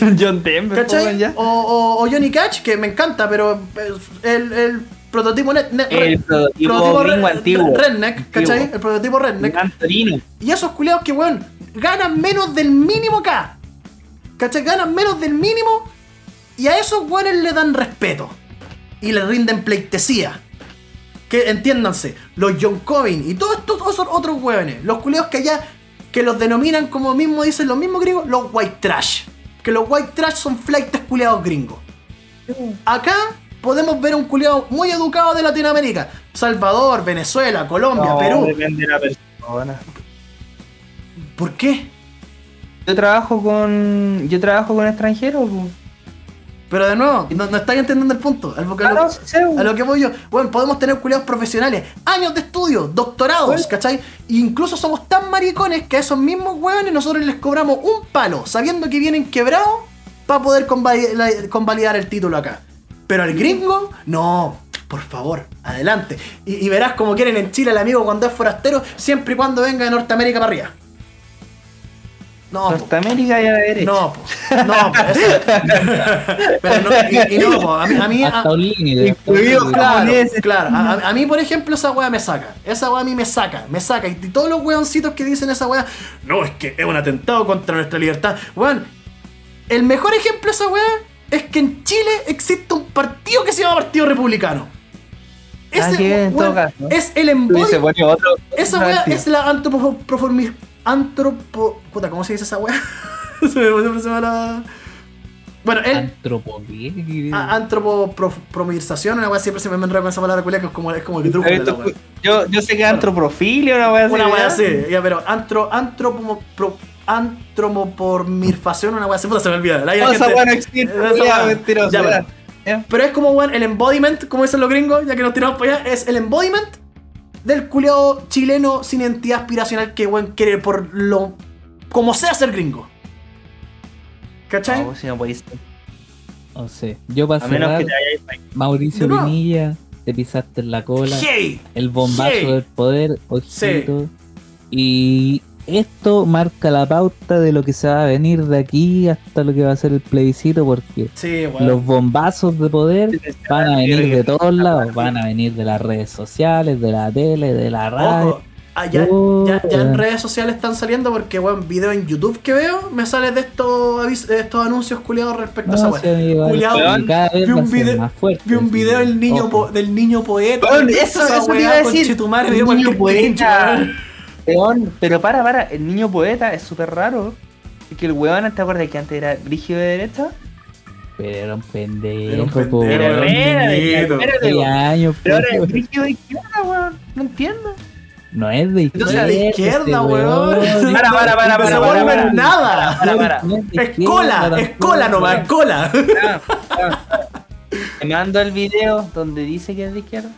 [laughs] John Denver, ¿cachai? ya. O, o- o Johnny Cash, que me encanta, pero eh, el, el prototipo net, net- El re- prototipo antiguo. redneck, ¿cachai? Antiguo. El prototipo redneck. Torino. Y esos culiados que, weón, ganan menos del mínimo acá. ¿Cachai? Ganan menos del mínimo. Y a esos weones le dan respeto. Y le rinden pleitesía. Que entiéndanse, los John Covin y todos estos otros weones, los culiados que allá, que los denominan como mismo dicen los mismos gringos, los white trash. Que los white trash son flightes culiados gringos. Acá podemos ver un culiado muy educado de Latinoamérica. Salvador, Venezuela, Colombia, No, Perú. Depende de la persona. ¿Por qué? Yo trabajo con. Yo trabajo con extranjeros. Pero de nuevo, no, no estáis entendiendo el punto. A lo, que- Ah, no, sí, sí, a lo que voy yo. Bueno, podemos tener culiados profesionales, años de estudio, doctorados, ¿cachai? E incluso somos tan maricones que a esos mismos hueones nosotros les cobramos un palo, sabiendo que vienen quebrados, para poder convalidar el título acá. Pero al gringo, no. Por favor, adelante. Y, y verás como quieren en Chile al amigo cuando es forastero, siempre y cuando venga de Norteamérica para arriba. No. Norteamérica y a la derecha. No, po. no, po, eso- [laughs] Pero no, y, y no, po, a mí, a mí- a- un límite. Incluido claro, a mí, por ejemplo, esa weá me saca. Esa weá a mí me saca, me saca. Y todos los weoncitos que dicen esa weá, no, es que es un atentado contra nuestra libertad. Weón, el mejor ejemplo de esa weá es que en Chile existe un partido que se llama Partido Republicano. Ah, caso. es el otro. Esa weá partido. es la antropoformi... Antropo... Puta, ¿cómo se dice esa weá? [laughs] se me, siempre se me la... Bueno, él... Antropología. a- Antropopromización, una weá siempre se me enreda con esa palabra culia que es como, es como el truco de la weá. Yo, yo sé que es antroprofilia, una wea así. Una weá ¿verdad? así, ya, pero antro, antropo, pro, antropopormirfación, una weá así, puta, se me olvida. La- la No, esa gente- weá no existe, esa ya, weá. mentiroso, Ya, ya. pero- es como, weón, el embodiment, como dicen los gringos, ya que nos tiramos para allá, es el embodiment del culiao chileno sin entidad aspiracional que, weón, quiere por lo. como sea ser gringo. ¿Cachai? No, si no podéis. No sé. Yo para A menos que te hayáis Mauricio De nuevo. Pinilla, te pisaste en la cola. ¡Hey! El bombazo del poder, ojito. Y esto marca la pauta de lo que se va a venir de aquí hasta lo que va a ser el plebiscito, porque Sí, weón. los bombazos de poder van a venir de todos lados. Van a venir de las redes sociales, de la tele, de la radio. Ojo, ah, ya, ya- ya en redes sociales están saliendo porque, weón, video en YouTube que veo, me sale de estos, de estos anuncios culiados respecto a esa vez vi un video- más fuerte. Vi un sí. video del niño, po- del niño poeta. Weón, ¿Qué es eso- esa eso te iba a decir. El niño poeta. Weón. Pero para, para, el niño poeta es súper raro. Es que el weón, ¿te acuerdas que antes era rígido de derecha? Pero era un pendejo, Era un pendejo, weón. era un años, Pero ahora es rígido de izquierda, weón. No entiendo. No es de Entonces, izquierda. de izquierda, este weón. Para, para, para, No se para, vuelve para, para. nada. Para, para. Es cola, es cola nomás, es cola. Ah, ah. Te mando el video donde dice que es de izquierda.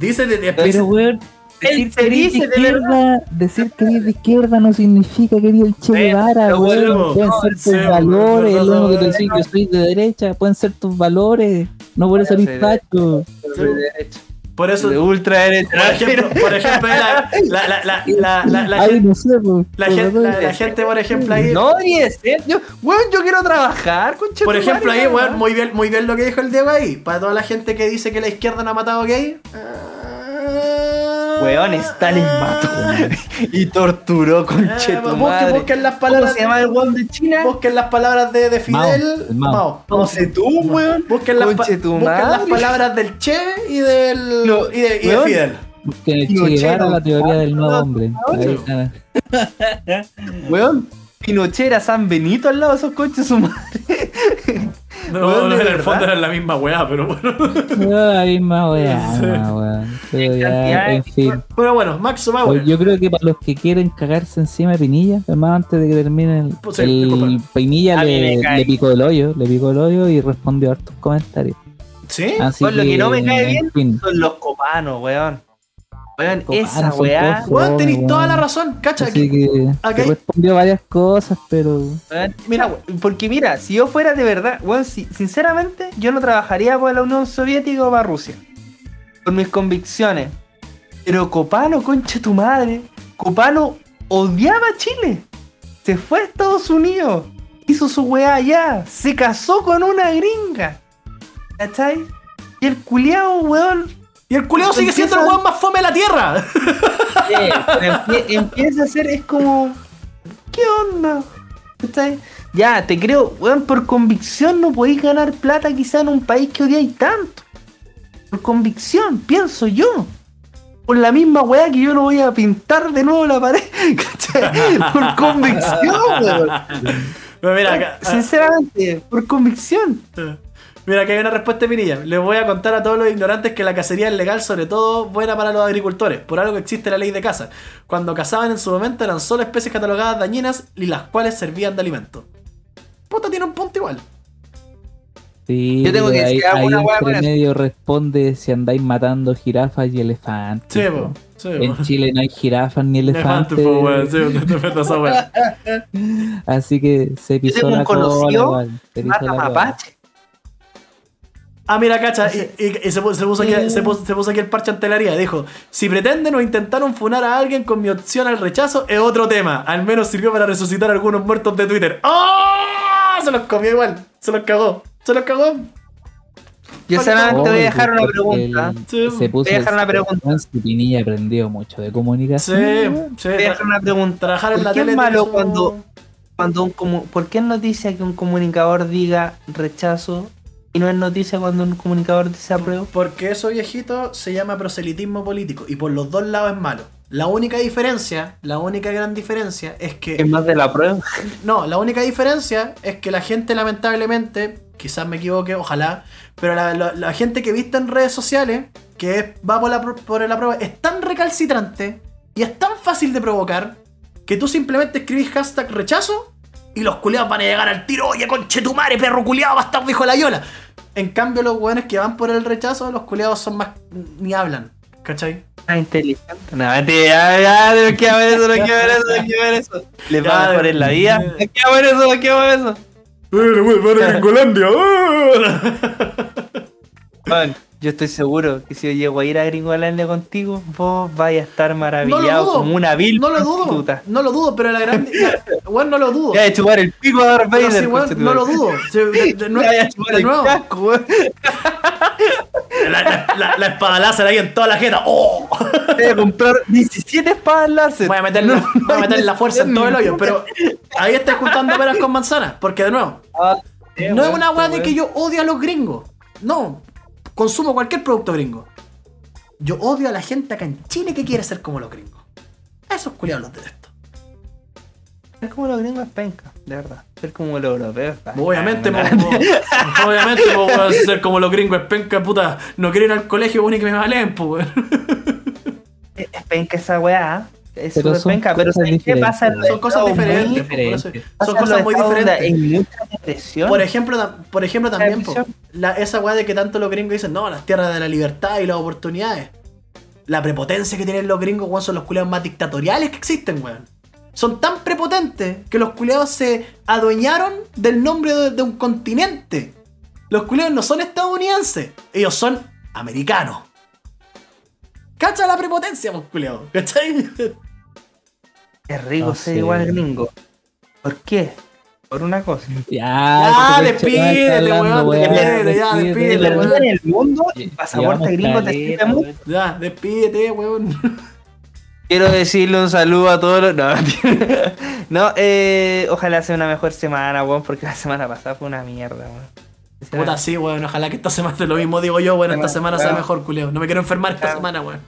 Dice de, de- Pero, weón, decir que eres de izquierda, decir que eres de izquierda no significa que eres el Che Guevara, bueno, Pueden no, ser tus sí, valores, pero es lo que no, te decís que soy de derecha, pueden ser tus valores, no por eso eres facho. De derecha. por eso, De ultra derecha. por ejemplo, por ejemplo, la, la, la, la, [laughs] la, la, la Ay, gente, no sé, la, gente, no- la, la gente, por ejemplo, ahí. No, ni ser. Yo, weón, yo quiero trabajar con Por ejemplo, ahí, weón, muy bien, muy bien lo que dijo el Diego ahí. Para toda la gente que dice que la izquierda no ha matado gay. Weón, Stalin mató y torturó con Eh, che tu busquen, madre. busquen las ¿Cómo palabras. se llama el weón de China? Busquen las palabras de, de Fidel. el Mao. Mao. No sé tú, weón. Busquen las, busquen las palabras del Che y del. No, y de, y de. Fidel. Que en el Che Guevara la teoría del nuevo hombre. Weón, Pinochet era San Benito al lado de esos coches su madre. No, no, en el fondo era la misma weá, pero bueno. Ay, más weá, [laughs] Sí. más weón. Pero ya, en fin. Pero bueno, Max Bauer. Pues yo creo que para los que quieren cagarse encima de Pinilla, además antes de que termine el, Pues sí, el disculpa. Pinilla le, le picó el hoyo, le picó el hoyo y respondió a hartos comentarios. ¿Sí? Así Weón, lo que no me cae en bien fin, Son los copanos, weón. Weón, esa weá. Weón, tenéis weón. toda la razón, cacha. así que- te respondió varias cosas, pero Weón, Mira, weón, porque mira, si yo fuera de verdad, weón, si- sinceramente, yo no trabajaría para la Unión Soviética o para Rusia. Por mis convicciones. Pero Copano, concha tu madre. Copano odiaba a Chile. Se fue a Estados Unidos. Hizo su weá allá. Se casó con una gringa. ¿Cachai? Y el culiao, weón. Y el culiao sigue siendo el weón más fome de la tierra. eh, empieza a ser, es como. ¿Qué onda? Ya, te creo, weón, por convicción no podéis ganar plata quizá en un país que odiáis tanto. Por convicción, pienso yo. Por la misma weá que yo no voy a pintar de nuevo la pared. [laughs] ¿Cachai? Por convicción, weón. Pero mira, acá, Sinceramente, por convicción. Mira, que hay una respuesta de Pinilla. Les voy a contar a todos los ignorantes que la cacería es legal, sobre todo buena para los agricultores, por algo que existe la ley de caza. Cuando cazaban en su momento eran solo especies catalogadas dañinas y las cuales servían de alimento. Puta, tiene un punto igual. Sí, Yo tengo que ahí, decir ahí hueá con entre medio responde si andáis matando jirafas y elefantes. Sí, po. En. Chile no hay jirafas ni Elefante, elefantes. po, weón. Sí, no te metas esa weá. [laughs] Así que se pisó tengo un la cola, conocido, igual, pisó Mata cola. mapache. Ah, mira, cacha, y, y- y se, puso, se puso aquí, se, puso, se puso aquí el parche ante la herida. Dijo: Si pretenden o intentaron funar a alguien con mi opción al rechazo, es otro tema. Al menos sirvió para resucitar a algunos muertos de Twitter. ¡Oh! Se los comió igual. Se los cagó. Se los cagó. Yo solamente voy a dejar una porque pregunta. el- Sí, se puso voy a dejar una pregunta. Pinilla aprendió mucho de Sí, comunicación. sí. Voy a dejar una pregunta. Trabajar en ¿Por la qué tele. es malo su- cuando, cuando un comu- ¿Por qué es noticia que un comunicador diga rechazo y no es noticia cuando un comunicador dice apruebo? Porque eso, viejito, se llama proselitismo político. Y por los dos lados es malo. La única diferencia, la única gran diferencia es que. Es más de la apruebo. No, la única diferencia es que la gente, lamentablemente, quizás me equivoque, ojalá, pero la, la- la gente que viste en redes sociales, que es- va por la, por la prueba, es tan recalcitrante y es tan fácil de provocar que tú simplemente escribís hashtag rechazo y los culiados van a llegar al tiro, oye, conchetumare, perro culiado, bastardo, hijo de la yola. En cambio, los weones que van por el rechazo, los culiados son más. ni hablan, ¿cachai? Ah, inteligente. No, mentira, ya, ya, no quiero ver eso, no quiero ver eso, no quiero ver eso. Les va Ya, mejor en la vida. ya. No quiero ver eso, no quiero ver eso. Man, [laughs] yo estoy seguro que si yo llego a ir a Gringolandia contigo, vos vais a estar maravillado dudo. como una vil No lo dudo. prostituta. No lo dudo, pero la gran. [laughs] Weón, no lo dudo. Ya de chupar el pico a Darth Vader. sí, weón, conchetumare. no lo dudo. Sí, De, de nue- [laughs] Ya voy a chupar de el nuevo. casco, weón. [laughs] La, la- la- la espada láser ahí en toda la jeta. ¡Oh! Voy a comprar 17 espadas láser. Voy a meter, la, voy a meter la fuerza en todo el hoyo. Pero ahí estás juntando peras con manzanas. Porque de nuevo, Ah, no es una weá de que yo odio a los gringos. No. Consumo cualquier producto gringo. Yo odio a la gente acá en Chile que quiere ser como los gringos. A esos culiados los detesto. Ser como los gringos es penca, de verdad. Ser como los europeos. es [laughs] Obviamente, po, po- obviamente, po, ser como los gringos es penca, puta. No quiero ir al colegio, weón, y que me valen, pues, es penca esa weá. Es Pero súper son penca, pero cosas ¿sabes qué diferentes. pasa? en Son cosas diferentes. muy- po, por eso- diferentes. Son en cosas muy diferentes. Depresión. Por ejemplo, por ejemplo también, po, Televisión. la, esa weá de que tanto los gringos dicen, no, las tierras de la libertad y las oportunidades. La prepotencia que tienen los gringos, weón, son los culiados más dictatoriales que existen, weón. Son tan prepotentes que los culiados se adueñaron del nombre de, de un continente. Los culiados no son estadounidenses, ellos son americanos. Cacha la prepotencia, pues, culiados, ¿cachai? [laughs] Es rico No ser sé. igual gringo. ¿Por qué? Por una cosa. Ya, este despídete, weón, despídete, ya, De despídete, weón. en el mundo, el pasaporte gringo te sirve mucho. Ya, despídete, weón. [laughs] Quiero decirle un saludo a todos los. No, [laughs] no eh, ojalá sea una mejor semana, weón, porque la semana pasada fue una mierda, weón. Puta, sí, weón. Ojalá que esta semana lo mismo digo yo, weón. Esta semana sea mejor, culeo. No me quiero enfermar esta Claro. semana, weón.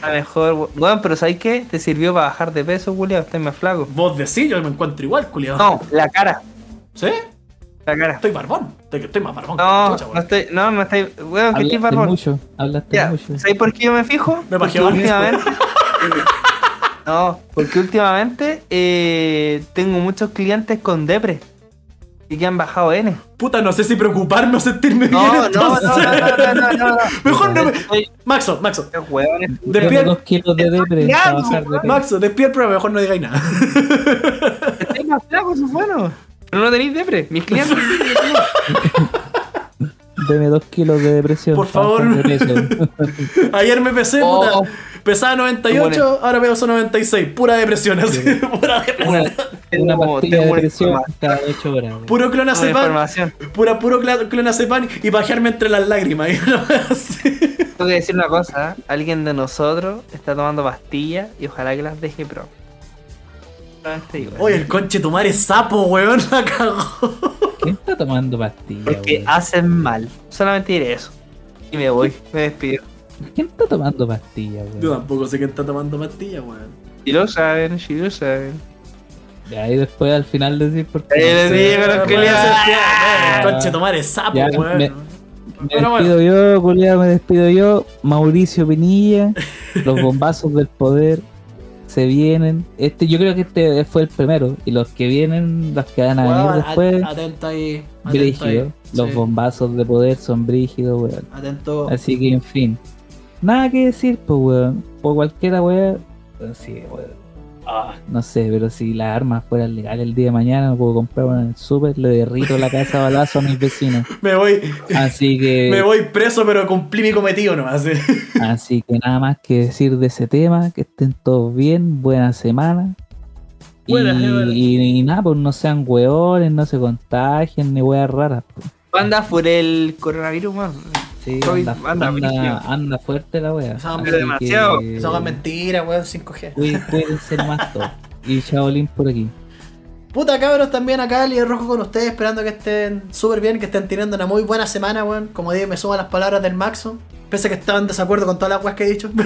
La mejor, we- weón, pero ¿sabes qué? Te sirvió para bajar de peso, Julio. Estás más flaco. Vos decís, yo me encuentro igual, culeo. No, la cara. ¿Sí? La cara. Estoy barbón. Estoy, estoy más barbón. No, chucha, no estoy. No, no estoy. Weón, que estoy Hablaste barbón. mucho, hablaste Ya, mucho. ¿sabes por qué yo me fijo? Me antes, últimamente. [laughs] no, porque últimamente eh, tengo muchos clientes con depre. Y que han bajado N. Puta, no sé si preocuparme o sentirme No, bien. no, no, entonces. no, no, no, no, no. [laughs] Mejor no me. Maxo, Maxo. Qué Despierta. dos kilos de depre. Maxo, despierta, pero mejor no digáis nada. Estoy más flaco, eso es bueno. Pero no tenéis depre. Mis clientes. [laughs] Deme dos kilos de depresión. Por favor. [laughs] Ayer me pesé, Oh. puta. Pesaba 98, ahora peso 96. Pura depresión, así. [laughs] Pura depresión. Una, una pastilla de depresión información. cada 8 horas. Puro clonazepam. Pura, puro clonazepam y pajearme entre las lágrimas. [laughs] Tengo que decir una cosa, ¿eh? alguien de nosotros está tomando pastillas y ojalá que las deje pronto. Oye, el conche tu madre es sapo, weón. [laughs] La cagó. ¿Quién está tomando pastillas? Porque weón? hacen mal. Solamente diré eso. Y me voy, me despido. ¿Quién está tomando pastillas, Yo weón? tampoco sé quién está tomando pastillas, weón. Si lo saben, si lo saben. Y ahí después al final decir por qué. Ahí les digo, los fiel, El conche tu madre es sapo, Ya, weón. me- Me Pero despido yo, culiado, me despido yo. Mauricio Pinilla, [laughs] los bombazos del poder se vienen. Este, yo creo que este fue el primero. Y los que vienen, los que van a venir después, at- atento ahí. Atento ahí. Los Sí, bombazos de poder son brígidos, weón. Atento. Así que, en fin. Nada que decir, pues, weón. Por cualquiera, weón. Sí, weón. Ah, no sé, pero si las armas fueran legales el día de mañana, no puedo comprar una en el súper, le derrito la casa a balazo a mis vecinos. [laughs] Me voy. Así que. [laughs] Me voy preso, pero cumplí mi cometido nomás. ¿sí? [laughs] Así que nada más que decir de ese tema, que estén todos bien, buena semana. Y, Buenas, buenas. y- y nada, pues no sean hueones, no se contagien ni weas raras. pues. Anda por el coronavirus, man. Sí, Covid, anda, anda, anda, brígido. anda fuerte la wea. Así pero demasiado. que Eso es mentira, weón. 5G. cuí- Cuídense más [laughs] todo. Y Shaolin por aquí. Puta cabros, también acá, líder rojo con ustedes, esperando que estén súper bien, que estén teniendo una muy buena semana, weón. Como dije, me suman las palabras del Maxo. Pese a que estaba en desacuerdo con todas las weas que he dicho. [laughs]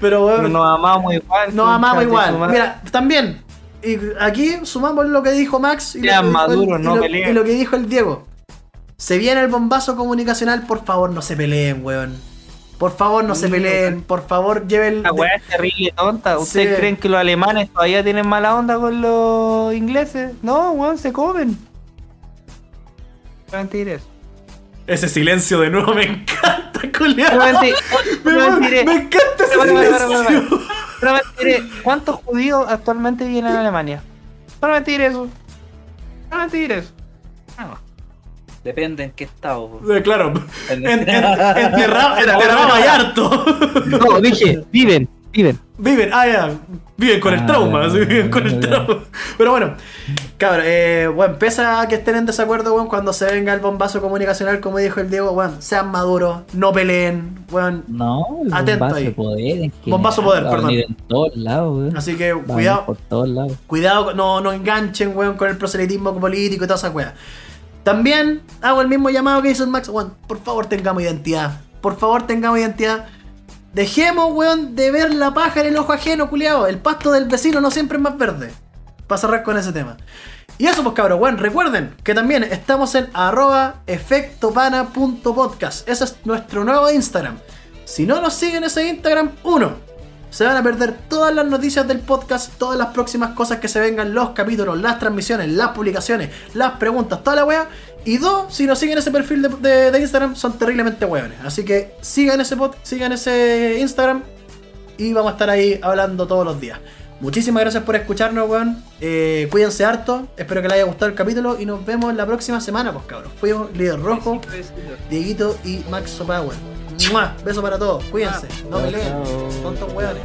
Pero weón, Nos amamos igual. nos amamos igual. Mira, también. Y aquí sumamos lo que dijo Max y, lo Sean que, dijo el, maduros, y no lo- peleen. y lo que dijo el Diego. Se viene el bombazo comunicacional, por favor no se peleen, weón. Por favor no se peleen, por favor lleven... La weá es terrible, tonta. ¿Ustedes Sí. creen que los alemanes todavía tienen mala onda con los ingleses? No, weón, se comen. Eso. Ese silencio de nuevo me encanta. Solamente, [laughs] Me, diré. me encanta ese silencio. Diré, ¿cuántos judíos actualmente viven en Alemania? Solamente diré eso. Solamente diré eso. Depende en qué estado. Eh, Claro, [laughs] en, en- enterrado, enterrado hay harto. No, dije, viven, viven. Viven, ah, ya, viven con el Ah, trauma, sí, viven con el ya. trauma. Pero bueno, cabrón, eh, bueno, pese a que estén en desacuerdo, weón, cuando se venga el bombazo comunicacional, como dijo el Diego, weón, sean maduros, no peleen, weón. No, el Atento bombazo ahí. de poder. en Bombazo poder, perdón. en todos lados, weón. Así que cuidado, Por todos lados. cuidado, no, no enganchen, weón, con el proselitismo político y toda esa weá. También hago el mismo llamado que hizo Max, por favor tengamos identidad. Por favor tengamos identidad. Dejemos, weón, de ver la paja en el ojo ajeno, culiao. El pasto del vecino no siempre es más verde. Para cerrar con ese tema. Y eso pues cabros, weón, recuerden que también estamos en arroba efectopana.podcast. Ese es nuestro nuevo Instagram. Si no nos siguen ese Instagram, uno, se van a perder todas las noticias del podcast, todas las próximas cosas que se vengan, los capítulos, las transmisiones, las publicaciones, las preguntas, toda la wea. Y dos, si no siguen ese perfil de, de- de Instagram, son terriblemente weones. Así que sigan ese pod, sigan ese Instagram y vamos a estar ahí hablando todos los días. Muchísimas gracias por escucharnos, weón. Eh, cuídense harto. Espero que les haya gustado el capítulo y nos vemos la próxima semana, pues cabros. Fuimos Líder Rojo, Dieguito y Max Power. Beso para todos. Cuídense. No peleen. Tontos weones.